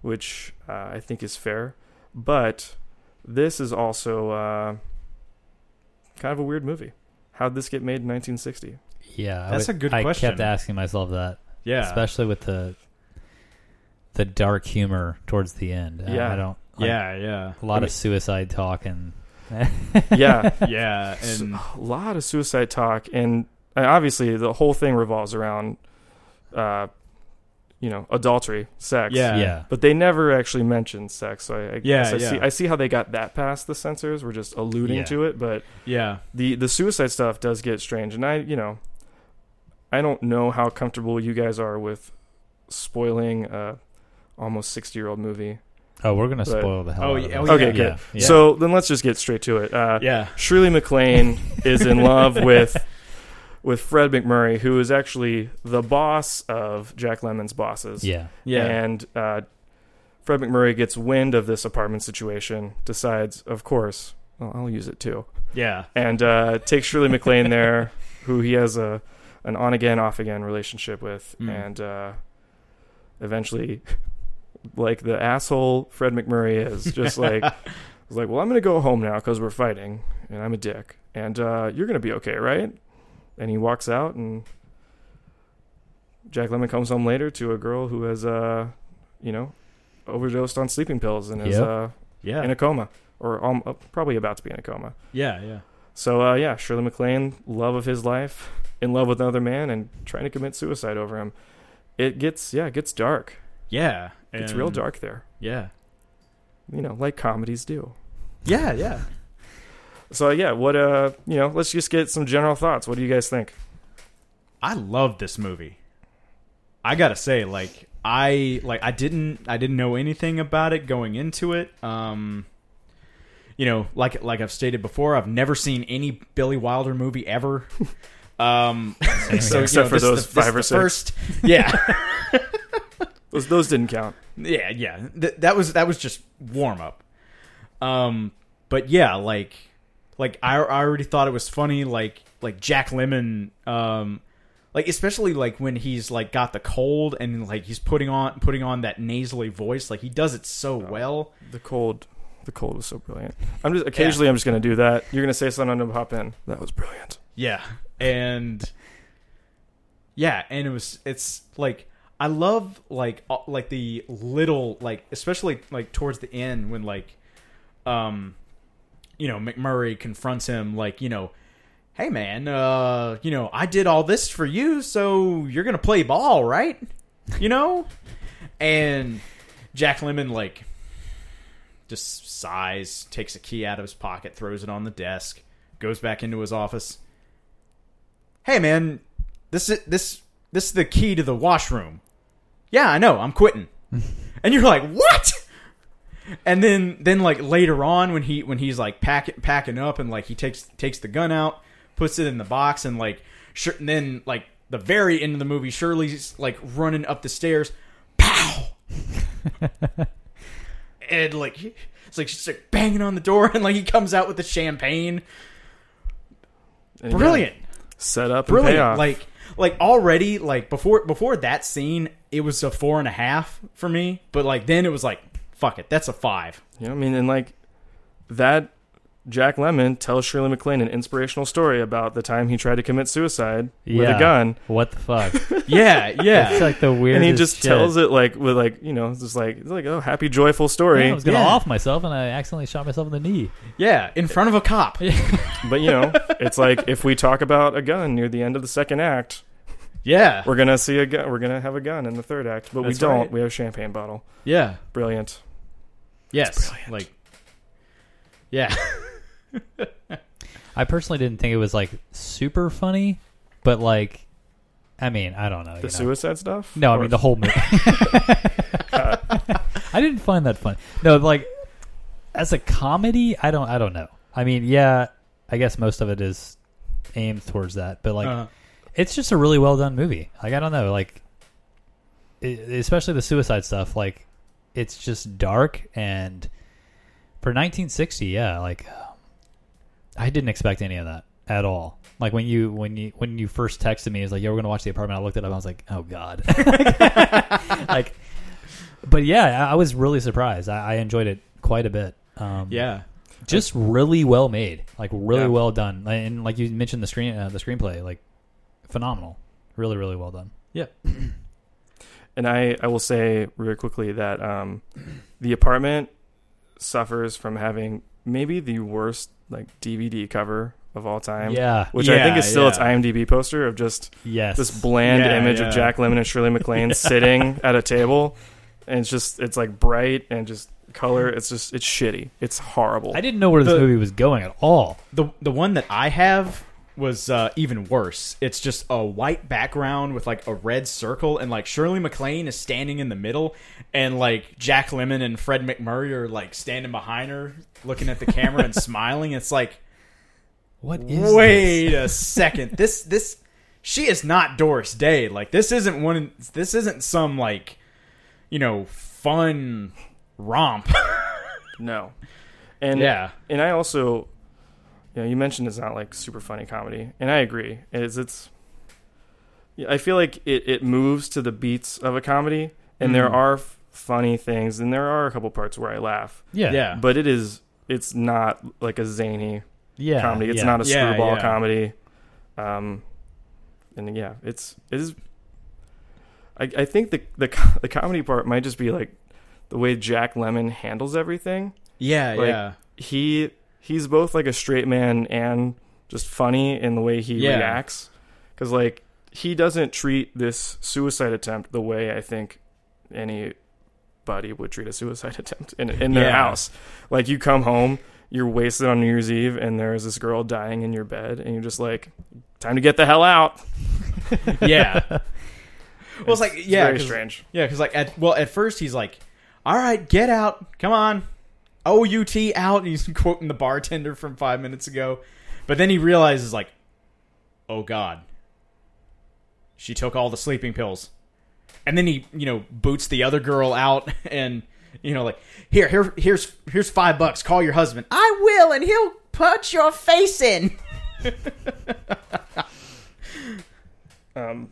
S3: which uh, I think is fair. But this is also uh, kind of a weird movie. How'd this get made in 1960?
S2: Yeah,
S1: That's
S2: would-
S1: a good question.
S2: I
S1: question.
S2: kept asking myself that,
S1: Yeah.
S2: especially with the the dark humor towards the end.
S3: Yeah.
S2: I don't. like,
S1: yeah. Yeah.
S2: a lot
S3: I mean-
S2: of suicide talk and (laughs)
S3: Yeah, (laughs)
S1: Yeah. And
S3: a lot of suicide talk, and obviously the whole thing revolves around, uh, you know, adultery, sex.
S1: Yeah.
S2: yeah,
S3: But they never actually mentioned sex, so I, I
S1: Yeah,
S3: guess I see. I see how they got that past the censors. We're just alluding
S2: Yeah.
S3: to it, but
S1: yeah.
S3: the the suicide stuff does get strange, and I you know, I don't know how comfortable you guys are with spoiling a almost sixty year old movie.
S2: Oh, we're gonna
S3: But-
S2: spoil the hell.
S1: Oh,
S2: out of
S1: yeah,
S2: it.
S1: oh,
S3: Okay,
S1: yeah.
S3: good.
S2: Yeah, yeah.
S3: So then let's just get straight to it. Uh,
S1: Yeah.
S3: Shirley MacLaine is in love (laughs) with with Fred MacMurray, who is actually the boss of Jack Lemmon's bosses.
S2: yeah,
S1: Yeah.
S3: And uh, Fred MacMurray gets wind of this apartment situation, decides, of course, well, I'll use it too.
S1: Yeah.
S3: And uh, take Shirley MacLaine there, (laughs) who he has a an on again, off again relationship with,
S1: Mm.
S3: and uh, eventually, like the asshole Fred MacMurray is, just (laughs) like was like, well, I'm gonna go home now because we're fighting, and I'm a dick, and uh, you're gonna be okay, right? And he walks out, and Jack Lemmon comes home later to a girl who has, uh, you know, overdosed on sleeping pills and is
S2: Yep.
S3: uh,
S1: Yeah.
S3: in a coma, or um, probably about to be in a coma.
S1: yeah. Yeah.
S3: So uh, yeah, Shirley MacLaine, love of his life, in love with another man, and trying to commit suicide over him. It gets yeah, it gets dark.
S1: Yeah.
S3: It's real dark there.
S1: Yeah.
S3: You know, like comedies do.
S1: Yeah. Yeah.
S3: So yeah, what uh, you know, let's just get some general thoughts. What do you guys think?
S1: I love this movie. I gotta say, like I like I didn't I didn't know anything about it going into it. Um, you know, like like I've stated before, I've never seen any Billy Wilder movie ever. (laughs) Um, so you
S3: Except
S1: know,
S3: for those
S1: the-
S3: five or six.
S1: First, yeah, (laughs)
S3: Those those didn't count.
S1: yeah, yeah. Th- that was that was just warm up. Um, but yeah, like like I, I already thought it was funny. Like like Jack Lemmon, um, like especially like when he's like got the cold and like he's putting on putting on that nasally voice. Like he does it so well.
S3: The cold, the cold was so brilliant. I'm just occasionally I'm just gonna do that. You're gonna say something, I'm gonna hop in. That was brilliant.
S1: Yeah, and yeah, and it was it's like I love like uh, like the little like especially like towards the end when like um you know MacMurray confronts him like you know hey man uh you know I did all this for you so you're to play ball right you know and Jack Lemmon like just sighs takes a key out of his pocket throws it on the desk goes back into his office hey man, this is this this is the key to the washroom. Yeah, I know. I'm quitting. (laughs) and you're like, what? And then then like later on when he when he's like packing packing up and like he takes takes the gun out, puts it in the box and like sure, and then like the very end of the movie, Shirley's like running up the stairs, pow, (laughs) and like it's like she's like banging on the door and like he comes out with the champagne.
S3: And,
S1: Brilliant
S3: set up
S1: brilliant. Like like already like before before that scene, it was a four and a half for me. But like then it was like fuck it, that's a five.
S3: You know, I mean, and like that, Jack Lemmon tells Shirley MacLaine an inspirational story about the time he tried to commit suicide with a gun,
S2: What the fuck? (laughs)
S1: Yeah, yeah.
S2: It's like the weirdest.
S3: and he just
S2: shit.
S3: tells it like with like you know, it's just like it's like oh, happy, joyful story.
S2: Yeah, I was gonna
S1: Yeah.
S2: off myself and I accidentally shot myself in the knee.
S1: yeah. In front of a cop. (laughs)
S3: But you know, it's like if we talk about a gun near the end of the second act,
S1: Yeah,
S3: we're gonna see a gun. We're gonna have a gun in the third act, but
S1: That's
S3: we don't.
S1: right.
S3: We have a champagne bottle.
S1: yeah,
S3: Brilliant.
S1: Yes.
S3: brilliant.
S1: Like, yeah, (laughs)
S2: I personally didn't think it was like super funny, but like, I mean, I don't know.
S3: The
S2: you know.
S3: suicide stuff.
S2: No, I mean the whole movie. (laughs) (laughs) I didn't find that fun. No, like as a comedy, I don't. I don't know. I mean, yeah, I guess most of it is aimed towards that, but like,
S1: Uh,
S2: it's just a really well done movie. Like, I don't know, like, i especially the suicide stuff. Like, it's just dark and for 1960, yeah, like, I didn't expect any of that at all. Like when you when you when you first texted me, it's like, "Yeah, we're gonna watch the apartment." I looked it up. I was like, "Oh God!" (laughs) like, but yeah, I I was really surprised. I, I enjoyed it quite a bit. Um,
S1: yeah,
S2: just really well made, like really
S3: Yeah.
S2: well done, and like you mentioned the screen, uh, the screenplay, like phenomenal, really, really well done.
S1: yeah. (clears throat)
S3: And I, I will say really quickly that um, the apartment suffers from having maybe the worst like DVD cover of all time.
S2: yeah,
S3: Which I think is still its. IMDb poster of just
S2: yes,
S3: this bland
S1: Yeah,
S3: image
S1: yeah.
S3: of Jack Lemmon and Shirley (laughs) MacLaine sitting at a table, and it's just it's like bright and just color. It's just it's shitty. It's horrible.
S2: I didn't know where this
S1: The-
S2: movie was going at all.
S1: The the one that I have was uh, even worse. It's just a white background with like a red circle, and like Shirley MacLaine is standing in the middle, and like Jack Lemmon and Fred MacMurray are like standing behind her, looking at the camera and (laughs) smiling. It's like,
S2: What is
S1: wait a second, this this she is not Doris Day. Like this isn't one. This isn't some like you know fun romp. (laughs)
S3: no, and
S1: yeah,
S3: and I also you know, you mentioned it's not like super funny comedy, and I agree. It's it's. I feel like it it moves to the beats of a comedy, and there
S1: Mm.
S3: are f- funny things, and there are a couple parts where I laugh,
S2: Yeah.
S1: Yeah.
S3: but it is it's not like a zany
S2: Yeah.
S3: comedy. It's
S2: yeah.
S3: not a
S1: Yeah,
S3: screwball
S1: yeah.
S3: comedy. Um, and yeah, it's it is. I I think the the the comedy part might just be like the way Jack Lemmon handles everything.
S1: yeah,
S3: like-
S1: yeah.
S3: He he's both like a straight man and just funny in the way he
S1: Yeah.
S3: reacts. Because like he doesn't treat this suicide attempt the way I think anybody would treat a suicide (laughs) attempt in in their
S1: Yeah.
S3: house. Like you come home, you're wasted on New Year's Eve, and there's this girl dying in your bed, and you're just like, time to get the hell out. (laughs)
S1: Yeah. (laughs) well, it's like yeah,
S3: very
S1: 'cause-
S3: strange.
S1: Yeah, because like at well at first he's like, "All right, get out, come on, O U T out," and he's quoting the bartender from five minutes ago, but then he realizes like, "Oh God, she took all the sleeping pills," and then he you know boots the other girl out (laughs) and you know like here here here's here's five bucks, call your husband. I will, and he'll punch your face in. (laughs)
S3: Um,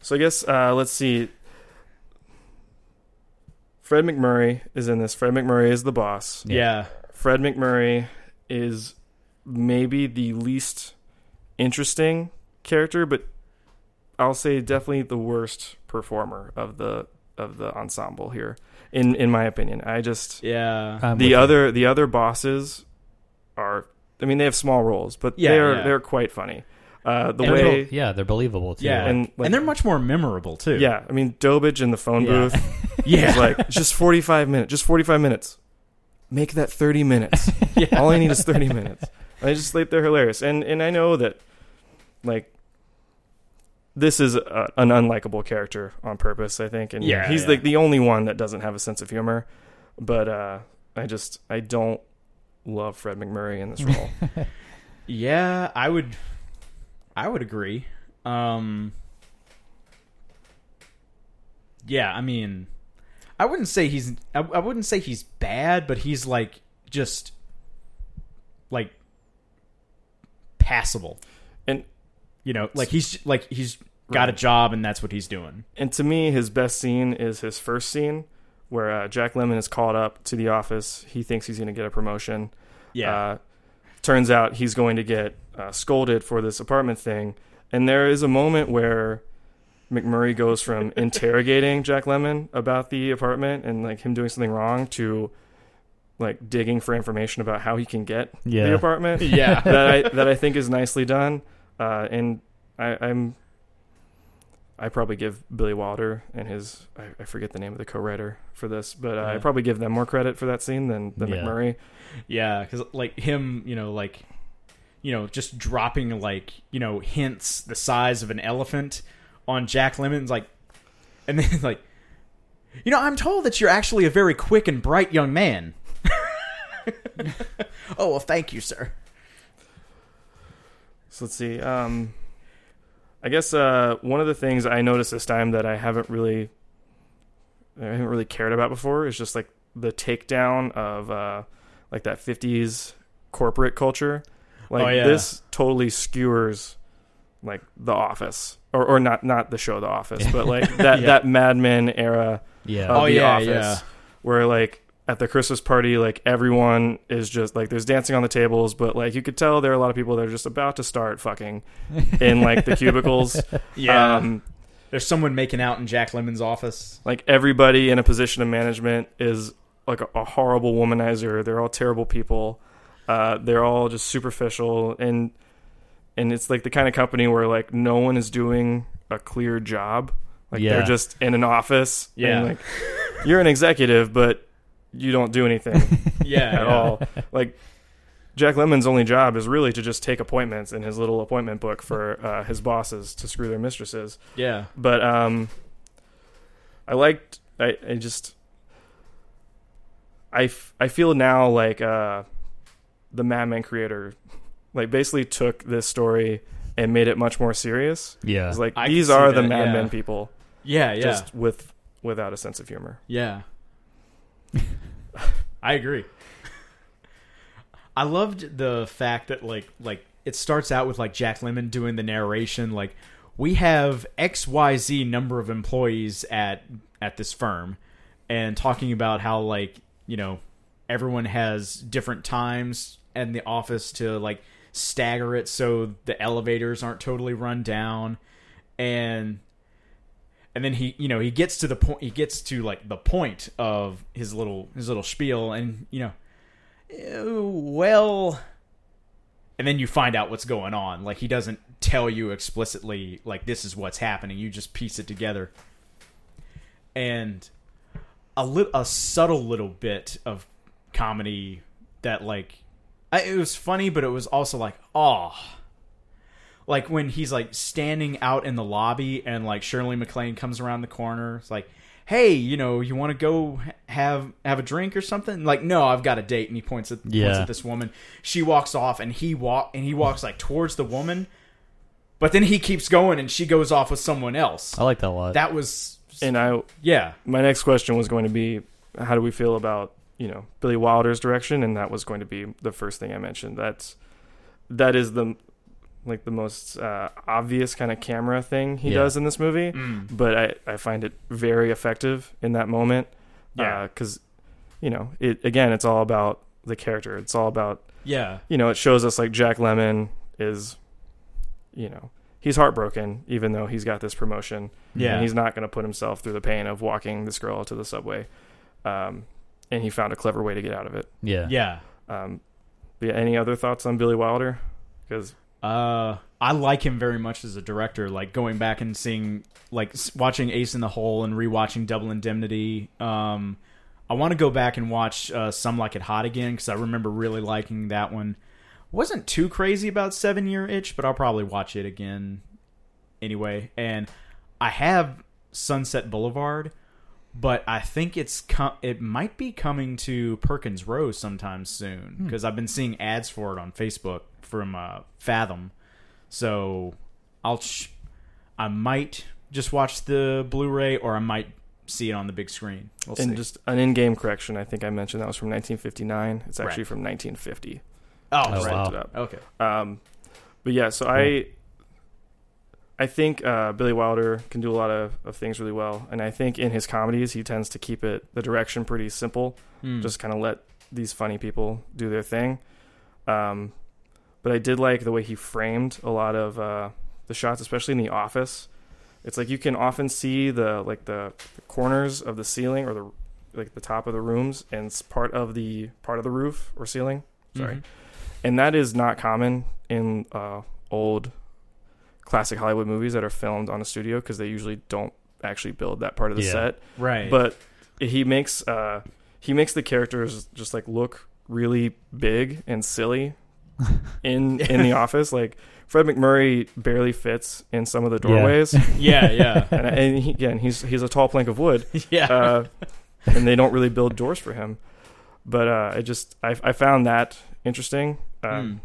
S3: so I guess uh, let's see. Fred MacMurray is in this. Fred MacMurray is the boss.
S1: Yeah,
S3: Fred MacMurray is maybe the least interesting character, but I'll say definitely the worst performer of the of the ensemble here. In in my opinion, I just
S1: yeah,
S2: I'm with
S3: the
S2: you.
S3: other the other bosses are. I mean, they have small roles, but
S1: Yeah,
S3: they're
S1: yeah.
S3: they're quite funny. Uh, the
S1: And
S2: They're
S3: way,
S2: yeah, they're believable too.
S1: yeah,
S3: and,
S1: and,
S3: like-
S1: they're much more memorable too.
S3: yeah, I mean, Dobisch in the phone
S2: Yeah.
S3: booth. (laughs)
S1: yeah,
S3: It's like just 45 minutes just 45 minutes make that 30 minutes (laughs)
S1: yeah.
S3: all i need is 30 minutes i just like they're hilarious and and i know that like this is a, an unlikable character on purpose i think and
S1: Yeah,
S3: he's
S1: yeah.
S3: like the only one that doesn't have a sense of humor but uh i just i don't love fred macmurray in this role (laughs)
S1: Yeah, I would I would agree. Um Yeah, I mean I wouldn't say he's I, I wouldn't say he's bad, but he's like just like passable.
S3: And-
S1: you know, like he's like he's got a job and that's what he's doing.
S3: and to me his best scene is his first scene where uh, jack lemmon is called up to the office he thinks he's going to get a promotion
S1: Yeah.
S3: Uh, turns out he's going to get uh, scolded for this apartment thing. And there is a moment where MacMurray goes from (laughs) interrogating Jack Lemmon about the apartment and like him doing something wrong to like digging for information about how he can get the apartment. (laughs)
S1: yeah.
S3: that I that I think is nicely done. Uh, and I, I'm I probably give Billy Wilder and his I, I forget the name of the co-writer for this, but uh, I probably give them more credit for that scene than, than
S2: Yeah.
S3: MacMurray.
S1: Yeah, because like him, you know, like you know, just dropping like you know hints the size of an elephant on Jack Lemmon's like, and then (laughs) like, you know, I'm told that you're actually a very quick and bright young man. (laughs) oh well, thank you, sir.
S3: So let's see. Um, I guess uh, one of the things I noticed this time that I haven't really, I haven't really cared about before is just like the takedown of uh, like that '50s corporate culture. Like
S1: Oh, yeah.
S3: this totally skewers like The Office, or or not not the show The Office, but like (laughs) that
S1: Yeah.
S3: that Mad Men era
S2: Yeah.
S3: of
S1: Oh,
S3: The
S1: yeah,
S3: Office,
S1: yeah.
S3: where like at the Christmas party, like everyone is just like there's dancing on the tables, but like you could tell there are a lot of people that are just about to start fucking in like the (laughs) cubicles.
S1: Yeah,
S3: Um,
S1: there's someone making out in Jack Lemmon's office.
S3: like everybody in a position of management is like a, a horrible womanizer. They're all terrible people. Uh, they're all just superficial and and it's like the kind of company where like no one is doing a clear job. Like
S2: Yeah.
S3: they're just in an office. and,
S1: Yeah.
S3: like you're an executive, but you don't do anything. (laughs)
S1: Yeah,
S3: at all. Like Jack Lemmon's only job is really to just take appointments in his little appointment book for uh, his bosses to screw their mistresses.
S1: Yeah,
S3: But um, I liked. I, I just. I, f- I feel now like uh, the Mad Men creator, like basically took this story and made it much more serious.
S2: Yeah.
S3: It's like
S1: I
S3: these are the
S1: that,
S3: Mad
S1: yeah.
S3: People,
S1: yeah, yeah,
S3: just with without a sense of humor.
S1: yeah. (laughs) I agree. I loved the fact that like like it starts out with like Jack Lemmon doing the narration like we have XYZ number of employees at at this firm and talking about how like, you know, everyone has different times in the office to like stagger it so the elevators aren't totally run down and and then he you know he gets to the point he gets to like the point of his little his little spiel and you know "Eh, well and then you find out what's going on. Like he doesn't tell you explicitly like this is what's happening. You just piece it together. And a li- a subtle little bit of comedy that like I, it was funny but it was also like oh like when he's like standing out in the lobby and like Shirley MacLaine comes around the corner it's like hey you know you want to go have have a drink or something like no I've got a date and he points at points
S2: Yeah.
S1: at this woman she walks off and he walk and he walks like towards the woman but then he keeps going and she goes off with someone else
S2: I like that a lot.
S1: that was
S3: And I,
S1: yeah
S3: my next question was going to be, how do we feel about you know Billy Wilder's direction? And that was going to be the first thing I mentioned. That's that is the like the most uh, obvious kind of camera thing he
S2: Yeah.
S3: does in this movie.
S1: Mm.
S3: But I, I find it very effective in that moment.
S1: Yeah.
S3: because you know it again. It's all about the character. It's all about
S1: yeah
S3: you know, it shows us like Jack Lemmon is, you know, he's heartbroken even though he's got this promotion.
S1: Yeah.
S3: And he's not going to put himself through the pain of walking this girl to the subway. Um, and he found a clever way to get out of it.
S2: yeah.
S1: yeah
S3: Um, yeah, any other thoughts on Billy Wilder? Because
S1: Uh, I like him very much as a director. Like going back and seeing, like watching Ace in the Hole and rewatching Double Indemnity. Um, I want to go back and watch uh, Some Like It Hot again because I remember really liking that one. Wasn't too crazy about Seven Year Itch, but I'll probably watch it again anyway. And I have Sunset Boulevard, but I think it's com- it might be coming to Perkins Rowe sometime soon because I've been seeing ads for it on Facebook from uh, Fathom. So I'll ch- I might just watch the Blu-ray or I might see it on the big screen. We'll
S3: and
S1: see.
S3: just an in-game correction, I think I mentioned that was from 1959. It's actually
S1: Right.
S3: from 1950.
S1: oh,
S2: Oh,
S1: right.
S2: wow.
S3: Looked it up.
S1: okay.
S3: Um, but yeah, so I I think uh, Billy Wilder can do a lot of, of things really well, and I think in his comedies he tends to keep it the direction pretty simple.
S1: Hmm.
S3: Just kind of let these funny people do their thing. Um, but I did like the way he framed a lot of uh, the shots, especially in the office. It's like you can often see the like the, the corners of the ceiling or the like the top of the rooms and it's part of the part of the roof or ceiling. Sorry
S1: Mhm.
S3: and that is not common in uh, old classic Hollywood movies that are filmed on a studio because they usually don't actually build that part of the
S2: Yeah.
S3: set.
S1: right.
S3: But he makes uh, he makes the characters just like look really big and silly (laughs) in in the office. Like Fred MacMurray barely fits in some of the doorways, (laughs)
S1: yeah, yeah,
S3: and, and he, again he's he's a tall plank of wood (laughs)
S1: yeah.
S3: uh, and they don't really build doors for him. But uh, I just I, I found that interesting. Um,
S1: Hmm.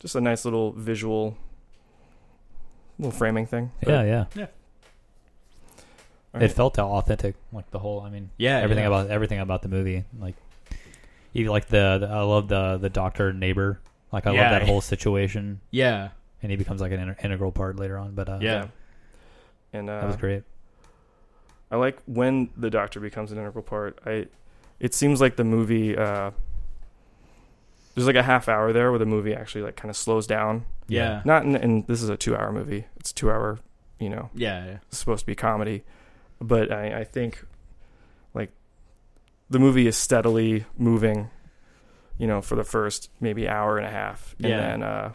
S3: Just a nice little visual, little framing thing. But,
S2: Yeah, yeah.
S1: Yeah.
S3: all
S2: It felt authentic, like the whole. I mean,
S1: Yeah,
S2: everything
S1: yeah.
S2: about everything about the movie. Like, even like the, the I love the the doctor neighbor. Like I
S1: Yeah.
S2: love that whole situation,
S1: yeah,
S2: and he becomes like an inter- integral part later on. But uh,
S1: yeah,
S3: and
S2: that
S3: uh,
S2: was great.
S3: I like when the Doctor becomes an integral part. I it seems like the movie. Uh, there's like a half hour there where the movie actually like kind of slows down.
S1: yeah,
S3: Not in, and this is a two hour movie. It's two hour, you know,
S1: yeah, yeah.
S3: it's supposed to be comedy, but I, I think like the movie is steadily moving, you know, for the first maybe hour and a half, and
S1: Yeah.
S3: then uh,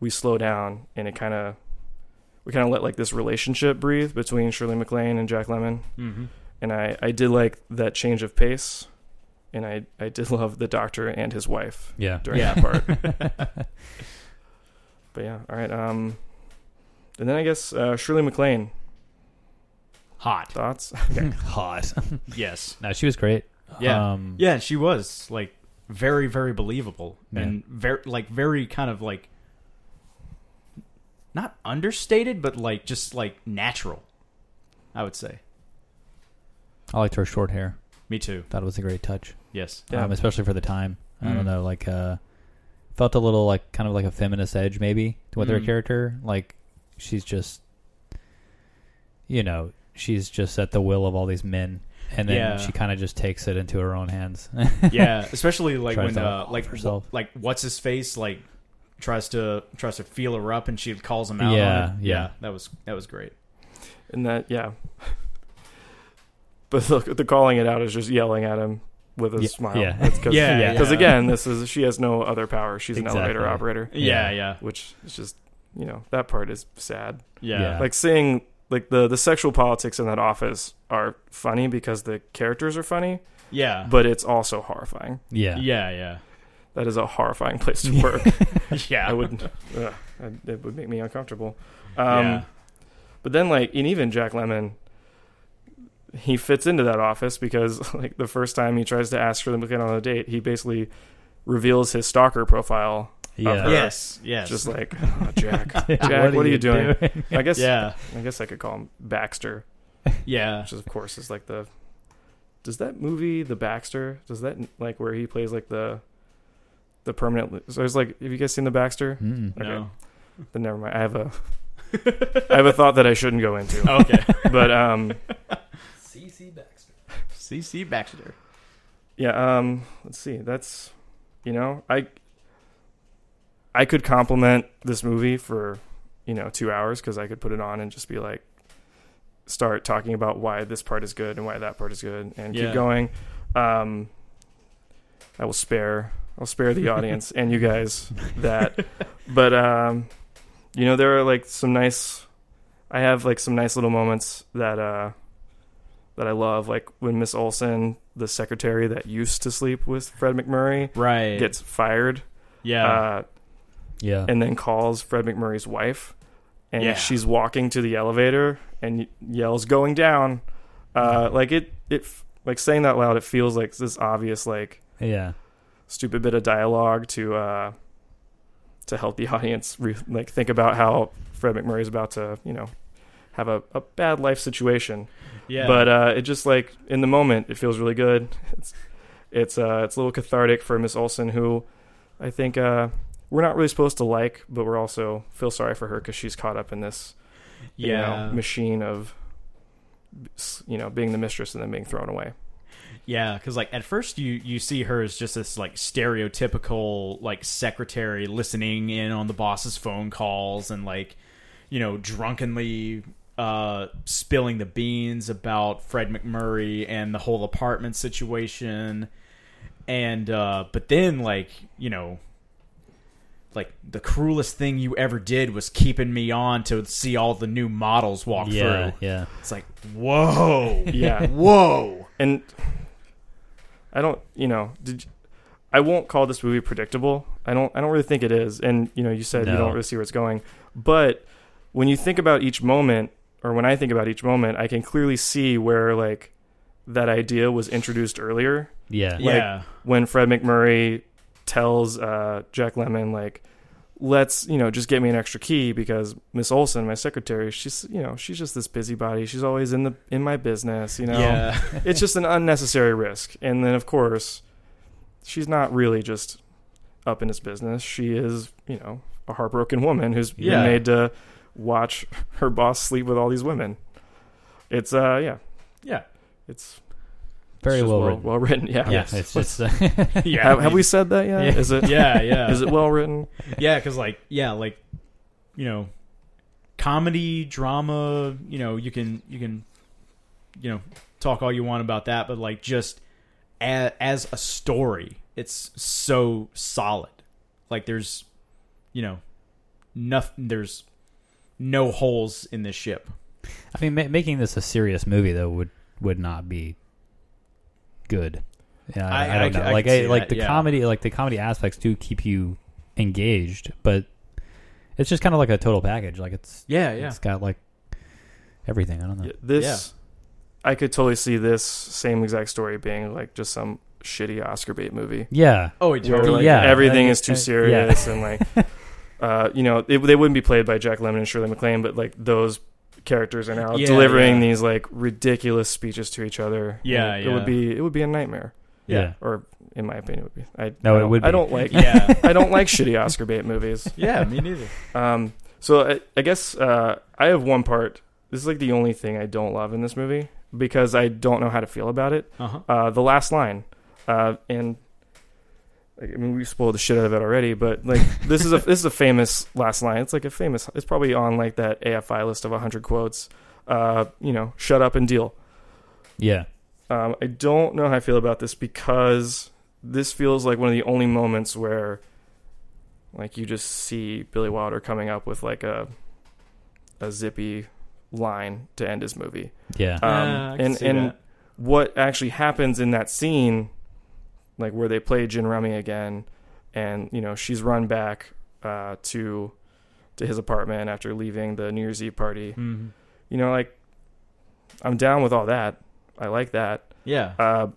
S3: we slow down, and it kind of we kind of let like this relationship breathe between Shirley MacLaine and Jack Lemmon,
S1: Mm-hmm.
S3: and I I did like that change of pace, and I I did (laughs) love the Doctor and his wife
S2: Yeah,
S3: during
S1: Yeah.
S3: that part. (laughs) but yeah, all right. Um, and then I guess uh, Shirley MacLaine
S1: Hot.
S3: thoughts. (laughs)
S2: hot.
S1: Yes.
S2: no, she was great.
S1: Yeah.
S2: um,
S1: Yeah, she was like very, very believable
S2: Yeah.
S1: and very, like, very kind of like not understated, but like just like natural. I would say.
S2: I liked her short hair.
S1: Me too.
S2: Thought it was a great touch,
S1: Yes.
S3: Yeah.
S2: um, especially for the time. I
S1: Mm.
S2: don't know, like uh, felt a little like kind of like a feminist edge maybe to with her
S1: Mm.
S2: character. Like she's just, you know, she's just at the will of all these men, and then
S1: Yeah.
S2: she kind of just takes it into her own hands. (laughs)
S1: yeah, especially like when uh, like
S2: herself.
S1: wh- like what's his face like tries to tries to feel her up and she calls him out.
S2: Yeah,
S1: on it.
S2: yeah.
S1: that was that was great.
S3: And that, yeah. (laughs) But look, the calling it out is just yelling at him with a
S2: Yeah,
S3: smile.
S2: yeah.
S3: That's cause, (laughs)
S1: Yeah,
S2: yeah.
S3: Because
S1: yeah.
S3: again, this is she has no other power. She's an elevator operator,
S1: Yeah,
S2: Yeah.
S1: yeah,
S3: which is just you know that part is sad.
S1: yeah,
S2: Yeah.
S3: Like seeing like the the sexual politics in that office are funny because the characters are funny,
S1: yeah,
S3: but it's also horrifying.
S2: yeah,
S1: yeah, yeah,
S3: That is a horrifying place to (laughs) work. (laughs)
S1: yeah.
S3: I would, ugh, I- it would make me uncomfortable. Um,
S1: yeah.
S3: But then, like, and even Jack Lemmon, he fits into that office because, (laughs) like, the first time he tries to ask for them to get on a date, he basically reveals his stalker profile.
S2: Yeah.
S3: her.
S1: Yes, yes.
S3: Just like, (laughs) oh, (laughs) Jack, Jack, what, are you doing? I guess,
S1: yeah,
S3: I guess I could call him Baxter,
S1: yeah.
S3: which is, of course, is like the. Does that movie, The Baxter, does that like where he plays like the, the permanent? So there's like, have you guys seen The Baxter?
S2: Mm.
S1: No.
S3: Then never mind. I have a, I have a thought that I shouldn't go into. (laughs)
S1: Okay.
S3: But um,
S2: CC Baxter.
S1: CC Baxter.
S3: Yeah, um, let's see. That's you know, I I could compliment this movie for, you know, 2 hours cuz I could put it on and just be like start talking about why this part is good and why that part is good and
S1: Yeah.
S3: keep going. Um I will spare I'll spare the audience (laughs) and you guys that. But um you know, there are like some nice I have like some nice little moments that uh that I love, like when Miss Olsen, the secretary that used to sleep with Fred MacMurray,
S1: Right.
S3: gets fired,
S1: yeah.
S3: uh,
S2: Yeah.
S3: and then calls Fred MacMurray's wife, and
S1: Yeah.
S3: she's walking to the elevator and yells "going down," uh, like it, it, like saying that loud, it feels like this obvious, like
S2: yeah.
S3: stupid bit of dialogue to, uh, to help the (laughs) audience re- like think about how Fred MacMurray is about to, you know, have a, a bad life situation.
S1: yeah.
S3: But uh, it just like in the moment, it feels really good. It's it's uh, it's a little cathartic for Miss Olsen, who I think uh, we're not really supposed to like, but we're also feel sorry for her because she's caught up in this you
S1: yeah.
S3: know, machine of you know being the mistress and then being thrown away.
S1: Yeah, because like at first you you see her as just this like stereotypical like secretary listening in on the boss's phone calls and like you know drunkenly uh spilling the beans about Fred MacMurray and the whole apartment situation and uh but then like you know like the cruelest thing you ever did was keeping me on to see all the new models walk
S2: Yeah.
S1: through
S2: Yeah.
S1: it's like whoa
S3: Yeah, (laughs)
S1: whoa
S3: and I don't, you know, did you- I won't call this movie predictable. I don't. I don't really think it is. And you know, you said you don't really see where it's going, but when you think about each moment, or when I think about each moment, I can clearly see where like that idea was introduced earlier
S2: Yeah.
S1: yeah
S3: when Fred MacMurray tells uh, Jack Lemmon like, "Let's you know just get me an extra key because Miss Olsen, my secretary, she's you know she's just this busybody. She's always in the in my business. You know,
S1: yeah (laughs)
S3: it's just an unnecessary risk. And then, of course, she's not really just up in his business. She is, you know, a heartbroken woman who's
S1: Yeah.
S3: been made to watch (laughs) her boss sleep with all these women. It's, uh, yeah,
S1: yeah
S3: it's
S2: Very well
S3: well,
S2: written.
S3: well written. Yeah.
S2: Yeah.
S1: Yes.
S2: It's just. uh, (laughs)
S1: yeah
S3: Have, (laughs) have we said that yet?
S2: Yeah.
S3: Is it? (laughs)
S1: yeah yeah
S3: Is it well written?
S1: yeah because like yeah like you know comedy drama you know you can you can you know talk all you want about that but like just as, as a story it's so solid like there's you know nothing there's no holes in this ship
S2: I mean, ma- making this a serious movie though would would not be good. Yeah, I,
S1: I-
S2: I don't
S1: I
S2: know.
S1: c- I
S2: like,
S1: can
S2: I, like
S1: that,
S2: the
S1: yeah.
S2: comedy, like the comedy aspects do keep you engaged, but it's just kind of like a total package. Like it's
S1: yeah yeah
S2: it's got like everything. I don't know.
S3: Yeah, This, I could totally see this same exact story being like just some shitty Oscar bait movie.
S2: Yeah,
S1: oh it totally
S3: like,
S2: Yeah,
S3: everything
S2: I-
S3: is too
S2: I-
S3: serious and like (laughs) uh, you know it, they wouldn't be played by Jack Lemmon and Shirley MacLaine, but like those characters are now
S1: Yeah,
S3: delivering
S1: yeah.
S3: these like ridiculous speeches to each other.
S1: Yeah,
S3: it
S1: yeah.
S3: would be it would be a nightmare.
S2: yeah,
S3: Or in my opinion, would be. I,
S2: No,
S3: I
S2: it
S3: don't-
S2: would
S3: I don't like.
S1: Yeah. (laughs)
S3: I don't like shitty Oscar bait movies. (laughs)
S1: yeah, me neither.
S3: Um, so I, I guess uh, I have one part. This is like the only thing I don't love in this movie because I don't know how to feel about it.
S1: Uh huh.
S3: Uh, the last line, uh, and like, I mean we spoiled the shit out of it already, but like this is a (laughs) this is a famous last line. It's like a famous. It's probably on like that AFI list of hundred quotes. Uh, you know, shut up and deal.
S2: Yeah.
S3: Um, I don't know how I feel about this because this feels like one of the only moments where, like, you just see Billy Wilder coming up with like a a zippy line to end his movie.
S2: Yeah.
S3: Um,
S1: Yeah,
S3: and and
S1: that.
S3: what actually happens in that scene, like where they play Gin Rummy again, and you know she's run back uh, to to his apartment after leaving the New Year's Eve party.
S1: Mhm.
S3: You know, like I'm down with all that. I like that.
S1: Yeah.
S3: Uh,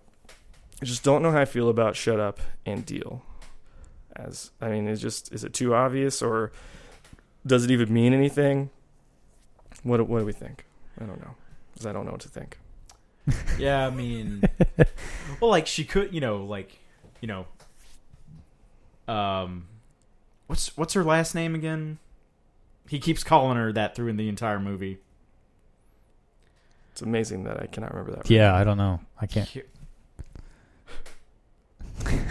S3: I just don't know how I feel about shut up and deal. As I mean, is just is it too obvious or does it even mean anything? What what do we think? I don't know because I don't know what to think.
S1: Yeah, I mean, (laughs) well, like she could, you know, like, you know, um, what's what's her last name again? He keeps calling her that through in the entire movie.
S3: It's amazing that I cannot remember that.
S2: Yeah, I don't know. I can't.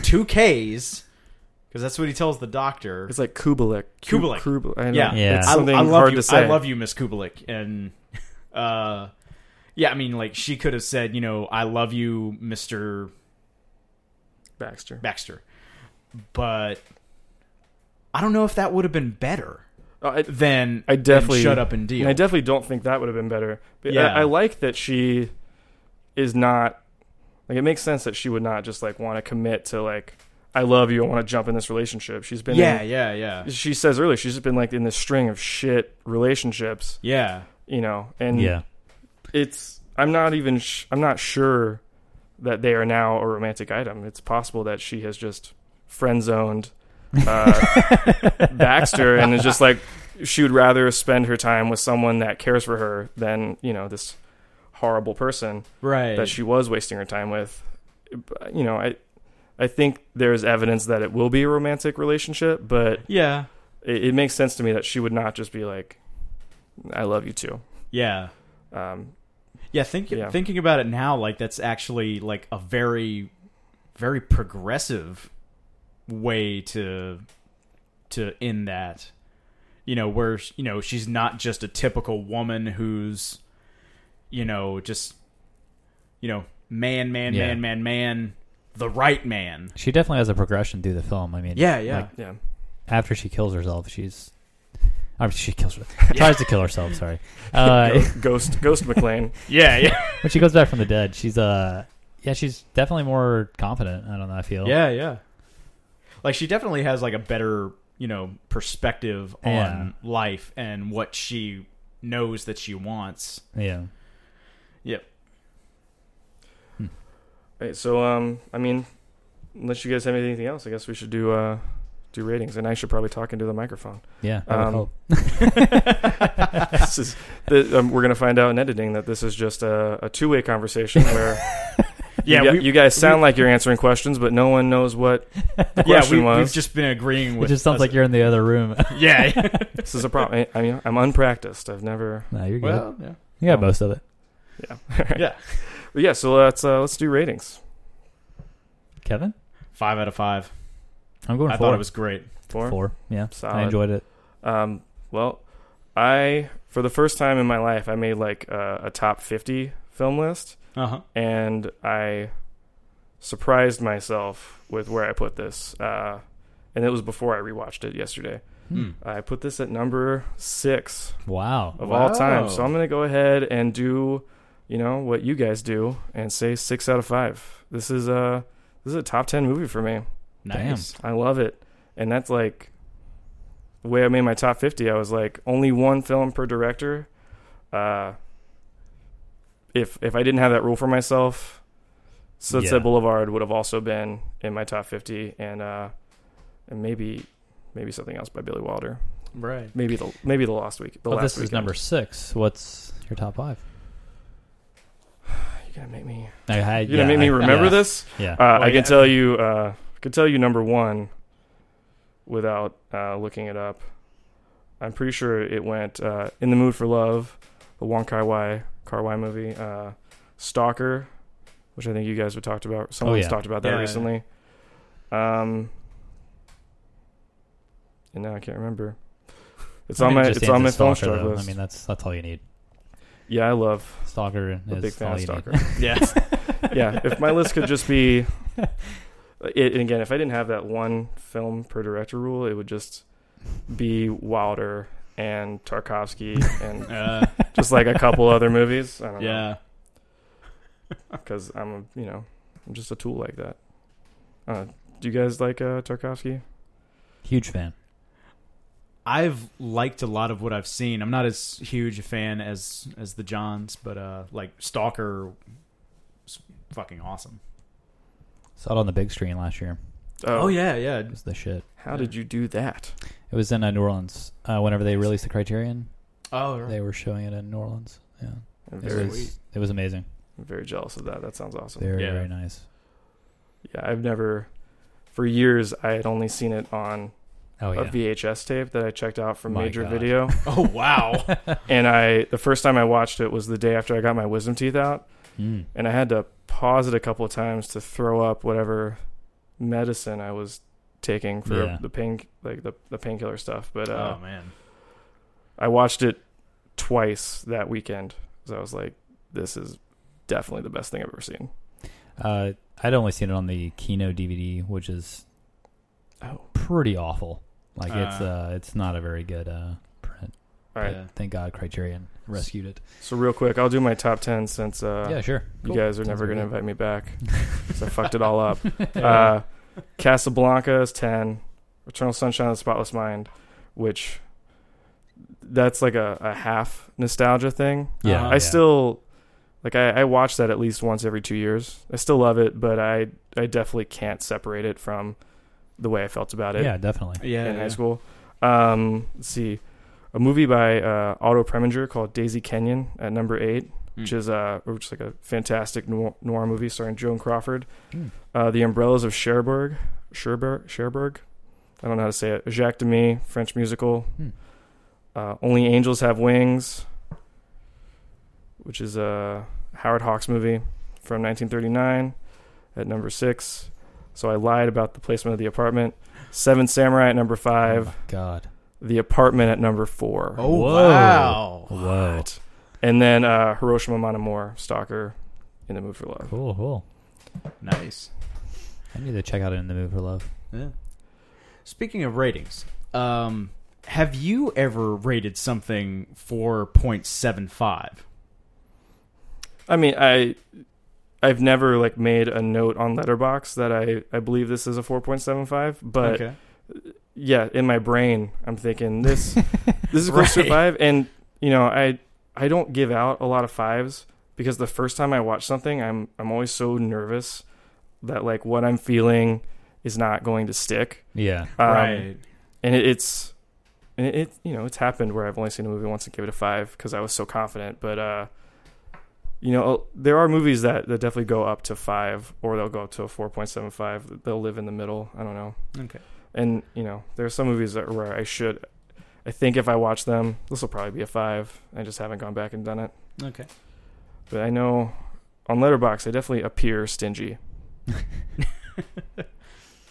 S1: Two K's, because that's what he tells the doctor.
S3: It's like Kubelik. Ku-
S1: Kubelik.
S3: Kubel- I know.
S1: Yeah.
S2: Yeah.
S3: It's
S1: I, I love
S3: hard
S1: you.
S3: to say.
S1: I love you, Miss Kubelik, and uh, yeah, I mean, like she could have said, you know, I love you, Mister
S3: Baxter.
S1: Baxter, but I don't know if that would have been better
S3: Oh, I,
S1: than
S3: I
S1: than
S3: definitely-
S1: shut up and deal.
S3: I definitely don't think that would have been better. But uh,
S1: Yeah.
S3: I, I like that she is not like it makes sense that she would not just like want to commit to like I love you. I want to jump in this relationship. She's been
S1: yeah,
S3: in,
S1: yeah, yeah,
S3: she says earlier she's just been like in this string of shit relationships,
S1: yeah.
S3: you know, and
S2: Yeah.
S3: It's I'm not even sh- I'm not sure that they are now a romantic item. It's possible that she has just friend zoned uh, (laughs) Baxter and is just like she would rather spend her time with someone that cares for her than you know this horrible person
S1: Right.
S3: that she was wasting her time with. You know, I I think there's evidence that it will be a romantic relationship, but
S1: yeah,
S3: it, it makes sense to me that she would not just be like, "I love you too."
S1: yeah,
S3: Um,
S1: yeah. Think,
S3: Yeah.
S1: Thinking about it now, like that's actually like a very, very progressive way to to end that. You know, where you know she's not just a typical woman who's, you know, just, you know, man, man,
S2: Yeah.
S1: man, man, man, the right man.
S2: She definitely has a progression through the film. I mean,
S1: Yeah, yeah.
S2: like,
S3: yeah.
S2: after she kills herself, she's. I mean, she kills her. (laughs) Tries to kill herself. Sorry. (laughs) Uh,
S3: Ghost, Ghost Ghost (laughs) McLean.
S1: yeah, yeah,
S2: when she goes back from the dead, she's uh, yeah, she's definitely more confident. I don't know. I feel.
S1: yeah, yeah. Like she definitely has like a better, you know, perspective on
S2: Yeah.
S1: life and what she knows that she wants.
S2: Yeah.
S1: Yep.
S3: Right, so um, I mean, unless you guys have anything else, I guess we should do uh, do ratings, and I should probably talk into the microphone.
S2: Yeah. I would
S3: Um,
S2: hope. (laughs) (laughs)
S3: this is the, um, we're gonna find out in editing that this is just a, a two way conversation where (laughs)
S1: Yeah,
S3: you,
S1: we-
S3: you guys sound like you're answering questions, but no one knows what the
S1: Yeah,
S3: question
S1: we,
S3: was.
S1: we've just been agreeing with.
S2: It just sounds
S1: us-
S2: like you're in the other room.
S1: yeah.
S3: this is a problem. I, I mean, I'm unpracticed. I've never.
S2: no, you're good.
S1: well, yeah.
S2: you got most of it.
S3: Yeah.
S1: Yeah.
S3: But yeah. So let's uh, let's do ratings.
S2: Kevin,
S1: Five out of five.
S2: I'm going
S1: I
S2: four.
S1: thought it was great.
S3: Four.
S2: four. Yeah, I enjoyed it.
S3: Um, well, I for the first time in my life, I made like a, a top 50 film list,
S1: Uh huh.
S3: and I surprised myself with where I put this. Uh, and it was before I rewatched it yesterday.
S1: Hmm.
S3: I put this at number six
S2: Wow.
S3: of all time. So I'm gonna go ahead and do, you know, what you guys do and say six out of five. This is a this is a top ten movie for me.
S1: Nice.
S3: I love it. And that's like the way I made my top 50. I was like only one film per director. Uh, if if I didn't have that rule for myself, Sunset
S2: Yeah.
S3: Boulevard would have also been in my top 50 and uh and maybe maybe something else by Billy Wilder.
S1: Right.
S3: Maybe the maybe the last week. The
S2: Well,
S3: last
S2: this is number six. What's your top five?
S3: You gonna make me.
S2: I, I,
S3: You're gonna
S2: yeah,
S3: make me
S2: I-
S3: remember
S2: yeah,
S3: this.
S2: Yeah.
S3: Uh, I
S1: yeah.
S3: can tell you. Uh, I can tell you number one without uh, looking it up. I'm pretty sure it went uh, "In the Mood for Love," the Wong Kar Wai Kar Wai movie, uh, "Stalker," which I think you guys have talked about. Someone's
S2: yeah.
S3: talked about that
S1: Yeah, yeah.
S3: recently. Um, and now I can't remember. It's
S2: I
S3: on my it's on my
S2: answer
S3: film
S2: Stalker,
S3: list.
S2: I mean, that's that's all you need.
S3: yeah, I love
S2: Stalker
S3: a
S2: is
S3: big fan
S2: all
S3: of Stalker. (laughs)
S1: Yeah.
S3: yeah, if my list could just be, (laughs) it, and again, if I didn't have that one film per director rule, it would just be Wilder and Tarkovsky (laughs) and
S1: Uh,
S3: just like a couple other (laughs) movies. I don't
S1: yeah.
S3: because I'm a, you know, I'm just a tool like that. Uh, do you guys like uh, Tarkovsky?
S2: Huge fan.
S1: I've liked a lot of what I've seen. I'm not as huge a fan as as the Johns, but uh, like Stalker, was fucking awesome.
S2: Saw it on the big screen last year.
S1: Oh, yeah, yeah.
S2: It was the shit.
S3: How did you do that?
S2: It was in uh, New Orleans. Uh, whenever they released the Criterion,
S1: Oh,
S2: they were showing it in New Orleans. Yeah,
S3: I'm
S2: it
S3: very,
S2: was it was amazing.
S3: I'm very jealous of that. That sounds awesome.
S2: Very
S1: Yeah.
S2: very nice.
S3: Yeah, I've never, for years, I had only seen it on
S2: Oh
S3: a
S2: yeah.
S3: VHS tape that I checked out from
S2: My
S3: Major
S2: God.
S3: Video. (laughs)
S1: oh wow. (laughs)
S3: and I the first time I watched it was the day after I got my wisdom teeth out,
S2: Mm.
S3: and I had to pause it a couple of times to throw up whatever medicine I was taking for
S2: Yeah.
S3: the pain like the the painkiller stuff. But uh,
S1: oh man.
S3: I watched it twice that weekend because I was like, this is definitely the best thing I've ever seen.
S2: Uh, I'd only seen it on the Kino DVD, which is
S3: Oh,
S2: pretty awful. Like it's
S1: Uh.
S2: uh, it's not a very good uh.
S3: All right.
S1: Yeah.
S2: Thank God Criterion rescued it.
S3: So real quick, I'll do my top ten since uh,
S2: yeah, sure.
S3: you guys are
S2: Sounds
S3: never gonna
S2: good.
S3: invite me back. (laughs) so I fucked it all up. (laughs) Uh, Casablanca is 10. Eternal Sunshine of the Spotless Mind, which that's like a, a half nostalgia thing.
S2: Yeah,
S1: Uh,
S3: I still like I, I watch that at least once every two years. I still love it, but I I definitely can't separate it from the way I felt about it
S2: yeah, definitely.
S1: Yeah.
S3: in
S1: yeah.
S3: high school. Um, let's see, a movie by uh, Otto Preminger called Daisy Kenyon at number eight, which
S1: Mm.
S3: is uh, which is like a fantastic noir, noir movie starring Joan Crawford.
S2: Mm.
S3: Uh, the Umbrellas of Cherbourg, Cherbourg, Cherbourg. I don't know how to say it. Jacques Demy, French musical.
S2: Hmm.
S3: Uh, Only Angels Have Wings, which is a Howard Hawks movie from 1939 at number six. So I lied about the placement of the apartment. Seven Samurai at number
S2: Oh
S3: five.
S2: my God.
S3: The apartment at number four.
S1: Oh
S2: Whoa.
S1: wow.
S2: What?
S3: And then uh, Hiroshima Mon Amour, Stalker, In the Mood for Love.
S2: Cool, cool.
S1: Nice.
S2: I need to check out in the mood for love.
S1: Yeah. Speaking of ratings, um, have you ever rated something 4.75?
S3: I mean, I I've never like made a note on Letterboxd that I I believe this is a 4.75, but
S1: okay.
S3: Yeah, in my brain, I'm thinking this (laughs) this is close to a
S1: Right.
S3: five, and you know, I I don't give out a lot of fives because the first time I watch something, I'm I'm always so nervous that like what I'm feeling is not going to stick,
S2: Yeah.
S3: um,
S1: right.
S3: and it, it's and it, it you know it's happened where I've only seen a movie once and gave it a five because I was so confident, but uh. You know, there are movies that, that definitely go up to five, or they'll go up to a four point seven five. They'll live in the middle. I don't know.
S1: Okay.
S3: And you know there are some movies that where I should I think if I watch them this will probably be a five I just haven't gone back and done it
S1: Okay.
S3: but I know on Letterboxd I definitely appear stingy (laughs)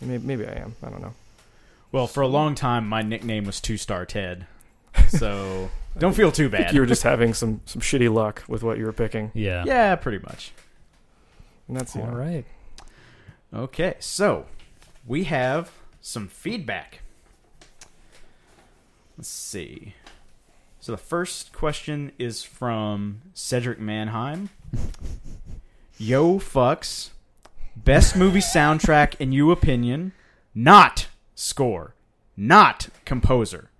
S3: maybe, maybe I am I don't know
S1: Well, for a long time, my nickname was Two Star Ted. So (laughs) don't feel too bad.
S3: you were just having some some shitty luck with what you were picking
S2: Yeah.
S1: yeah, pretty much.
S3: and that's you
S2: All
S3: know,
S2: right.
S1: Okay, so we have some feedback. Let's see. So the first question is from Cedric Mannheim. (laughs) Yo fucks. Best movie soundtrack in you opinion. Not score. Not composer.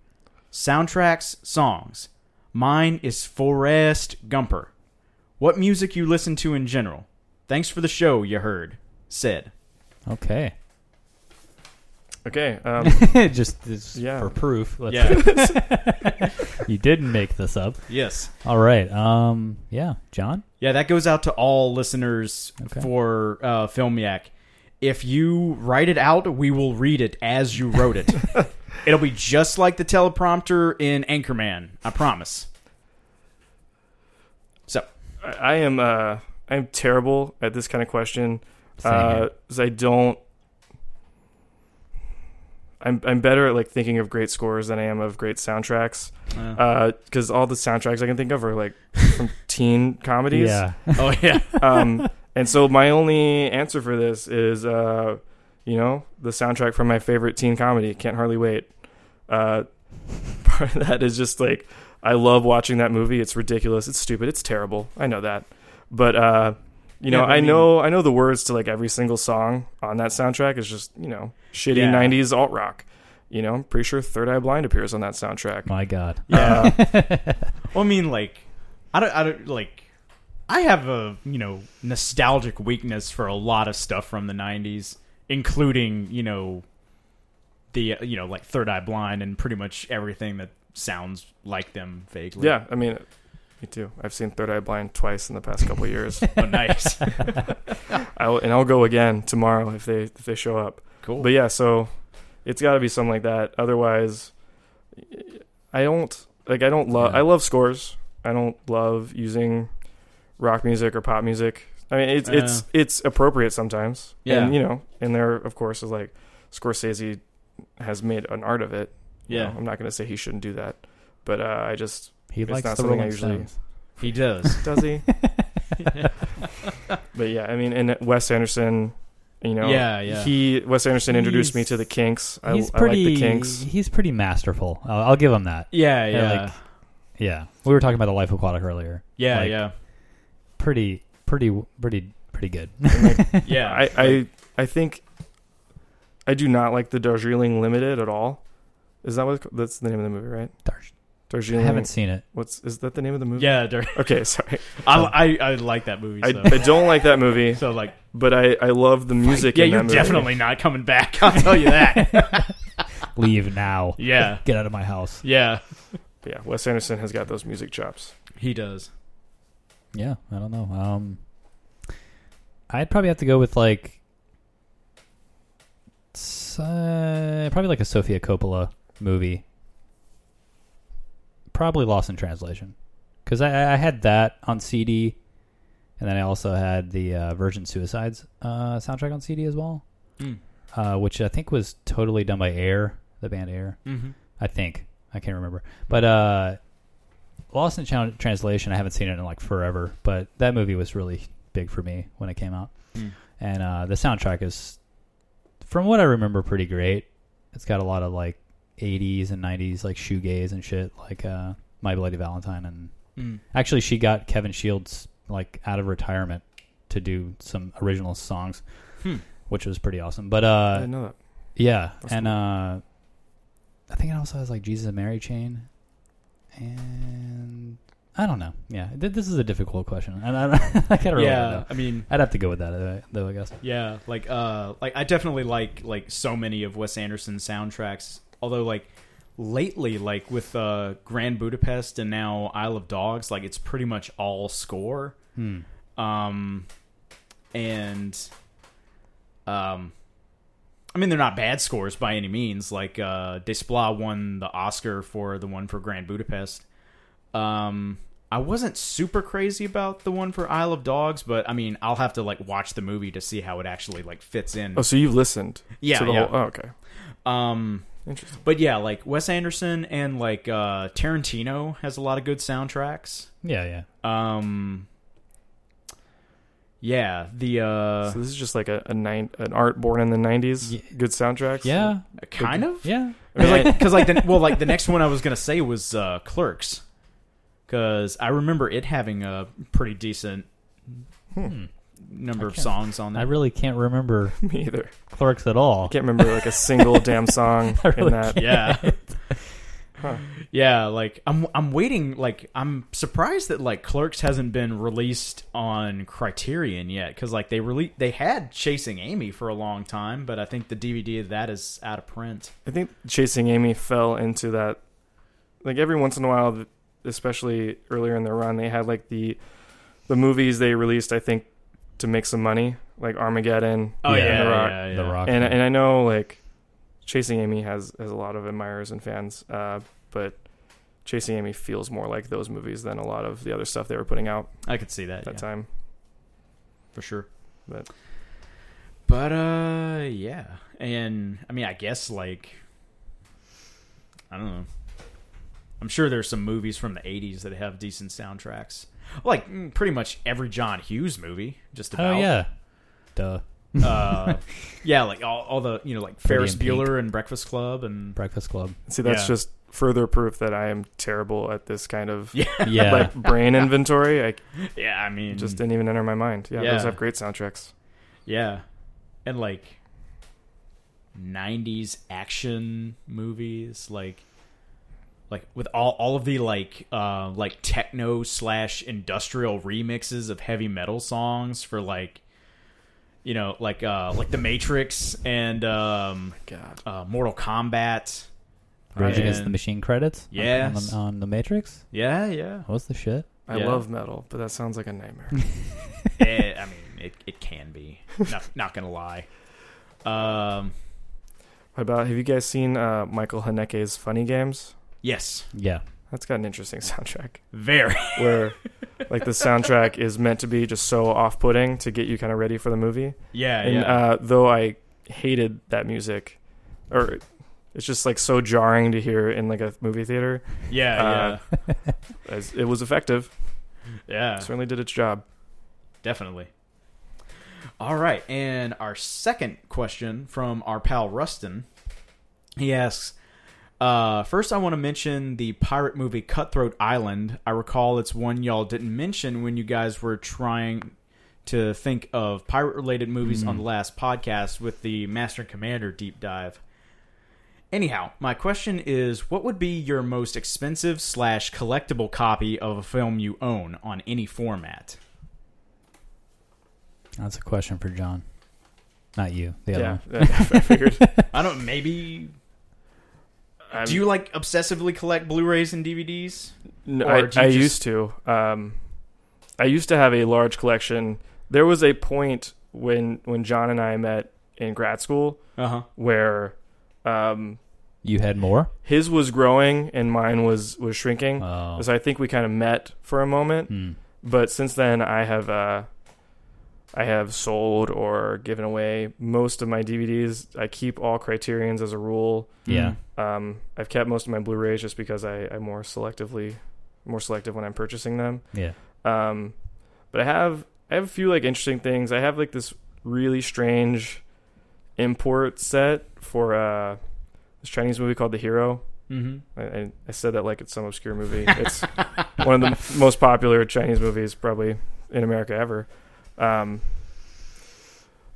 S1: Soundtracks, songs. Mine is Forrest Gumper. What music you listen to in general? Thanks for the show, you heard. Said.
S2: Okay.
S3: Okay um, (laughs)
S2: just just
S3: Yeah.
S2: for proof. Let's
S1: Yeah. (laughs)
S2: you didn't make this up.
S1: yes.
S2: All right. Um. Yeah. John.
S1: Yeah, that goes out to all listeners
S2: Okay.
S1: for uh, Film Yak. If you write it out, we will read it as you wrote it. (laughs) It'll be just like the teleprompter in Anchorman. I promise. So,
S3: I, I am uh I am terrible at this kind of question.
S2: Same
S3: Uh,
S2: here.
S3: 'cause I don't. I'm I'm better at like thinking of great scores than I am of great soundtracks.
S1: uh,
S3: Because all the soundtracks I can think of are like from (laughs) teen comedies.
S2: yeah. (laughs)
S1: oh yeah,
S3: um, and so my only answer for this is, uh, you know, the soundtrack from my favorite teen comedy, Can't Hardly Wait. Uh, part of that is just like I love watching that movie. It's ridiculous. It's stupid. It's terrible. I know that, but uh, you know,
S1: Yeah, I
S3: I
S1: mean-
S3: know I know the words to like every single song on that soundtrack. It's just you know shitty
S1: Yeah.
S3: '90s alt rock. You know, I'm pretty sure Third Eye Blind appears on that soundtrack.
S2: My God.
S3: Uh, (laughs)
S1: Well, I mean, like, I don't, I don't like. I have a you know nostalgic weakness for a lot of stuff from the '90s, including you know the uh, you know like Third Eye Blind and pretty much everything that sounds like them vaguely.
S3: yeah, I mean, me too. I've seen Third Eye Blind twice in the past couple of years. (laughs)
S1: Oh, nice, (laughs)
S3: I'll, and I'll go again tomorrow if they if they show up.
S1: cool.
S3: But yeah, so it's got to be something like that. Otherwise, I don't like. I don't love.
S2: Yeah.
S3: I love scores. I don't love using rock music or pop music. I mean, it's it's it's appropriate sometimes.
S1: Yeah.
S3: and you know, and there of course is like Scorsese has made an art of it. You
S1: Yeah.
S3: know, I'm not going to say he shouldn't do that, but uh, I just
S2: He
S3: It's
S2: likes
S3: not
S2: the
S3: something I usually-
S2: Stones.
S1: he does. (laughs)
S3: does he. (laughs) but yeah, I mean, and Wes Anderson. You know,
S1: Yeah, yeah.
S3: He Wes Anderson introduced me
S2: He's-
S3: to the Kinks. I,
S2: He's
S3: I
S2: pretty.
S3: like the Kinks.
S2: He's pretty masterful. I'll, I'll give him that.
S1: yeah,
S2: Yeah,
S1: yeah,
S2: like- Yeah, we were talking about the Life Aquatic earlier.
S1: yeah,
S2: like-
S1: yeah,
S2: Pretty, pretty, pretty, pretty good. (laughs)
S1: yeah.
S3: I, I I think I do not like the Darjeeling Limited at all. Is that what it's, that's the name of the movie, right?
S2: Dar- I
S3: Darjeeling.
S2: haven't seen it.
S3: What's is that the name of the movie?
S1: yeah, Dar- (laughs)
S3: Okay, sorry.
S1: I, I I like that movie.
S3: I,
S1: So,
S3: I don't like that movie, (laughs)
S1: so like,
S3: but I I love the music.
S1: yeah,
S3: in
S1: you're
S3: that movie.
S1: definitely not coming back. (laughs) I'll tell you that.
S2: Leave now.
S1: yeah,
S2: Get out of my house.
S1: yeah,
S3: But yeah. Wes Anderson has got those music chops.
S1: he does.
S2: Yeah, I don't know. Um, I'd probably have to go with like, uh, probably like a Sofia Coppola movie. Probably Lost in Translation, because I, I had that on CD, and then I also had the uh, Virgin Suicides uh, soundtrack on CD as well,
S1: Mm.
S2: uh, which I think was totally done by Air, the band Air.
S1: Mm-hmm.
S2: I think I can't remember, but uh, Lost in Tran- Translation. I haven't seen it in like forever, but that movie was really big for me when it came out,
S1: Mm.
S2: and uh, the soundtrack is, from what I remember, pretty great. It's got a lot of like '80s and '90s like shoegaze and shit, like uh, My Bloody Valentine, and
S1: Mm.
S2: actually she got Kevin Shields like out of retirement to do some original songs,
S1: Hmm.
S2: which was pretty awesome. But
S3: I
S2: uh,
S3: didn't know that.
S2: yeah,
S3: That's
S2: and
S3: cool.
S2: uh, I think it also has like Jesus and Mary chain, and I don't know. Yeah, th- this is a difficult question, and I, (laughs) I gotta really
S1: Yeah,
S2: know.
S1: I mean,
S2: I'd have to go with that though. I guess.
S1: yeah, like uh, like I definitely like like so many of Wes Anderson's soundtracks. Although like lately, like with uh, Grand Budapest and now Isle of Dogs, like it's pretty much all score.
S2: Hmm.
S1: Um, and um, I mean they're not bad scores by any means. Like uh, Desplat won the Oscar for the one for Grand Budapest. Um, I wasn't super crazy about the one for Isle of Dogs, but I mean I'll have to like watch the movie to see how it actually like fits in.
S3: Oh, so you've listened?
S1: Yeah,
S3: To the
S1: yeah.
S3: Whole, oh, okay.
S1: Um,
S3: Interesting.
S1: but yeah, like Wes Anderson and like uh, Tarantino has a lot of good soundtracks.
S2: Yeah, yeah.
S1: Um, yeah, the uh,
S3: so this is just like a, a nine, an art born in the '90s.
S2: Ye-
S3: Good soundtracks.
S2: Yeah,
S1: kind of
S2: yeah.
S1: Because like, cause like the, well, like the next one I was gonna say was uh, Clerks, because I remember it having a pretty decent
S2: Hmm.
S1: Number of songs on
S2: that.
S1: I
S2: really can't remember (laughs)
S3: Me either.
S2: Clerks at all.
S3: I can't remember like a single (laughs) damn song
S2: I really
S3: in that.
S1: yeah, (laughs)
S3: Huh.
S1: yeah. Like I'm, I'm waiting. Like I'm surprised that like Clerks hasn't been released on Criterion yet, because like they rele- they had Chasing Amy for a long time, but I think the DVD of that is out of print.
S3: I think Chasing Amy fell into that. Like every once in a while, especially earlier in their run, they had like the the movies they released, I think, to make some money, like Armageddon.
S1: Oh
S2: Yeah,
S1: yeah,
S3: The Rock.
S1: yeah, yeah.
S2: The Rock.
S3: and and I know like Chasing Amy has has a lot of admirers and fans, uh, but Chasing Amy feels more like those movies than a lot of the other stuff they were putting out
S1: I could see that,
S3: at that
S1: yeah,
S3: time.
S1: for sure.
S3: But
S1: But uh, yeah, and I mean, I guess like I don't know. I'm sure there's some movies from the '80s that have decent soundtracks. Like mm, pretty much every John Hughes movie, just about.
S2: oh yeah, duh.
S1: uh, (laughs) yeah, like all, all the you know like
S2: Pretty
S1: Ferris
S2: in Pink.
S1: Bueller and Breakfast Club and
S2: Breakfast Club.
S3: see, that's
S1: Yeah.
S3: just further proof that I am terrible at this kind of
S1: yeah, (laughs)
S2: Yeah,
S3: like brain inventory. I
S1: yeah. I mean,
S3: it just didn't even enter my mind. Yeah,
S1: Yeah.
S3: those have great soundtracks.
S1: yeah, and like '90s action movies, like like with all all of the like uh like techno slash industrial remixes of heavy metal songs for like you know like uh like the Matrix and um
S3: God,
S1: uh Mortal Kombat.
S2: Rage Against the Machine credits. on- on, on the Matrix.
S1: Yeah, yeah.
S2: What's the shit?
S3: I
S1: Yeah.
S3: love metal, but that sounds like a nightmare.
S1: it, (laughs) I mean, it, it can be. Not, (laughs) not gonna lie. Um,
S3: What about have you guys seen uh, Michael Haneke's Funny Games?
S1: Yes,
S2: Yeah,
S3: That's got an interesting (laughs) soundtrack.
S1: very.
S3: where (laughs) like the soundtrack is meant to be just so off-putting to get you kind of ready for the movie.
S1: Yeah,
S3: And
S1: yeah,
S3: uh, though I hated that music, or it's just like so jarring to hear in like a movie theater,
S1: yeah,
S3: uh, (laughs) as it was effective.
S1: yeah, yeah.
S3: It certainly did its job.
S1: Definitely. All right, and our second question from our pal Rustin. He asks, uh, first, I want to mention the pirate movie Cutthroat Island. I recall it's one y'all didn't mention when you guys were trying to think of pirate related movies on the last podcast with the Master and Commander deep dive. Anyhow, my question is what would be your most expensive slash collectible copy of a film you own on any format?
S2: that's a question for John, not you. The other
S3: Yeah,
S2: one.
S3: I figured. (laughs)
S1: I don't. Maybe.
S3: I'm-
S1: Do you like obsessively collect Blu-rays and DVDs?
S3: No, I, I
S1: just-
S3: used to. Um, I used to have a large collection. There was a point when when John and I met in grad school
S1: Uh huh.
S3: where um,
S2: You had more.
S3: his was growing and mine was was shrinking.
S2: Oh,
S3: So I think we kind of met for a moment,
S2: Hmm.
S3: but since then I have uh, I have sold or given away most of my DVDs. I keep all Criterions as a rule.
S2: yeah.
S3: Um, I've kept most of my Blu-rays just because I, I more selectively more selective when I'm purchasing them.
S2: Yeah.
S3: Um, but I have I have a few like interesting things. I have like this really strange import set for uh, this Chinese movie called The Hero.
S1: Mm-hmm.
S3: I, I said that like it's some obscure movie. It's (laughs) one of the most popular Chinese movies probably in America ever. Um,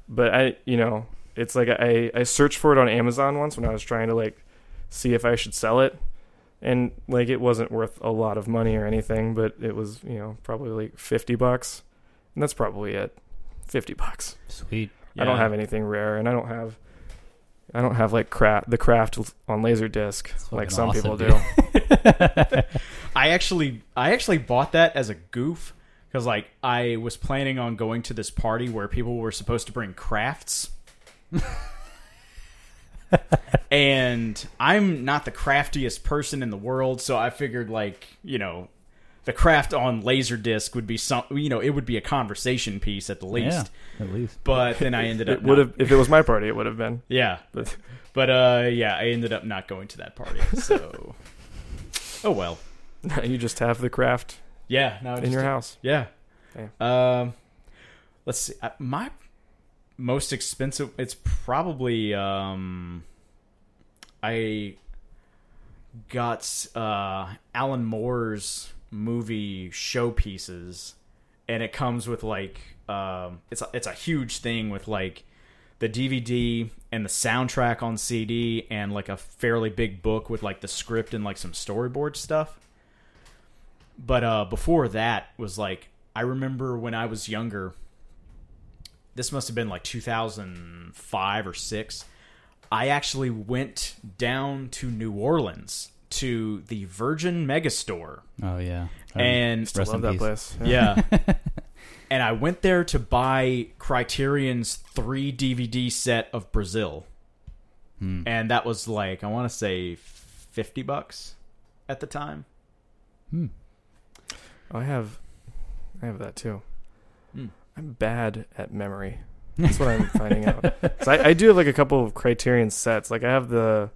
S3: but I, you know, it's like I I searched for it on Amazon once when I was trying to like see if I should sell it, and like it wasn't worth a lot of money or anything, but it was you know probably like fifty bucks, and that's probably it. Fifty bucks.
S2: Sweet.
S3: I don't have anything rare, and I don't have. I don't have like craft the craft on Laserdisc like some
S2: awesome,
S3: people
S2: dude.
S3: do. (laughs) (laughs)
S1: I actually, I actually bought that as a goof because, like, I was planning on going to this party where people were supposed to bring crafts. (laughs) and I'm not the craftiest person in the world, so I figured, like, you know, the craft on Laserdisc would be some, you know, it would be a conversation piece at the least.
S2: Yeah, at least.
S1: But then I ended up
S3: It would have if it was my party. It would have been.
S1: Yeah,
S3: But
S1: but uh, yeah, I ended up not going to that party. So, (laughs) oh well. (laughs)
S3: you just have the craft
S1: Yeah, now
S3: in your house.
S1: Yeah.
S3: Yeah.
S1: Um, let's see. My most expensive. It's probably um, I got uh Alan Moore's movie showpieces, and it comes with like um, it's a, it's a huge thing with like the DVD and the soundtrack on CD and like a fairly big book with like the script and like some storyboard stuff. But uh, before that was like I remember when I was younger. This must have been like 2005 or six. I actually went down to New Orleans to the Virgin Megastore,
S2: Oh yeah. Um,
S1: and
S2: Rest
S3: Love
S2: in
S3: that
S2: peace.
S3: place.
S1: yeah, (laughs) and I went there to buy Criterion's three DVD set of Brazil,
S2: Hmm.
S1: and that was like I want to say fifty bucks at the time.
S2: Hmm.
S3: Oh, I have, I have that too.
S1: Hmm.
S3: I'm bad at memory. That's what I'm finding out. (laughs) So I, I do have like a couple of Criterion sets. Like I have the,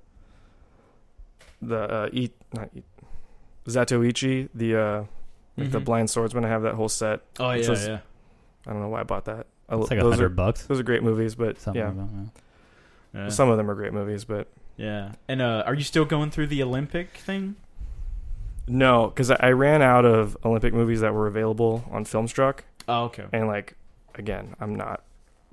S3: the uh, e not e, Zatoichi, the uh, like the
S1: Mhm.
S3: Blind Swordsman. I have that whole set.
S1: Oh yeah,
S3: was-
S1: yeah,
S3: I don't know why I bought that. I,
S2: It's like a
S3: those are
S2: hundred bucks.
S3: those are great movies, but
S2: Something
S3: yeah,
S2: about that.
S1: yeah.
S3: some of them are great movies, but
S1: yeah. And uh, are you still going through the Olympic thing?
S3: No, because I, ran out of Olympic movies that were available on Filmstruck,
S1: Oh, okay.
S3: and like again, I'm not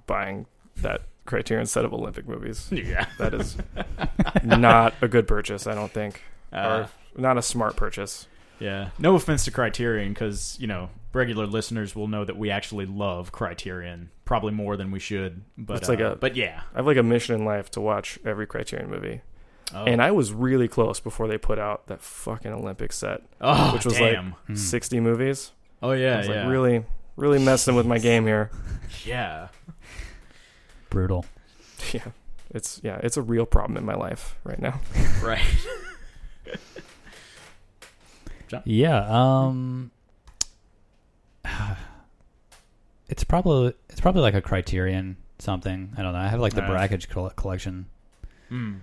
S3: buying that Criterion set of Olympic movies. (laughs)
S1: Yeah.
S3: That is (laughs) not a good purchase, I don't think,
S1: Uh,
S3: or not a smart purchase.
S1: yeah. No offense to Criterion, because you know regular listeners will know that we actually love Criterion probably more than we should. But
S3: It's like
S1: uh,
S3: a-
S1: but yeah.
S3: I have like a mission in life to watch every Criterion movie,
S1: Oh.
S3: and I was really close before they put out that fucking Olympic set,
S1: oh,
S3: which was like-
S1: damn.
S2: Hmm.
S3: sixty movies.
S1: oh
S3: I
S1: yeah,
S3: was
S1: yeah,
S3: like really, really messing with my game here. (laughs)
S1: yeah.
S2: Brutal. (laughs)
S3: Yeah, it's yeah, it's a real problem in my life right now. (laughs)
S1: Right.
S2: Yeah. Um. (sighs) It's probably it's probably like a Criterion something. I don't know. I have like the
S1: Nice.
S2: Brakhage collection.
S1: Hmm.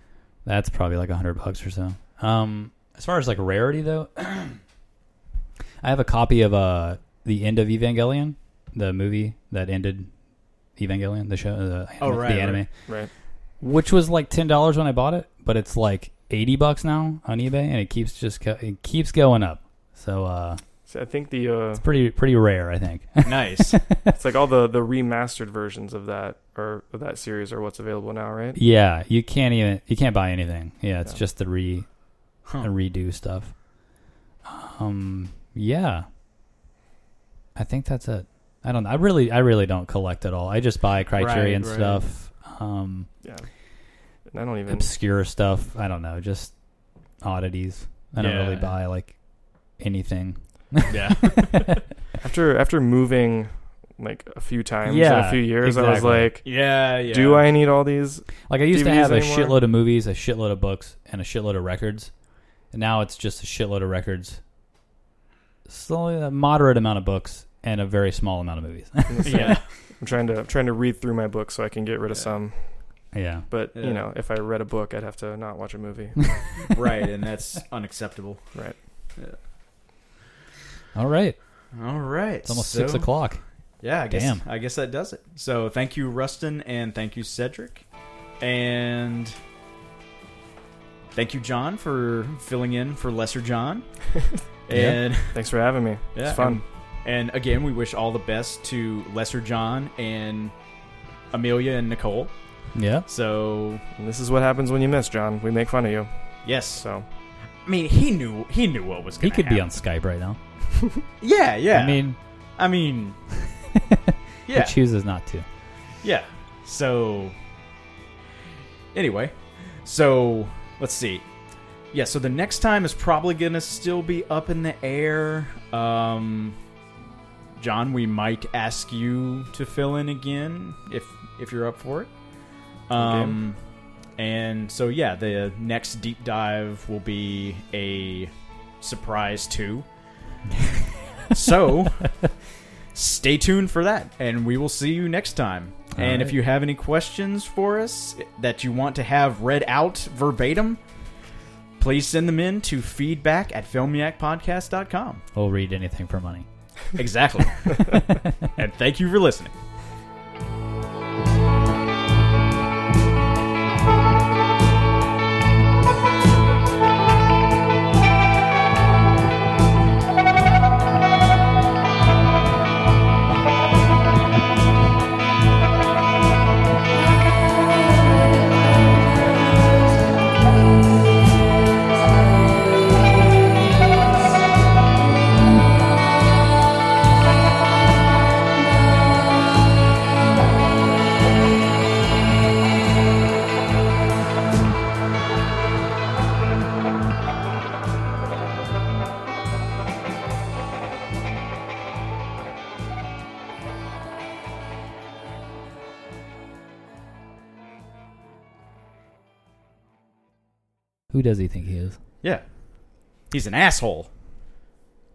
S2: That's probably like a hundred bucks or so. Um, as far as like rarity though, (clears throat) I have a copy of uh the end of Evangelion, the movie that ended Evangelion, the show, the,
S1: Oh, right,
S2: the anime,
S3: Right.
S2: which was like ten dollars when I bought it, but it's like eighty bucks now on eBay, and it keeps just it keeps going up. So uh,
S3: I think the uh,
S2: it's pretty pretty rare, I think.
S1: Nice. (laughs)
S3: it's like all the the remastered versions of that or of that series are what's available now, right?
S2: yeah, you can't even you can't buy anything. Yeah, it's
S3: Yeah.
S2: just the re
S1: Huh.
S2: the redo stuff. Um, yeah, I think that's it. I don't. I really, I really don't collect at all. I just buy Criterion
S1: Right, right.
S2: stuff, um,
S3: Yeah. I don't even.
S2: obscure stuff. I don't know, just oddities. I don't
S1: Yeah.
S2: really buy like anything.
S1: Yeah. (laughs)
S3: After after moving like a few times in
S2: Yeah,
S3: a few years, I was
S2: exactly.
S3: like,
S1: Yeah, yeah.
S3: do I need all these?
S2: Like I used to
S3: DVDs
S2: have a
S3: anymore?
S2: shitload of movies, a shitload of books, and a shitload of records. And now it's just a shitload of records, slowly a moderate amount of books, and a very small amount of movies. (laughs) (laughs)
S1: Yeah.
S3: I'm trying to I'm trying to read through my book so I can get rid of
S1: Yeah.
S3: some.
S2: yeah.
S3: But
S1: Yeah.
S3: you know, if I read a book, I'd have to not watch a movie.
S1: right, and that's unacceptable.
S3: right.
S2: All right.
S1: All right.
S2: It's almost
S1: so-
S2: six o'clock.
S1: Yeah, I guess
S2: Damn.
S1: I guess that does it. So thank you, Rustin, and thank you, Cedric, and thank you, John, for filling in for Lesser John. (laughs) and
S3: Thanks for having me.
S1: yeah,
S3: it's fun.
S1: And, and again, we wish all the best to Lesser John and Amelia and Nicole.
S2: Yeah.
S1: So
S3: And this is what happens when you miss, John. We make fun of you.
S1: yes,
S3: So
S1: I mean he knew he knew what was.
S2: He
S1: Gonna
S2: could be on. Skype right now. (laughs)
S1: Yeah, yeah.
S2: I mean,
S1: I mean, (laughs)
S2: he
S1: yeah.
S2: chooses not to.
S1: Yeah. So anyway, so let's see. Yeah, so the next time is probably going to still be up in the air. Um John, we might ask you to fill in again if if you're up for it. Um and so yeah, the next deep dive will be a surprise too. So stay tuned for that and we will see you next time.
S2: All
S1: and if you have any questions for us that you want to have read out verbatim please send them in to feedback at filmiacpodcast.com
S2: We'll read anything for money.
S1: exactly. (laughs) And thank you for listening
S2: Who does he think he is?
S1: Yeah, he's an asshole.